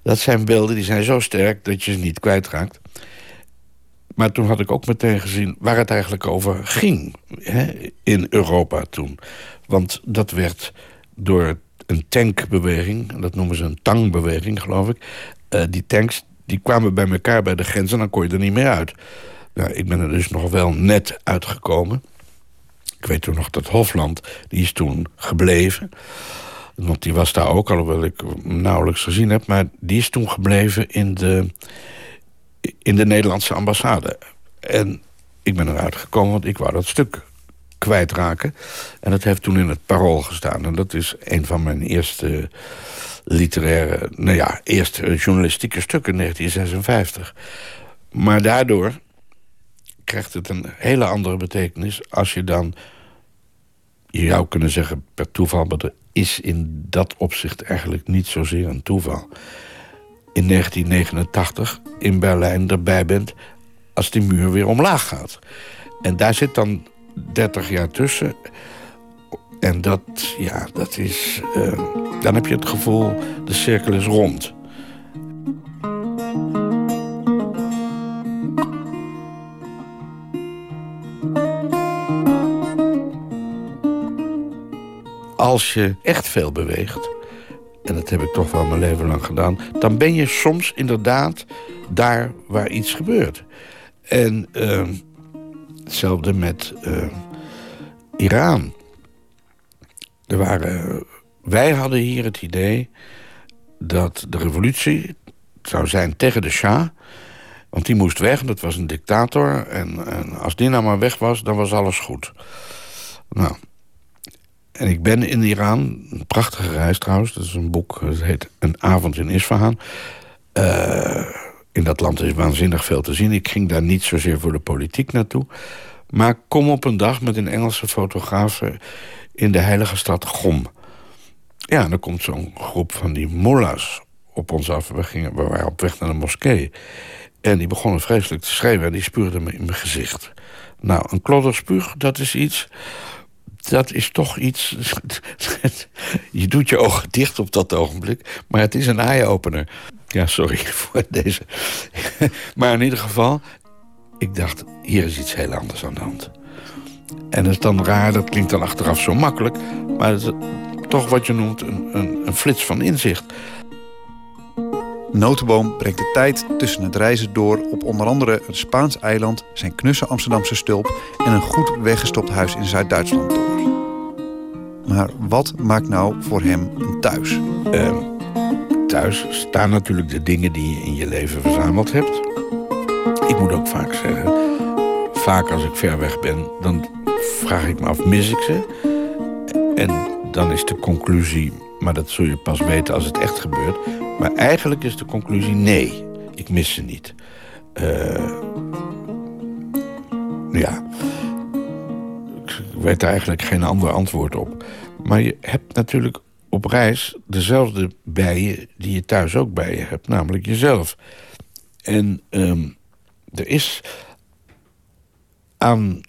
Dat zijn beelden die zijn zo sterk dat je ze niet kwijtraakt. Maar toen had ik ook meteen gezien waar het eigenlijk over ging hè, in Europa toen. Want dat werd door een tankbeweging, dat noemen ze een tangbeweging, geloof ik. Uh, die tanks die kwamen bij elkaar bij de grens en dan kon je er niet meer uit. Nou, ik ben er dus nog wel net uitgekomen. Ik weet toen nog dat Hofland, die is toen gebleven. Want die was daar ook, alhoewel ik hem nauwelijks gezien heb. Maar die is toen gebleven in de, in de Nederlandse ambassade. En ik ben eruit gekomen, want ik wou dat stuk kwijtraken. En dat heeft toen in het Parool gestaan. En dat is een van mijn eerste literaire... nou ja, eerste journalistieke stukken, 1956. Maar daardoor krijgt het een hele andere betekenis... als je dan, je zou kunnen zeggen per toeval... maar er is in dat opzicht eigenlijk niet zozeer een toeval... in 1989 in Berlijn erbij bent als die muur weer omlaag gaat. En daar zit dan 30 jaar tussen... En dat, ja, dat is... Uh, dan heb je het gevoel, de cirkel is rond. Als je echt veel beweegt... en dat heb ik toch wel mijn leven lang gedaan... dan ben je soms inderdaad daar waar iets gebeurt. En uh, hetzelfde met uh, Iran. Er waren, wij hadden hier het idee dat de revolutie zou zijn tegen de Shah... Want die moest weg, dat was een dictator. En, en, als die nou maar weg was, dan was alles goed. Nou, en ik ben in Iran, een prachtige reis trouwens. Dat is een boek, het heet Een avond in Isfahan. Uh, in dat land is waanzinnig veel te zien. Ik ging daar niet zozeer voor de politiek naartoe. Maar kom op een dag met een Engelse fotograaf in de heilige stad Gom. Ja, dan komt zo'n groep van die mullahs op ons af. We, gingen, we waren op weg naar de moskee. En die begonnen vreselijk te schreeuwen en die spuurden me in mijn gezicht. Nou, een klodderspuug, dat is iets dat is toch iets... (laughs) je doet je ogen dicht op dat ogenblik, maar het is een eye-opener. Ja, sorry (laughs) voor deze. (laughs) maar in ieder geval, ik dacht, hier is iets heel anders aan de hand. En dat is dan raar, dat klinkt dan achteraf zo makkelijk... maar het is toch wat je noemt een, een, een flits van inzicht. Notenboom brengt de tijd tussen het reizen door op onder andere een Spaans eiland, zijn knusse Amsterdamse stulp en een goed weggestopt huis in Zuid-Duitsland door. Maar wat maakt nou voor hem een thuis? Uh, thuis staan natuurlijk de dingen die je in je leven verzameld hebt. Ik moet ook vaak zeggen, vaak als ik ver weg ben, dan vraag ik me af, mis ik ze? En dan is de conclusie, maar dat zul je pas weten als het echt gebeurt. Maar eigenlijk is de conclusie, nee, ik mis ze niet. Uh, ja, daar eigenlijk geen ander antwoord op. Maar je hebt natuurlijk op reis dezelfde bij je die je thuis ook bij je hebt, namelijk jezelf. En um, er is aan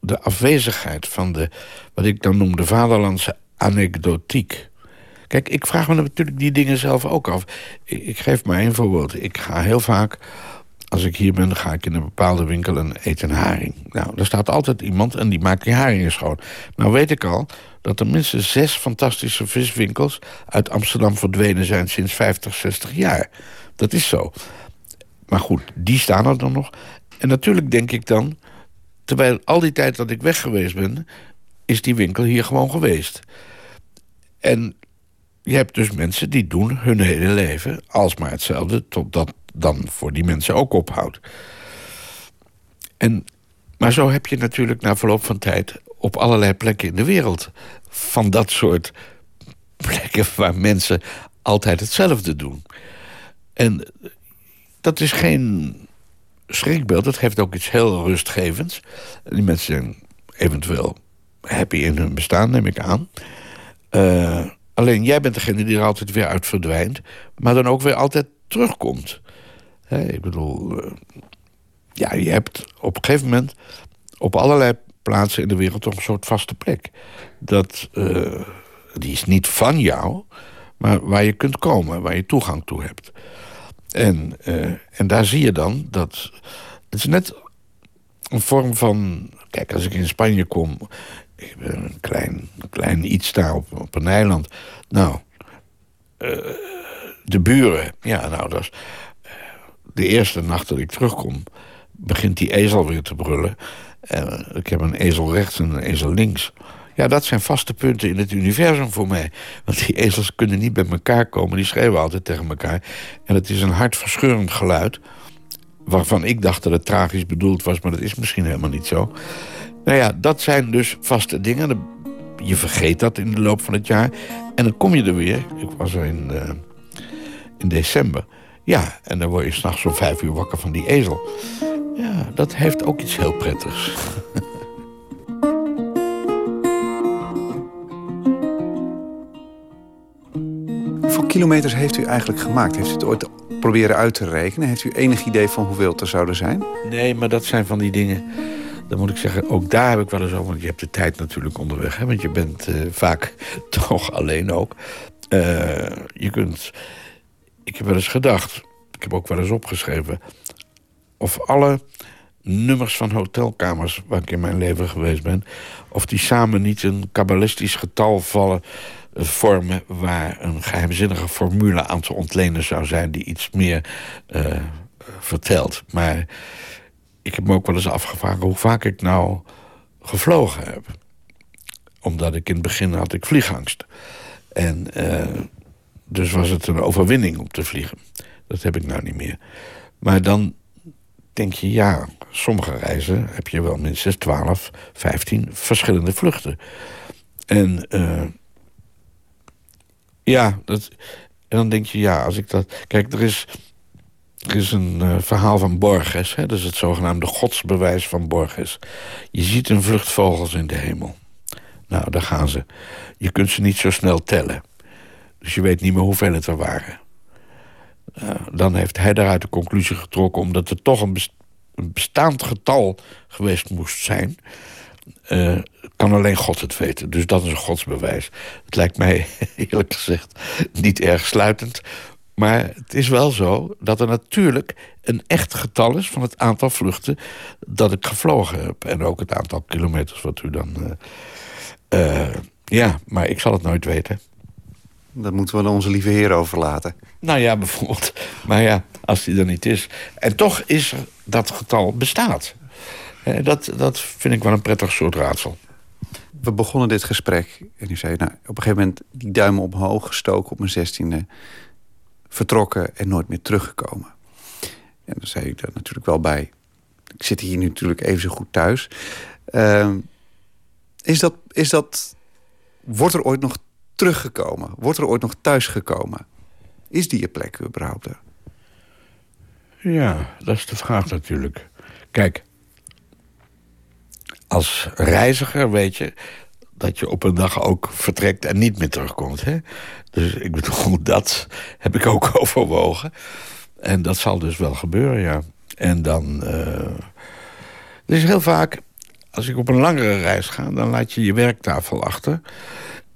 de afwezigheid van de, wat ik dan noem, de vaderlandse anekdotiek. Kijk, ik vraag me natuurlijk die dingen zelf ook af. Ik, ik geef maar één voorbeeld. Ik ga heel vaak als ik hier ben, ga ik in een bepaalde winkel en eet een haring. Nou, er staat altijd iemand en die maakt die haringen schoon. Nou weet ik al dat er minstens zes fantastische viswinkels... uit Amsterdam verdwenen zijn sinds 50, 60 jaar. Dat is zo. Maar goed, die staan er dan nog. En natuurlijk denk ik dan... terwijl al die tijd dat ik weg geweest ben... is die winkel hier gewoon geweest. En je hebt dus mensen die doen hun hele leven alsmaar hetzelfde... totdat dan voor die mensen ook ophoudt. En, maar zo heb je natuurlijk na verloop van tijd op allerlei plekken in de wereld van dat soort plekken waar mensen altijd hetzelfde doen. En dat is geen schrikbeeld, dat geeft ook iets heel rustgevends. Die mensen zijn eventueel happy in hun bestaan, neem ik aan. Uh, alleen jij bent degene die er altijd weer uit verdwijnt, maar dan ook weer altijd terugkomt. Ik bedoel, uh, ja, je hebt op een gegeven moment op allerlei plaatsen in de wereld toch een soort vaste plek. Dat, uh, die is niet van jou, maar waar je kunt komen, waar je toegang toe hebt. En, uh, en daar zie je dan dat. Het is net een vorm van. Kijk, als ik in Spanje kom. Ik ben een klein, klein iets daar op, op een eiland. Nou, de buren. Ja, nou, dat is. De eerste nacht dat ik terugkom, begint die ezel weer te brullen. Uh, ik heb een ezel rechts en een ezel links. Ja, dat zijn vaste punten in het universum voor mij. Want die ezels kunnen niet bij elkaar komen. Die schreeuwen altijd tegen elkaar. En het is een hartverscheurend geluid. Waarvan ik dacht dat het tragisch bedoeld was. Maar dat is misschien helemaal niet zo. Nou ja, dat zijn dus vaste dingen. Je vergeet dat in de loop van het jaar. En dan kom je er weer. Ik was er in, uh, in december. Ja, en dan word je s'nachts om vijf uur wakker van die ezel. Ja, dat heeft ook iets heel prettigs. (laughs) Hoeveel kilometers heeft u eigenlijk gemaakt? Heeft u het ooit proberen uit te rekenen? Heeft u enig idee van hoeveel het er zouden zijn? Nee, maar dat zijn van die dingen... Dan moet ik zeggen, ook daar heb ik wel eens over... want je hebt de tijd natuurlijk onderweg, hè, want je bent uh, vaak (laughs) toch alleen ook. Uh, je kunt... Ik heb wel eens gedacht, ik heb ook wel eens opgeschreven... of alle nummers van hotelkamers waar ik in mijn leven geweest ben... of die samen niet een kabbalistisch getal vallen vormen waar een geheimzinnige formule aan te ontlenen zou zijn die iets meer uh, vertelt. Maar ik heb me ook wel eens afgevraagd hoe vaak ik nou gevlogen heb. Omdat ik in het begin had ik vliegangst. En uh, dus was het een overwinning om te vliegen. Dat heb ik nou niet meer. Maar dan denk je, ja, sommige reizen heb je wel minstens 12, 15 verschillende vluchten. En uh, ja, dat, en dan denk je, ja, als ik dat... Kijk, er is, er is een uh, verhaal van Borges. Hè, is het zogenaamde godsbewijs van Borges. Je ziet een vluchtvogels in de hemel. Nou, daar gaan ze. Je kunt ze niet zo snel tellen. Dus je weet niet meer hoeveel het er waren. Uh, dan heeft hij daaruit de conclusie getrokken... omdat er toch een, best een bestaand getal geweest moest zijn... Uh, kan alleen God het weten. Dus dat is een godsbewijs. Het lijkt mij, (laughs) eerlijk gezegd, niet erg sluitend. Maar het is wel zo dat er natuurlijk een echt getal is... van het aantal vluchten dat ik gevlogen heb. En ook het aantal kilometers wat u dan... Uh, ja, maar ik zal het nooit weten. Dat moeten we aan onze lieve heer overlaten. Nou ja, bijvoorbeeld. Maar ja, als die er niet is. En toch is dat getal bestaat. Dat, dat vind ik wel een prettig soort raadsel. We begonnen dit gesprek en u zei... Nou, op een gegeven moment die duimen omhoog gestoken op mijn zestiende... vertrokken en nooit meer teruggekomen. En dan zei ik er natuurlijk wel bij... ik zit hier nu natuurlijk even zo goed thuis. Uh, is dat, is dat... Wordt er ooit nog teruggekomen? Wordt er ooit nog thuisgekomen? Is die je plek überhaupt er? Ja, dat is de vraag natuurlijk. Kijk, als reiziger weet je dat je op een dag ook vertrekt en niet meer terugkomt. Hè? Dus ik bedoel, (laughs) dat heb ik ook (laughs) overwogen. En dat zal dus wel gebeuren, ja. En dan... Uh, is heel vaak... Als ik op een langere reis ga, dan laat je je werktafel achter.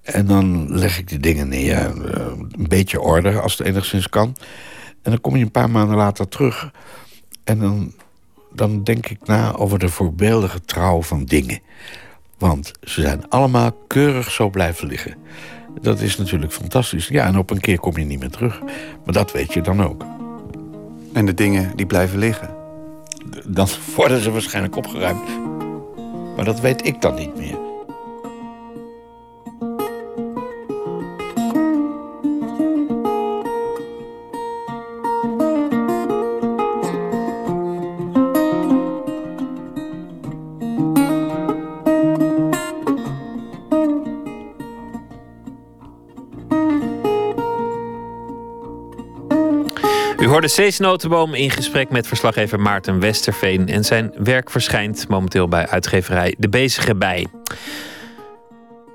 En dan leg ik die dingen neer. Uh, een beetje orde, als het enigszins kan. En dan kom je een paar maanden later terug. En dan dan denk ik na over de voorbeeldige trouw van dingen. Want ze zijn allemaal keurig zo blijven liggen. Dat is natuurlijk fantastisch. Ja, en op een keer kom je niet meer terug. Maar dat weet je dan ook. En de dingen die blijven liggen? Dan worden ze waarschijnlijk opgeruimd. Maar dat weet ik dan niet meer. Hoorde Cees Notenboom in gesprek met verslaggever Maarten Westerveen. En zijn werk verschijnt momenteel bij uitgeverij De Bezige Bij.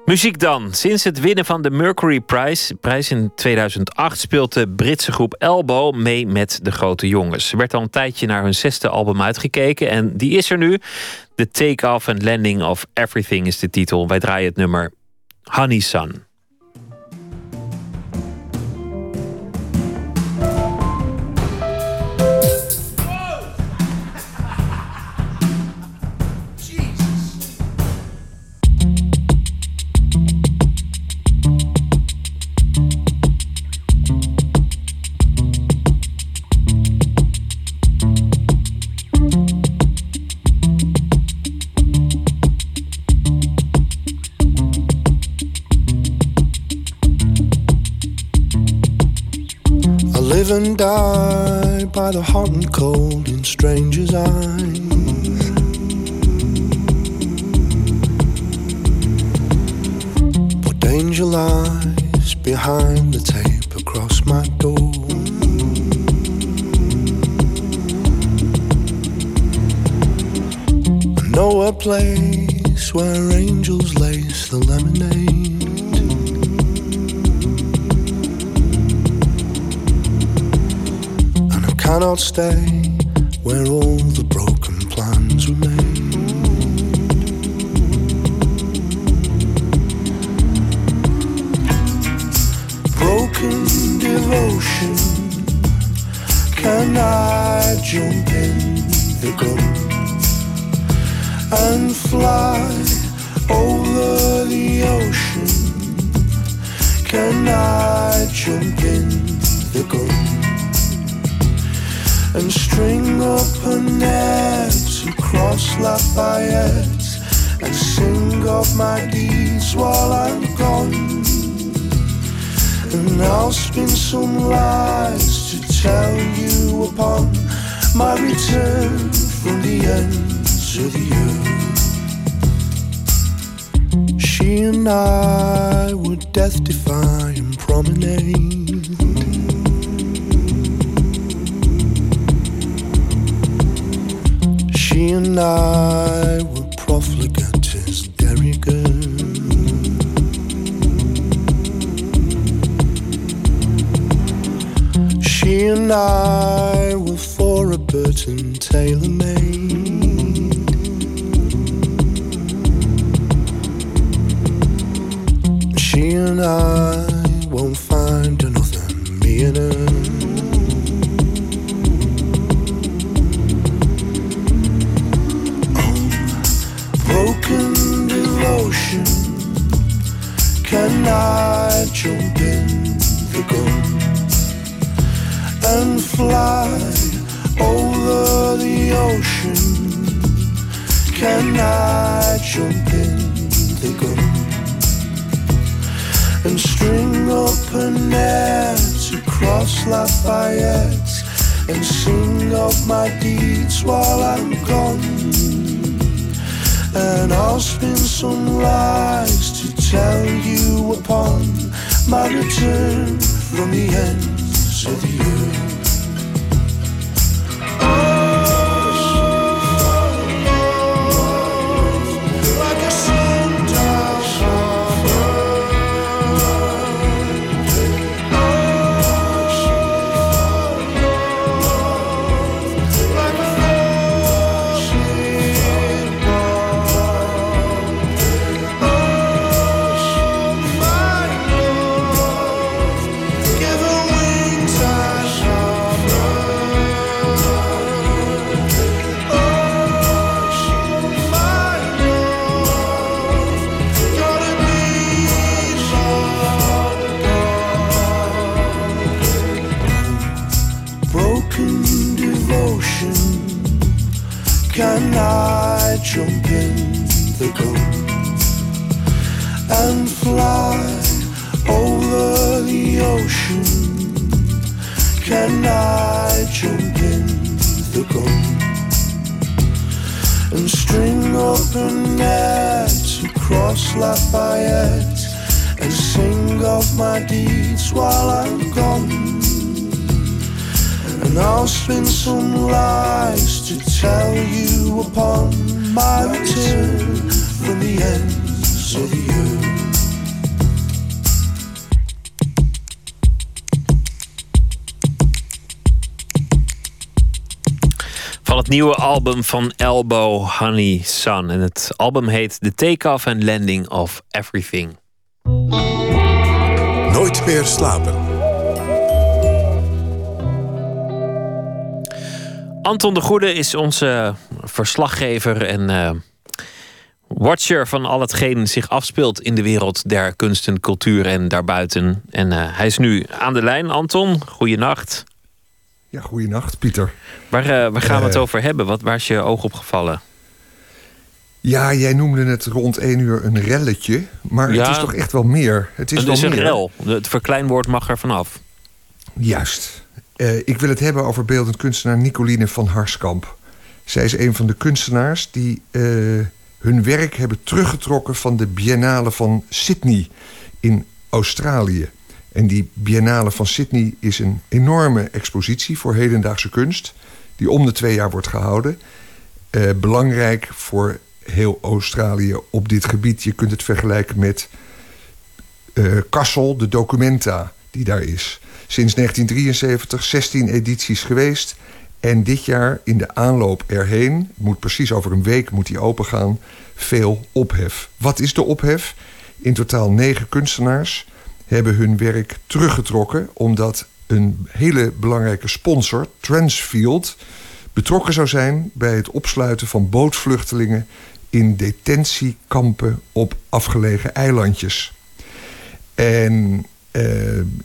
Muziek dan. Sinds het winnen van de Mercury Prize, prijs in 2008 speelt de Britse groep Elbow mee met de grote jongens. Er werd al een tijdje naar hun zesde album uitgekeken en die is er nu. The Take-Off and Landing of Everything is de titel. Wij draaien het nummer Honey Sun. And die by the hot and cold in strangers' eyes. What danger lies behind the tape across my door? I know a place where angels lace the lemonade. Cannot stay where all the broken plans were made. Broken devotion, can I jump in the gun and fly over the ocean? Can I jump in the gun? And string up a net across Lafayette and sing of my deeds while I'm gone. And I'll spin some lies to tell you upon my return from the ends of the earth. She and I would death defy and promenade. She and I were profligate as derrigers. She and I were for a Burton tailor made. I jump in the gun and fly over the ocean? Can I jump in the gun and string up a net across Lafayette and sing of my deeds while I'm gone? And I'll spin some lies to tell you upon my return from the ends of the earth. Van het nieuwe album van Elbow Honey Sun. En het album heet The Takeoff and Landing of Everything. Nooit meer slapen. Anton de Goede is onze verslaggever en eh, watcher van al hetgeen zich afspeelt in de wereld der kunst en cultuur en daarbuiten. En eh, hij is nu aan de lijn. Anton, goeienacht. Ja, goeienacht, Pieter. Waar, eh, waar gaan we het Eh. over hebben? Wat, waar is je oog op gevallen? Ja, jij noemde het rond één uur een relletje. Maar Ja. het is toch echt wel meer. Het is Het wel is een rel. Het verkleinwoord mag er vanaf. Juist. Eh, ik wil het hebben over beeldend kunstenaar Nicoline van Harskamp. Zij is een van de kunstenaars die eh, hun werk hebben teruggetrokken van de Biennale van Sydney in Australië. En die Biennale van Sydney is een enorme expositie voor hedendaagse kunst, die om de twee jaar wordt gehouden. Eh, belangrijk voor heel Australië op dit gebied. Je kunt het vergelijken met Kassel, de Documenta die daar is. Sinds 1973 16 edities geweest. En dit jaar in de aanloop erheen, moet precies over een week moet die open gaan, veel ophef. Wat is de ophef? In totaal negen kunstenaars hebben hun werk teruggetrokken omdat een hele belangrijke sponsor, Transfield, betrokken zou zijn bij het opsluiten van bootvluchtelingen in detentiekampen op afgelegen eilandjes. En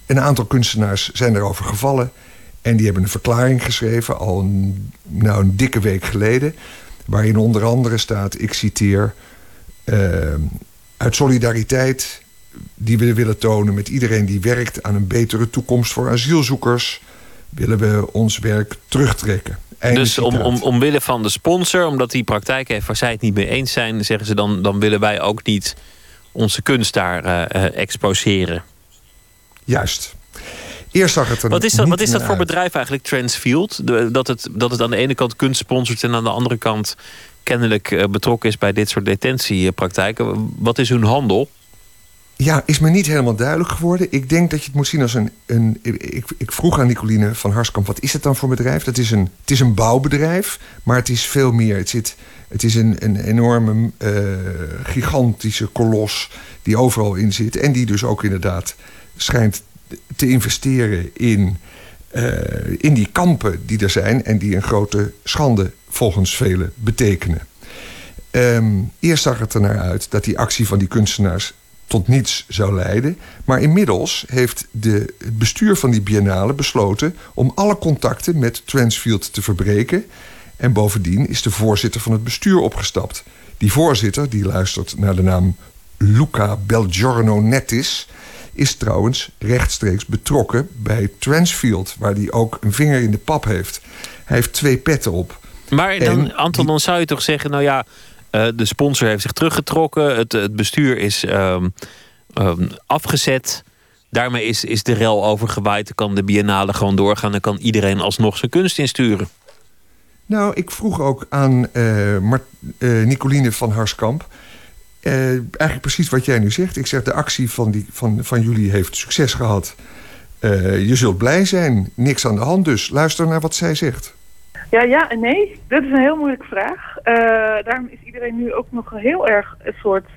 een aantal kunstenaars zijn erover gevallen. En die hebben een verklaring geschreven, al een, nou, een dikke week geleden. Waarin onder andere staat, ik citeer... eh, uit solidariteit die we willen tonen met iedereen die werkt aan een betere toekomst voor asielzoekers, willen we ons werk terugtrekken. Einde dus om, om, omwille van de sponsor, omdat die praktijk heeft waar zij het niet mee eens zijn, zeggen ze dan, dan willen wij ook niet onze kunst daar eh, eh, exposeren. Juist. Eerst zag het er Wat is dat, wat is dat voor uit. bedrijf eigenlijk, Transfield? De- dat, het, dat het aan de ene kant kunst sponsort en aan de andere kant kennelijk eh, betrokken is bij dit soort detentiepraktijken. Wat is hun handel? Ja, is me niet helemaal duidelijk geworden. Ik denk dat je het moet zien als een. een ik, ik vroeg aan Nicoline van Harskamp: wat is het dan voor bedrijf? Dat is een, het is een bouwbedrijf, maar het is veel meer. Het, zit, het is een, een enorme, eh, gigantische kolos die overal in zit. En die dus ook inderdaad schijnt te investeren in, eh, in die kampen die er zijn. En die een grote schande volgens velen betekenen. Ehm, eerst zag het er naar uit dat die actie van die kunstenaars tot niets zou leiden. Maar inmiddels heeft de, het bestuur van die biennale besloten om alle contacten met Transfield te verbreken. En bovendien is de voorzitter van het bestuur opgestapt. Die voorzitter, die luistert naar de naam Luca Belgiorno Nettis, is trouwens rechtstreeks betrokken bij Transfield, waar hij ook een vinger in de pap heeft. Hij heeft twee petten op. Maar dan, En Anton, dan zou je toch zeggen: nou ja, eh, de sponsor heeft zich teruggetrokken, het, het bestuur is ehm, ehm, afgezet. Daarmee is, is de rel overgewaaid. Dan kan de biennale gewoon doorgaan. Dan kan iedereen alsnog zijn kunst insturen. Nou, ik vroeg ook aan eh, Mart- eh, Nicoline van Harskamp. Eh, eigenlijk precies wat jij nu zegt. Ik zeg, de actie van, die, van, van jullie heeft succes gehad. Eh, je zult blij zijn. Niks aan de hand dus. Luister naar wat zij zegt. Ja, ja en nee. Dat is een heel moeilijke vraag. Eh, daarom is iedereen nu ook nog heel erg een soort...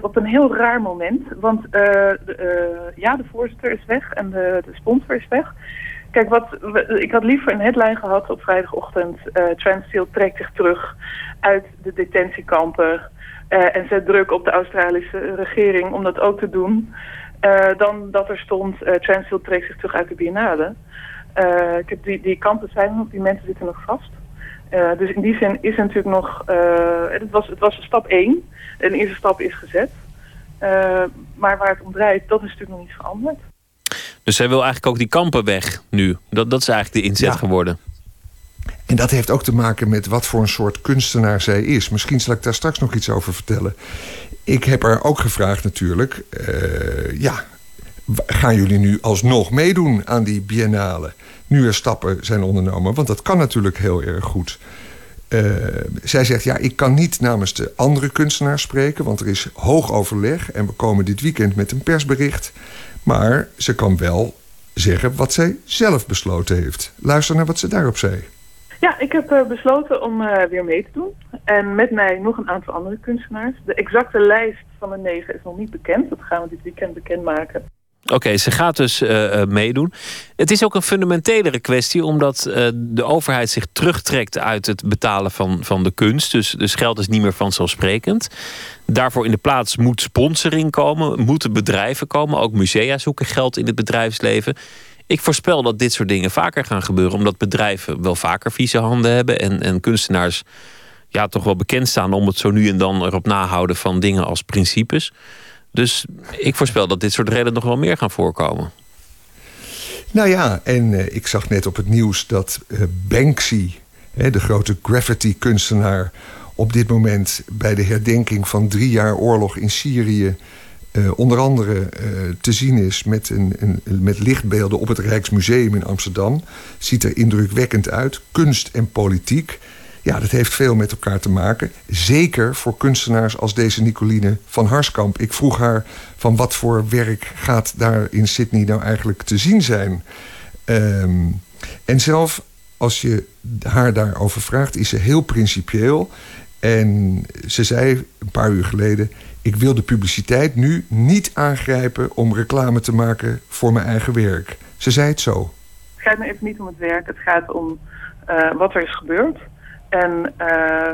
op een heel raar moment. Want ja, de voorzitter is weg en de, de sponsor is weg. Kijk, wat, ik had liever een headline gehad op vrijdagochtend. eh Transfield trekt zich terug uit de detentiekampen... eh, en zet druk op de Australische regering om dat ook te doen... eh, dan dat er stond eh Transfield trekt zich terug uit de Biennale... Eh, ik heb die, die kampen zijn nog, die mensen zitten nog vast. Eh, dus in die zin is er natuurlijk nog, eh, het, was, het was stap 1. Een eerste stap is gezet. Eh, maar waar het om draait, dat is natuurlijk nog niet veranderd. Dus zij wil eigenlijk ook die kampen weg nu. Dat, dat is eigenlijk de inzet Ja. geworden. En dat heeft ook te maken met wat voor een soort kunstenaar zij is. Misschien zal ik daar straks nog iets over vertellen. Ik heb haar ook gevraagd natuurlijk. eh, ja, gaan jullie nu alsnog meedoen aan die biennale? Nu er stappen zijn ondernomen, want dat kan natuurlijk heel erg goed. Uh, zij zegt, ja, ik kan niet namens de andere kunstenaars spreken... want er is hoog overleg en we komen dit weekend met een persbericht. Maar ze kan wel zeggen wat zij zelf besloten heeft. Luister naar wat ze daarop zei. Ja, ik heb uh, besloten om uh, weer mee te doen. En met mij nog een aantal andere kunstenaars. De exacte lijst van de negen is nog niet bekend. Dat gaan we dit weekend bekendmaken. Oké, ze gaat dus uh, meedoen. Het is ook een fundamentelere kwestie, omdat de overheid zich terugtrekt uit het betalen van, van de kunst. Dus, dus geld is niet meer vanzelfsprekend. Daarvoor in de plaats moet sponsoring komen, moeten bedrijven komen. Ook musea zoeken geld in het bedrijfsleven. Ik voorspel dat dit soort dingen vaker gaan gebeuren, omdat bedrijven wel vaker vieze handen hebben en, en kunstenaars ja, toch wel bekend staan om het zo nu en dan erop nahouden van dingen als principes. Dus ik voorspel dat dit soort redenen nog wel meer gaan voorkomen. Nou ja, en uh, ik zag net op het nieuws dat uh, Banksy, hè, de grote graffiti-kunstenaar, op dit moment bij de herdenking van drie jaar oorlog in Syrië. Uh, onder andere te zien is met, een, een, met lichtbeelden op het Rijksmuseum in Amsterdam. Ziet er indrukwekkend uit. Kunst en politiek. Ja, dat heeft veel met elkaar te maken. Zeker voor kunstenaars als deze Nicoline van Harskamp. Ik vroeg haar van wat voor werk gaat daar in Sydney nou eigenlijk te zien zijn. Um, en zelf, als je haar daarover vraagt, is ze heel principieel. En ze zei een paar uur geleden... ik wil de publiciteit nu niet aangrijpen om reclame te maken voor mijn eigen werk. Ze zei het zo. Het gaat me even niet om het werk. Het gaat om uh, wat er is gebeurd. En, uh,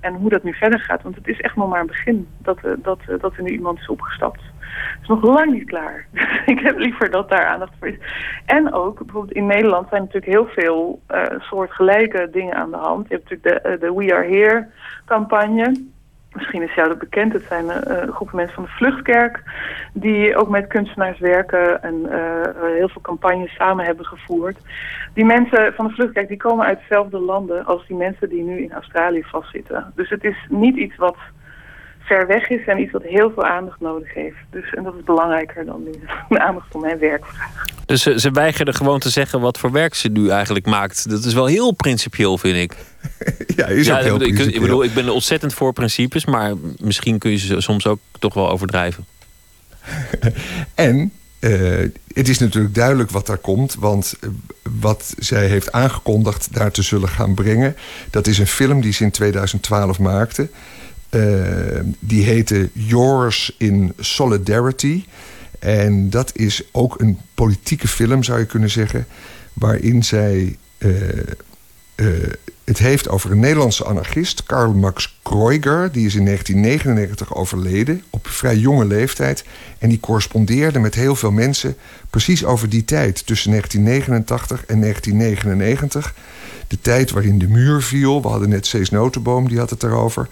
en hoe dat nu verder gaat. Want het is echt nog maar een begin dat, uh, dat, dat er nu iemand is opgestapt. Het is nog lang niet klaar. (laughs) ik heb liever dat daar aandacht voor is. En ook, bijvoorbeeld in Nederland zijn natuurlijk heel veel soortgelijke dingen aan de hand. Je hebt natuurlijk de, de We Are Here campagne. Misschien is jou dat bekend. Het zijn uh, groepen mensen van de Vluchtkerk... die ook met kunstenaars werken... en uh, heel veel campagnes samen hebben gevoerd. Die mensen van de Vluchtkerk die komen uit dezelfde landen... als die mensen die nu in Australië vastzitten. Dus het is niet iets wat ver weg is... en iets wat heel veel aandacht nodig heeft. Dus, en dat is belangrijker dan (laughs) de aandacht voor mijn werkvraag. Dus ze, ze weigeren gewoon te zeggen wat voor werk ze nu eigenlijk maakt. Dat is wel heel principieel, vind ik. (laughs) ja, is ja, ook heel ik, ik bedoel, ik ben ontzettend voor principes, maar misschien kun je ze soms ook toch wel overdrijven. (laughs) en uh, het is natuurlijk duidelijk wat daar komt, want wat zij heeft aangekondigd daar te zullen gaan brengen, dat is een film die ze in 2012 maakte. Uh, die heette Yours in Solidarity. En dat is ook een politieke film, zou je kunnen zeggen, waarin zij uh, uh, het heeft over een Nederlandse anarchist, Karl Max Kreuger. Die is in 1999 overleden, op vrij jonge leeftijd. En die correspondeerde met heel veel mensen precies over die tijd. Tussen 1989 en 1999. De tijd waarin de muur viel. We hadden net Cees Notenboom, die had het erover.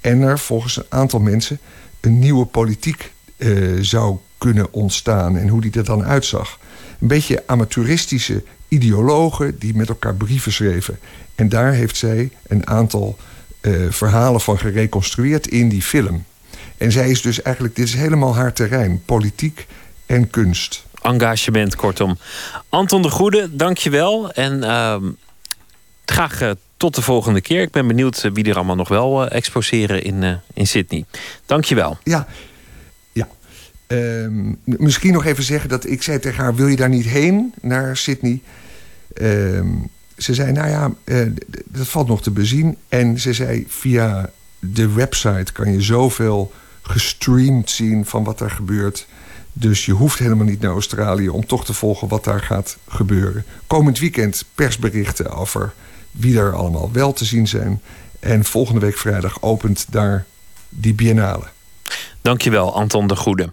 En er volgens een aantal mensen een nieuwe politiek uh, zou kunnen ontstaan. En hoe die er dan uitzag. Een beetje amateuristische ideologen die met elkaar brieven schreven. En daar heeft zij een aantal uh, verhalen van gereconstrueerd in die film. En zij is dus eigenlijk, dit is helemaal haar terrein: politiek en kunst. Engagement, kortom. Anton de Goede, dank je wel. En uh, graag uh, tot de volgende keer. Ik ben benieuwd wie er allemaal nog wel exposeren in, in Sydney. Dank je wel. Ja, Uh, misschien nog even zeggen dat ik zei tegen haar... wil je daar niet heen, naar Sydney? Uh, ze zei, nou ja, dat valt nog te bezien. En ze zei, via de website kan je zoveel gestreamd zien... van wat er gebeurt. Dus je hoeft helemaal niet naar Australië... om toch te volgen wat daar gaat gebeuren. Komend weekend persberichten over wie er allemaal wel te zien zijn. En volgende week vrijdag opent daar die biennale. Dankjewel, Anton de Goede.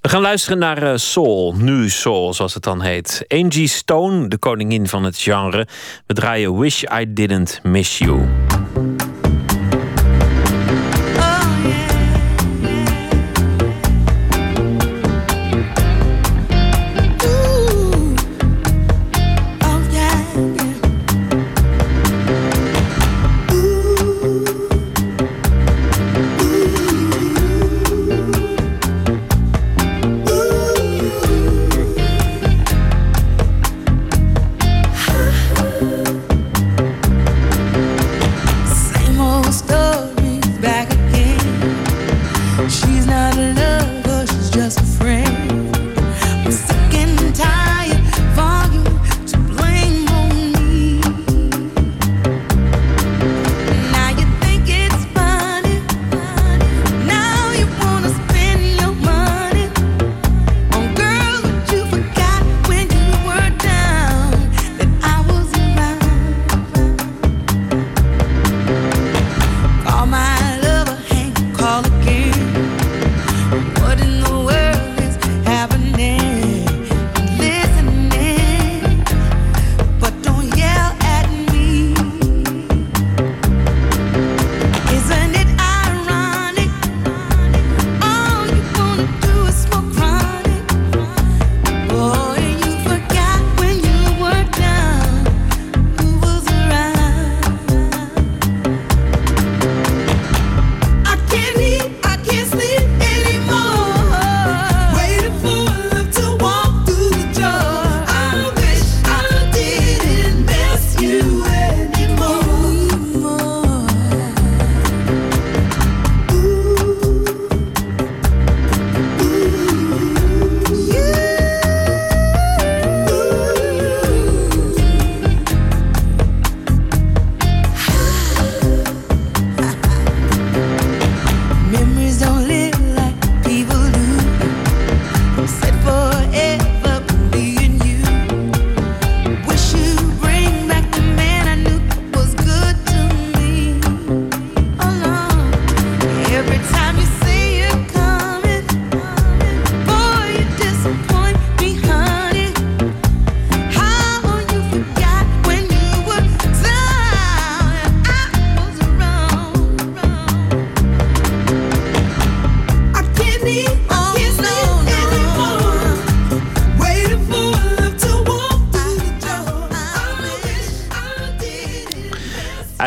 We gaan luisteren naar uh, Soul, nu Soul zoals het dan heet. Angie Stone, de koningin van het genre. We draaien Wish I Didn't Miss You.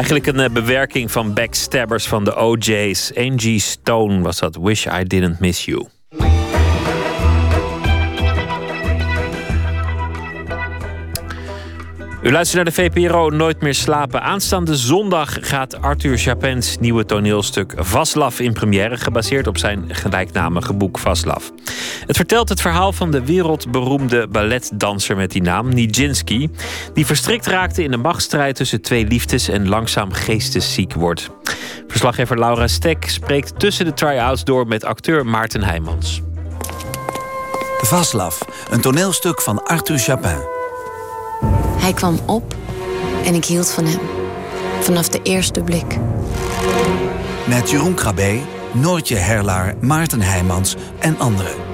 Eigenlijk een eh, bewerking van backstabbers van de OJ's. Angie Stone was dat. Wish I Didn't Miss You. U luistert naar de VPRO Nooit meer slapen. Aanstaande zondag gaat Arthur Chapins nieuwe toneelstuk Vaslav in première, gebaseerd op zijn gelijknamige boek Vaslav. Het vertelt het verhaal van de wereldberoemde balletdanser met die naam, Nijinsky, die verstrikt raakte in de machtsstrijd tussen twee liefdes en langzaam geestesziek wordt. Verslaggever Laura Stek spreekt tussen de try-outs door met acteur Maarten Heijmans. Vaslav, een toneelstuk van Arthur Chapin. Hij kwam op en ik hield van hem. Vanaf de eerste blik. Met Jeroen Krabbe, Noortje Herlaar, Maarten Heijmans en anderen.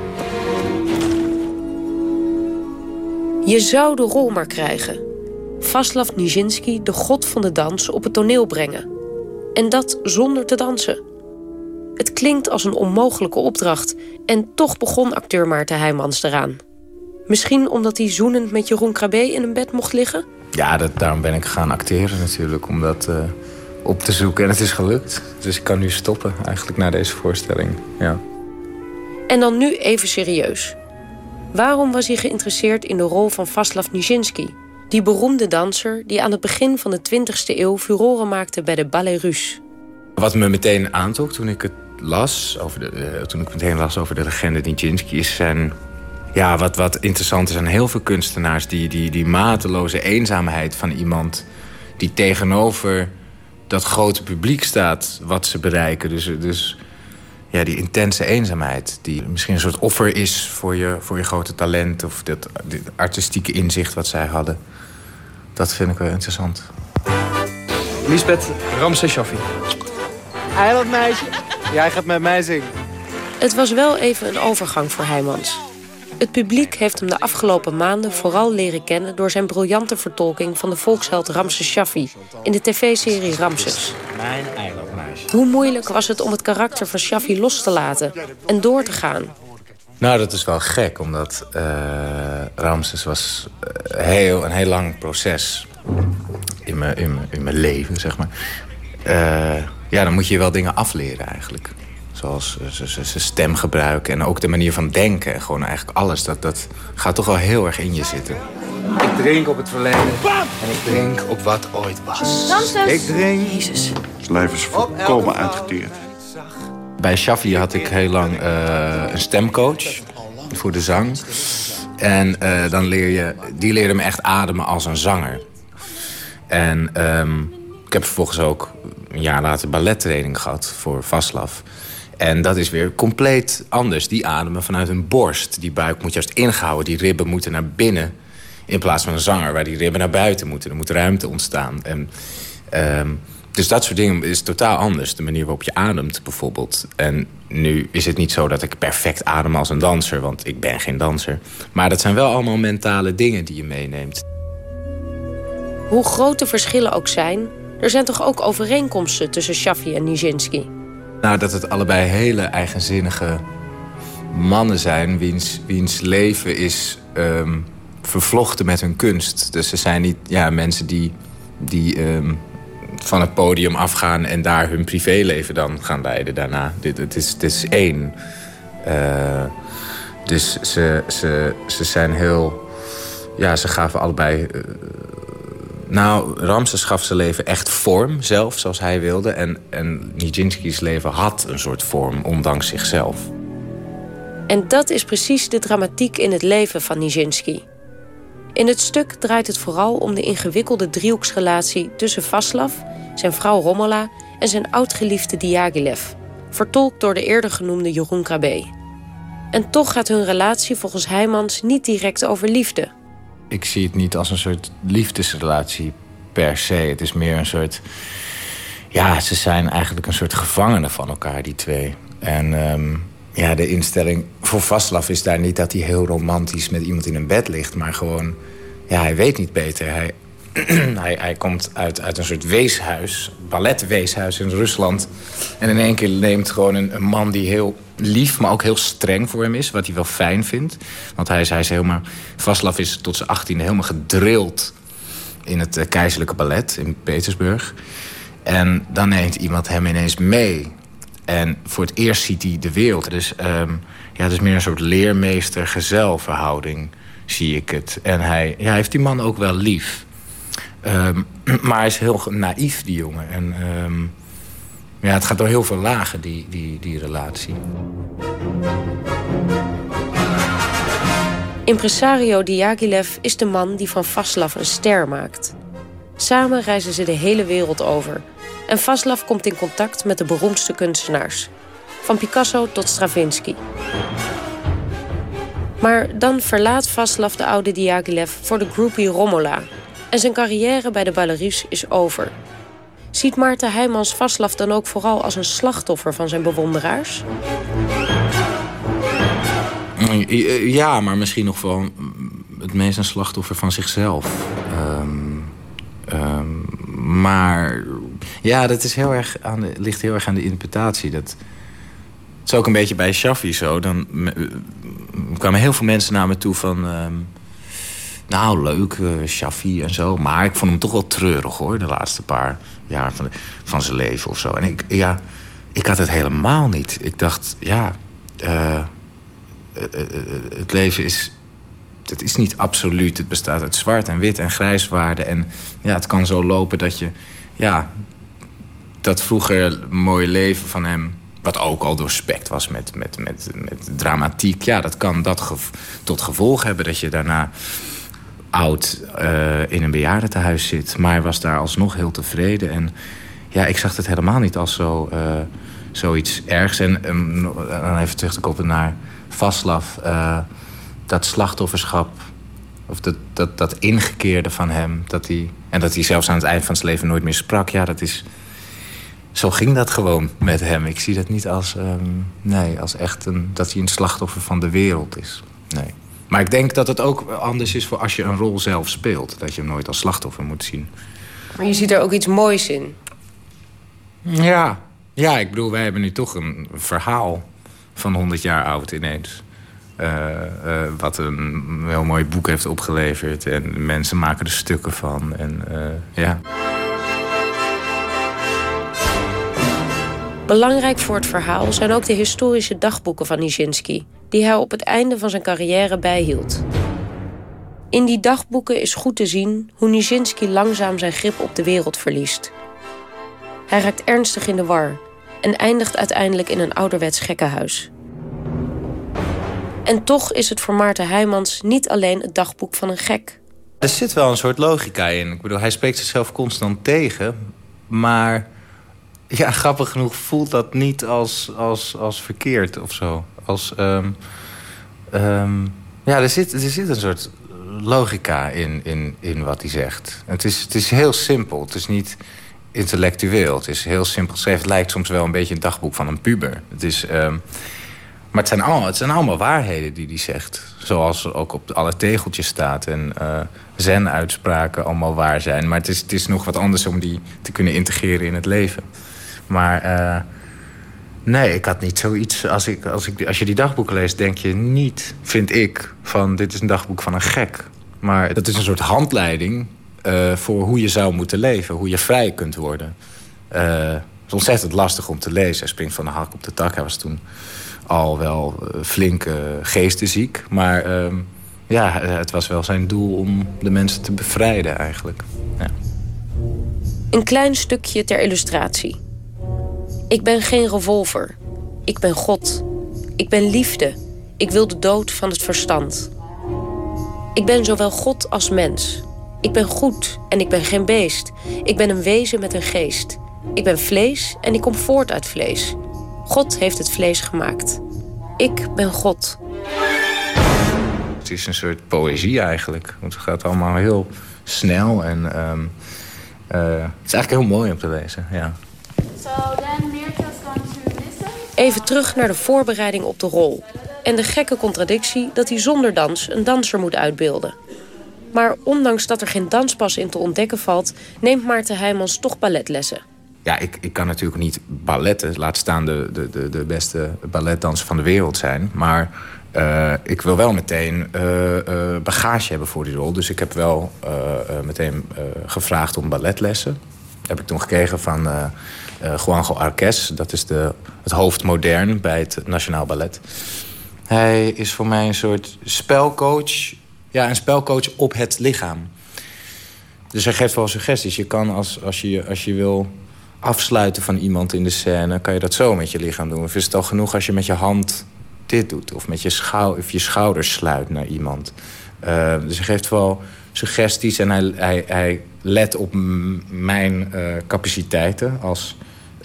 Je zou de rol maar krijgen. Vaslav Nijinsky, de god van de dans, op het toneel brengen. En dat zonder te dansen. Het klinkt als een onmogelijke opdracht. En toch begon acteur Maarten Heijmans eraan. Misschien omdat hij zoenend met Jeroen Krabbe in een bed mocht liggen? Ja, dat, daarom ben ik gaan acteren natuurlijk. Om dat uh, op te zoeken. En het is gelukt. Dus ik kan nu stoppen eigenlijk na deze voorstelling. Ja. En dan nu even serieus. Waarom was hij geïnteresseerd in de rol van Vaslav Nijinsky? Die beroemde danser die aan het begin van de 20e eeuw furoren maakte bij de Ballet Russe. Wat me meteen aantrok toen ik het las, over de, uh, toen ik meteen las over de legende Nijinsky, is zijn ja, wat, wat interessant is aan heel veel kunstenaars... Die, die, die mateloze eenzaamheid van iemand... die tegenover dat grote publiek staat wat ze bereiken. Dus, dus ja, die intense eenzaamheid... die misschien een soort offer is voor je, voor je grote talent... of dat artistieke inzicht wat zij hadden. Dat vind ik wel interessant. Lisbeth Ramseshafi. Eiland meisje, jij gaat met mij zingen. Het was wel even een overgang voor Heijmans. Het publiek heeft hem de afgelopen maanden vooral leren kennen... door zijn briljante vertolking van de volksheld Ramses Shaffi... in de tv-serie Ramses. Mijn eilandmeisje. Hoe moeilijk was het om het karakter van Shaffi los te laten en door te gaan? Nou, dat is wel gek, omdat uh, Ramses was uh, heel, een heel lang proces in mijn, in, mijn, in mijn leven, zeg maar. Uh, ja, dan moet je wel dingen afleren eigenlijk. Zoals zijn stemgebruik en ook de manier van denken. Gewoon eigenlijk alles. Dat, dat gaat toch wel heel erg in je zitten. Ik drink op het verleden. En ik drink op wat ooit was. Ramses. Ik drink... Jezus. Het leven is volkomen uitgeteerd. Bij Shaffi had ik heel lang uh, een stemcoach voor de zang. En uh, dan leer je, die leerde me echt ademen als een zanger. En um, ik heb vervolgens ook een jaar later ballettraining gehad voor Vaslav. En dat is weer compleet anders. Die ademen vanuit een borst. Die buik moet juist ingehouden. Die ribben moeten naar binnen. In plaats van een zanger waar die ribben naar buiten moeten. Er moet ruimte ontstaan. En, um, dus dat soort dingen is totaal anders. De manier waarop je ademt bijvoorbeeld. En nu is het niet zo dat ik perfect adem als een danser. Want ik ben geen danser. Maar dat zijn wel allemaal mentale dingen die je meeneemt. Hoe groot de verschillen ook zijn... er zijn toch ook overeenkomsten tussen Shaffi en Nijinsky... Nou, dat het allebei hele eigenzinnige mannen zijn... wiens, wiens leven is um, vervlochten met hun kunst. Dus ze zijn niet ja, mensen die, die um, van het podium afgaan... en daar hun privéleven dan gaan leiden daarna. Dit, het, is, het is één. Uh, dus ze, ze, ze zijn heel... Ja, ze gaven allebei... Uh, nou, Ramses gaf zijn leven echt vorm, zelf, zoals hij wilde. En, en Nijinsky's leven had een soort vorm, ondanks zichzelf. En dat is precies de dramatiek in het leven van Nijinsky. In het stuk draait het vooral om de ingewikkelde driehoeksrelatie... tussen Vaslav, zijn vrouw Romola en zijn oudgeliefde Diaghilev... vertolkt door de eerder genoemde Jeroen Krabbe. En toch gaat hun relatie volgens Heijmans niet direct over liefde ik zie het niet als een soort liefdesrelatie per se. Het is meer een soort... Ja, ze zijn eigenlijk een soort gevangenen van elkaar, die twee. En um, ja, de instelling voor Vaslav is daar niet dat hij heel romantisch met iemand in een bed ligt. Maar gewoon, ja, hij weet niet beter. Hij, (clears throat) hij, hij komt uit, uit een soort weeshuis, balletweeshuis in Rusland. En in één keer neemt gewoon een, een man die heel lief, maar ook heel streng voor hem is. Wat hij wel fijn vindt. Want hij is, hij is helemaal... Vaslav is tot zijn achttiende helemaal gedrild in het eh, keizerlijke ballet in Petersburg. En dan neemt iemand hem ineens mee. En voor het eerst ziet hij de wereld. Dus ehm, ja, het is meer een soort leermeester-gezelverhouding, zie ik het. En hij, ja, hij heeft die man ook wel lief. Ehm, (clears throat) maar hij is heel naïef, die jongen. En ehm, ja, het gaat door heel veel lagen, die, die, die relatie. Impresario Diaghilev is de man die van Vaslav een ster maakt. Samen reizen ze de hele wereld over. En Vaslav komt in contact met de beroemdste kunstenaars. Van Picasso tot Stravinsky. Maar dan verlaat Vaslav de oude Diaghilev voor de groupie Romola. En zijn carrière bij de Belarus is over. Ziet Maarten Heijmans Vaslav dan ook vooral als een slachtoffer van zijn bewonderaars? Ja, maar misschien nog wel het meest een slachtoffer van zichzelf. Ehm, ehm, maar ja, dat is heel erg aan de, ligt heel erg aan de interpretatie. Dat, het is ook een beetje bij Shaffi zo. Dan kwamen heel veel mensen naar me toe van... ehm, nou, leuk, Shaffi en zo. Maar ik vond hem toch wel treurig, hoor. De laatste paar jaar van, van zijn leven of zo. En ik, ja, ik had het helemaal niet. Ik dacht, ja... eh, eh, het leven is... Het is niet absoluut. Het bestaat uit zwart en wit en grijswaarden. En ja, het kan zo lopen dat je... Ja, dat vroeger mooie leven van hem... wat ook al doorspekt was met, met, met, met dramatiek... ja, dat kan dat tot gevolg hebben dat je daarna oud eh, in een bejaardentehuis zit. Maar was daar alsnog heel tevreden. En ja, ik zag het helemaal niet als zo, eh, zoiets ergs. En dan even terug te koppelen naar Vaslav. eh, dat slachtofferschap, of dat, dat, dat ingekeerde van hem... Dat hij, en dat hij zelfs aan het eind van zijn leven nooit meer sprak... ja, dat is... Zo ging dat gewoon met hem. Ik zie dat niet als, ehm, nee, als echt een, dat hij een slachtoffer van de wereld is. Nee. Maar ik denk dat het ook anders is voor als je een rol zelf speelt. Dat je hem nooit als slachtoffer moet zien. Maar je ziet er ook iets moois in. Ja, ja ik bedoel, wij hebben nu toch een verhaal van 100 jaar oud ineens. Eh, eh, wat een heel mooi boek heeft opgeleverd. En mensen maken er stukken van. En eh, ja. Belangrijk voor het verhaal zijn ook de historische dagboeken van Nijinsky... die hij op het einde van zijn carrière bijhield. In die dagboeken is goed te zien hoe Nijinsky langzaam zijn grip op de wereld verliest. Hij raakt ernstig in de war en eindigt uiteindelijk in een ouderwets gekkenhuis. En toch is het voor Maarten Heijmans niet alleen het dagboek van een gek. Er zit wel een soort logica in. Ik bedoel, hij spreekt zichzelf constant tegen. Maar ja, grappig genoeg voelt dat niet als, als, als verkeerd of zo. Als, ehm, ehm, ja, er zit, er zit een soort logica in, in, in wat hij zegt. Het is, het is heel simpel. Het is niet intellectueel. Het is heel simpel geschreven. Het lijkt soms wel een beetje een dagboek van een puber. Het is... ehm, maar het zijn, allemaal, het zijn allemaal waarheden die hij zegt. Zoals ook op alle tegeltjes staat. En eh zen-uitspraken allemaal waar zijn. Maar het is, het is nog wat anders om die te kunnen integreren in het leven. Maar eh, nee, ik had niet zoiets... Als, ik, als, ik, als je die dagboeken leest, denk je niet, vind ik... van dit is een dagboek van een gek. Maar dat is een soort handleiding eh, voor hoe je zou moeten leven. Hoe je vrij kunt worden. Eh, het is ontzettend lastig om te lezen. Hij springt van de hak op de tak. Hij was toen al wel eh, flink eh, geestesziek. Maar ehm, ja, het was wel zijn doel om de mensen te bevrijden eigenlijk. Ja. Een klein stukje ter illustratie. Ik ben geen revolver. Ik ben God. Ik ben liefde. Ik wil de dood van het verstand. Ik ben zowel God als mens. Ik ben goed en ik ben geen beest. Ik ben een wezen met een geest. Ik ben vlees en ik kom voort uit vlees. God heeft het vlees gemaakt. Ik ben God. Het is een soort poëzie eigenlijk. Want het gaat allemaal heel snel. En ehm, eh, het is eigenlijk heel mooi om te lezen. Ja. Even terug naar de voorbereiding op de rol. En de gekke contradictie dat hij zonder dans een danser moet uitbeelden. Maar ondanks dat er geen danspas in te ontdekken valt... neemt Maarten Heijmans toch balletlessen. Ja, ik, ik kan natuurlijk niet balletten. Laat staan de, de, de, de beste balletdanser van de wereld zijn. Maar Uh, ik wil wel meteen uh, uh, bagage hebben voor die rol. Dus ik heb wel meteen gevraagd om balletlessen. Heb ik toen gekregen van Juanjo Arques. Dat is de, het hoofd modern bij het Nationaal Ballet. Hij is voor mij een soort spelcoach. Ja, een spelcoach op het lichaam. Dus hij geeft wel suggesties. Je kan als, als, je, als je wil afsluiten van iemand in de scène... kan je dat zo met je lichaam doen. Of is het al genoeg als je met je hand dit doet? Of met je, schou of je schouders sluit naar iemand. Uh, dus hij geeft wel suggesties en hij, hij, hij let op mijn uh, capaciteiten... Als,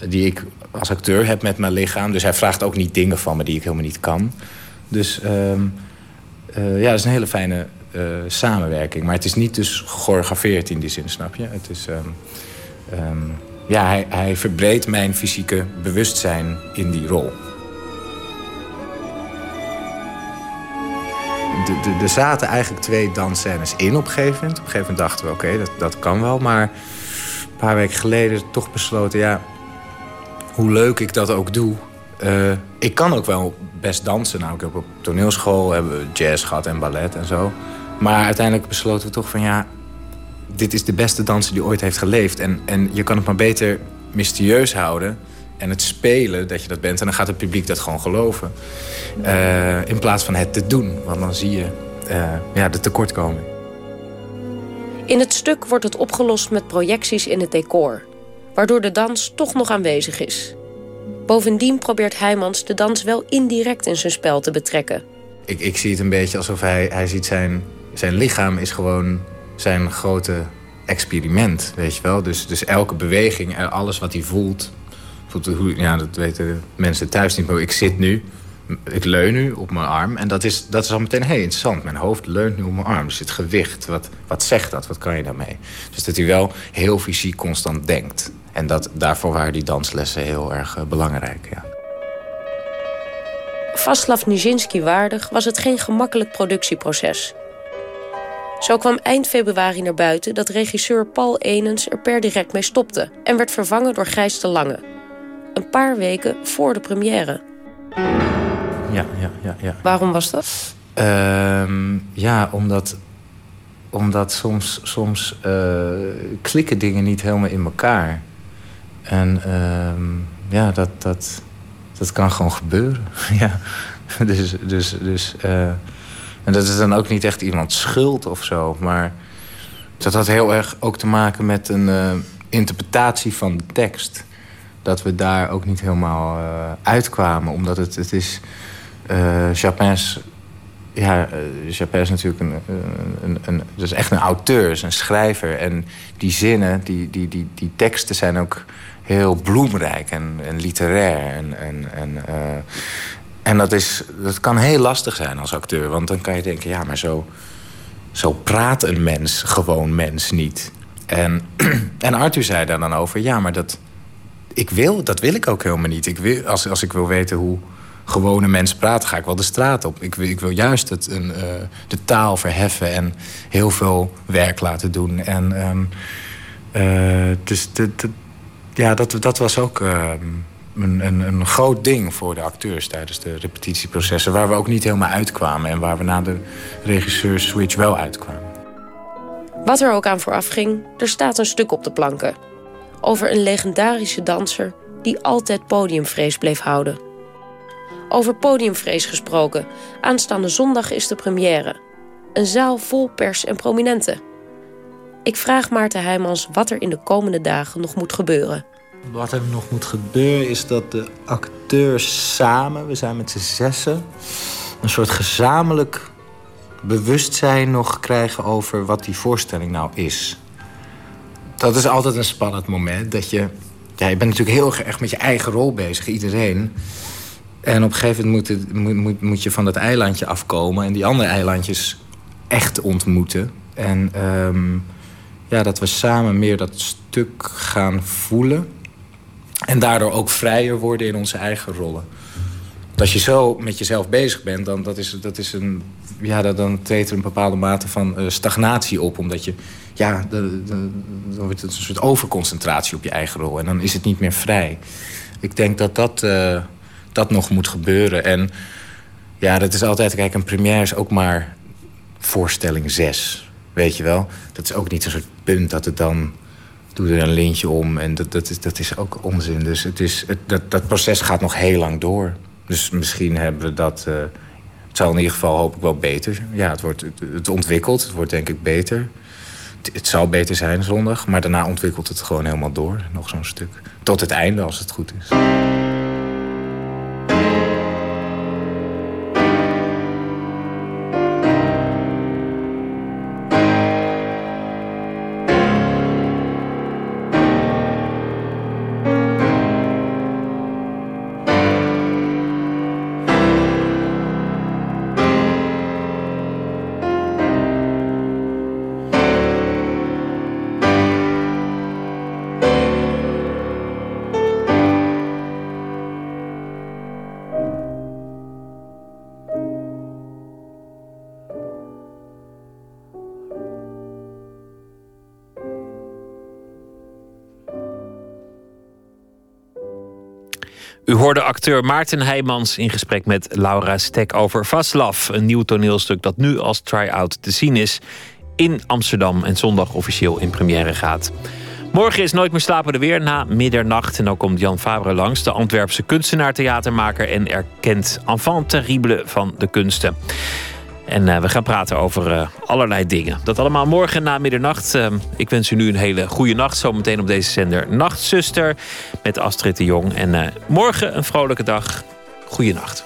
die ik als acteur heb met mijn lichaam. Dus hij vraagt ook niet dingen van me die ik helemaal niet kan. Dus uh, ja, dat is een hele fijne samenwerking. Maar het is niet dus gechoreografeerd in die zin, snap je? Het is... Um, ja, hij, hij verbreedt mijn fysieke bewustzijn in die rol. Er zaten eigenlijk twee dansscènes in op een gegeven moment. Op een gegeven moment dachten we, oké, dat, dat kan wel. Maar een paar weken geleden toch besloten... ja, hoe leuk ik dat ook doe... Uh, ik kan ook wel best dansen. Nou, op toneelschool hebben we jazz gehad en ballet en zo. Maar uiteindelijk besloten we toch van... ja, dit is de beste danser die ooit heeft geleefd. En, en je kan het maar beter mysterieus houden en het spelen dat je dat bent. En dan gaat het publiek dat gewoon geloven. Uh, in plaats van het te doen. Want dan zie je uh, ja, de tekortkoming. In het stuk wordt het opgelost met projecties in het decor. Waardoor de dans toch nog aanwezig is. Bovendien probeert Heijmans de dans wel indirect in zijn spel te betrekken. Ik, ik zie het een beetje alsof hij, hij ziet zijn, zijn lichaam is gewoon zijn grote experiment, weet je wel. Dus, dus elke beweging, alles wat hij voelt... ja, dat weten mensen thuis niet, maar ik zit nu... Ik leun nu op mijn arm en dat is, dat is al meteen heel interessant. Mijn hoofd leunt nu op mijn arm. Dus het gewicht, wat, wat zegt dat? Wat kan je daarmee? Dus dat hij wel heel fysiek constant denkt. En dat, daarvoor waren die danslessen heel erg uh, belangrijk, ja. Vaslav Nijinsky waardig was het geen gemakkelijk productieproces. Zo kwam eind februari naar buiten dat regisseur Paul Enens er per direct mee stopte en werd vervangen door Gijs de Lange. Een paar weken voor de première. Ja, ja, ja. ja. Waarom was dat? Uh, ja, omdat, omdat soms, soms uh, klikken dingen niet helemaal in elkaar. En uh, ja, dat, dat, dat kan gewoon gebeuren. (laughs) ja. Dus, dus, dus uh, en dat is dan ook niet echt iemand schuld of zo. Maar dat had heel erg ook te maken met een uh, interpretatie van de tekst. Dat we daar ook niet helemaal uh, uitkwamen. Omdat het, het is... Uh, Chapin's... Ja, Chapin is natuurlijk een, een, een, dus echt een auteur, is een schrijver. En die zinnen, die, die, die, die teksten zijn ook heel bloemrijk en, en literair. En, en, en, en dat, is, dat kan heel lastig zijn als acteur. Want dan kan je denken, ja, maar zo, zo praat een mens, gewoon mens niet. En, (clears throat) en Arthur zei daar dan over, ja, maar dat, ik wil, dat wil ik ook helemaal niet. Ik wil, als, als ik wil weten hoe gewone mensen praten, ga ik wel de straat op. Ik wil, ik wil juist het, een, uh, de taal verheffen en heel veel werk laten doen. En um, uh, dus de, ja, dat, dat was ook... Uh, een, een, een, groot ding voor de acteurs tijdens de repetitieprocessen... waar we ook niet helemaal uitkwamen... en waar we na de regisseur-switch wel uitkwamen. Wat er ook aan vooraf ging, er staat een stuk op de planken. Over een legendarische danser die altijd podiumvrees bleef houden. Over podiumvrees gesproken. Aanstaande zondag is de première. Een zaal vol pers en prominenten. Ik vraag Maarten Heijmans wat er in de komende dagen nog moet gebeuren. Wat er nog moet gebeuren is dat de acteurs samen, we zijn met z'n zessen, een soort gezamenlijk bewustzijn nog krijgen over wat die voorstelling nou is. Dat is altijd een spannend moment. Dat je, ja, je bent natuurlijk heel erg met je eigen rol bezig, iedereen. En op een gegeven moment moet, moet, moet, je van dat eilandje afkomen en die andere eilandjes echt ontmoeten. En um, ja, dat we samen meer dat stuk gaan voelen. En daardoor ook vrijer worden in onze eigen rollen. als je zo met jezelf bezig bent, dan, dat is, dat is een, ja, dan treedt er een bepaalde mate van uh, stagnatie op. Omdat je, ja, dan wordt het een soort overconcentratie op je eigen rol. En dan is het niet meer vrij. Ik denk dat dat, uh, dat nog moet gebeuren. En Ja, dat is altijd... Kijk, een première is ook maar voorstelling 6. Weet je wel? Dat is ook niet zo'n soort punt dat het dan... Doe er een lintje om en dat, dat, is, dat is ook onzin. Dus het is, het, dat, dat proces gaat nog heel lang door. Dus misschien hebben we dat... Uh, het zal in ieder geval hoop ik wel beter. Ja, het, wordt, het, ontwikkelt. Het wordt denk ik beter. Het, het zal beter zijn zondag. Maar daarna ontwikkelt het gewoon helemaal door. Nog zo'n stuk. Tot het einde als het goed is. U hoorde acteur Maarten Heijmans in gesprek met Laura Stek over Vaslav. Een nieuw toneelstuk dat nu als try-out te zien is in Amsterdam en zondag officieel in première gaat. Morgen is Nooit meer slapen er weer na middernacht. En dan komt Jan Fabre langs, de Antwerpse kunstenaar, theatermaker en erkend enfant terrible van de kunsten. En uh, we gaan praten over uh, allerlei dingen. Dat allemaal morgen na middernacht. Uh, ik wens u nu een hele goede nacht. Zometeen op deze zender Nachtzuster met Astrid de Jong. En morgen een vrolijke dag. Goeienacht.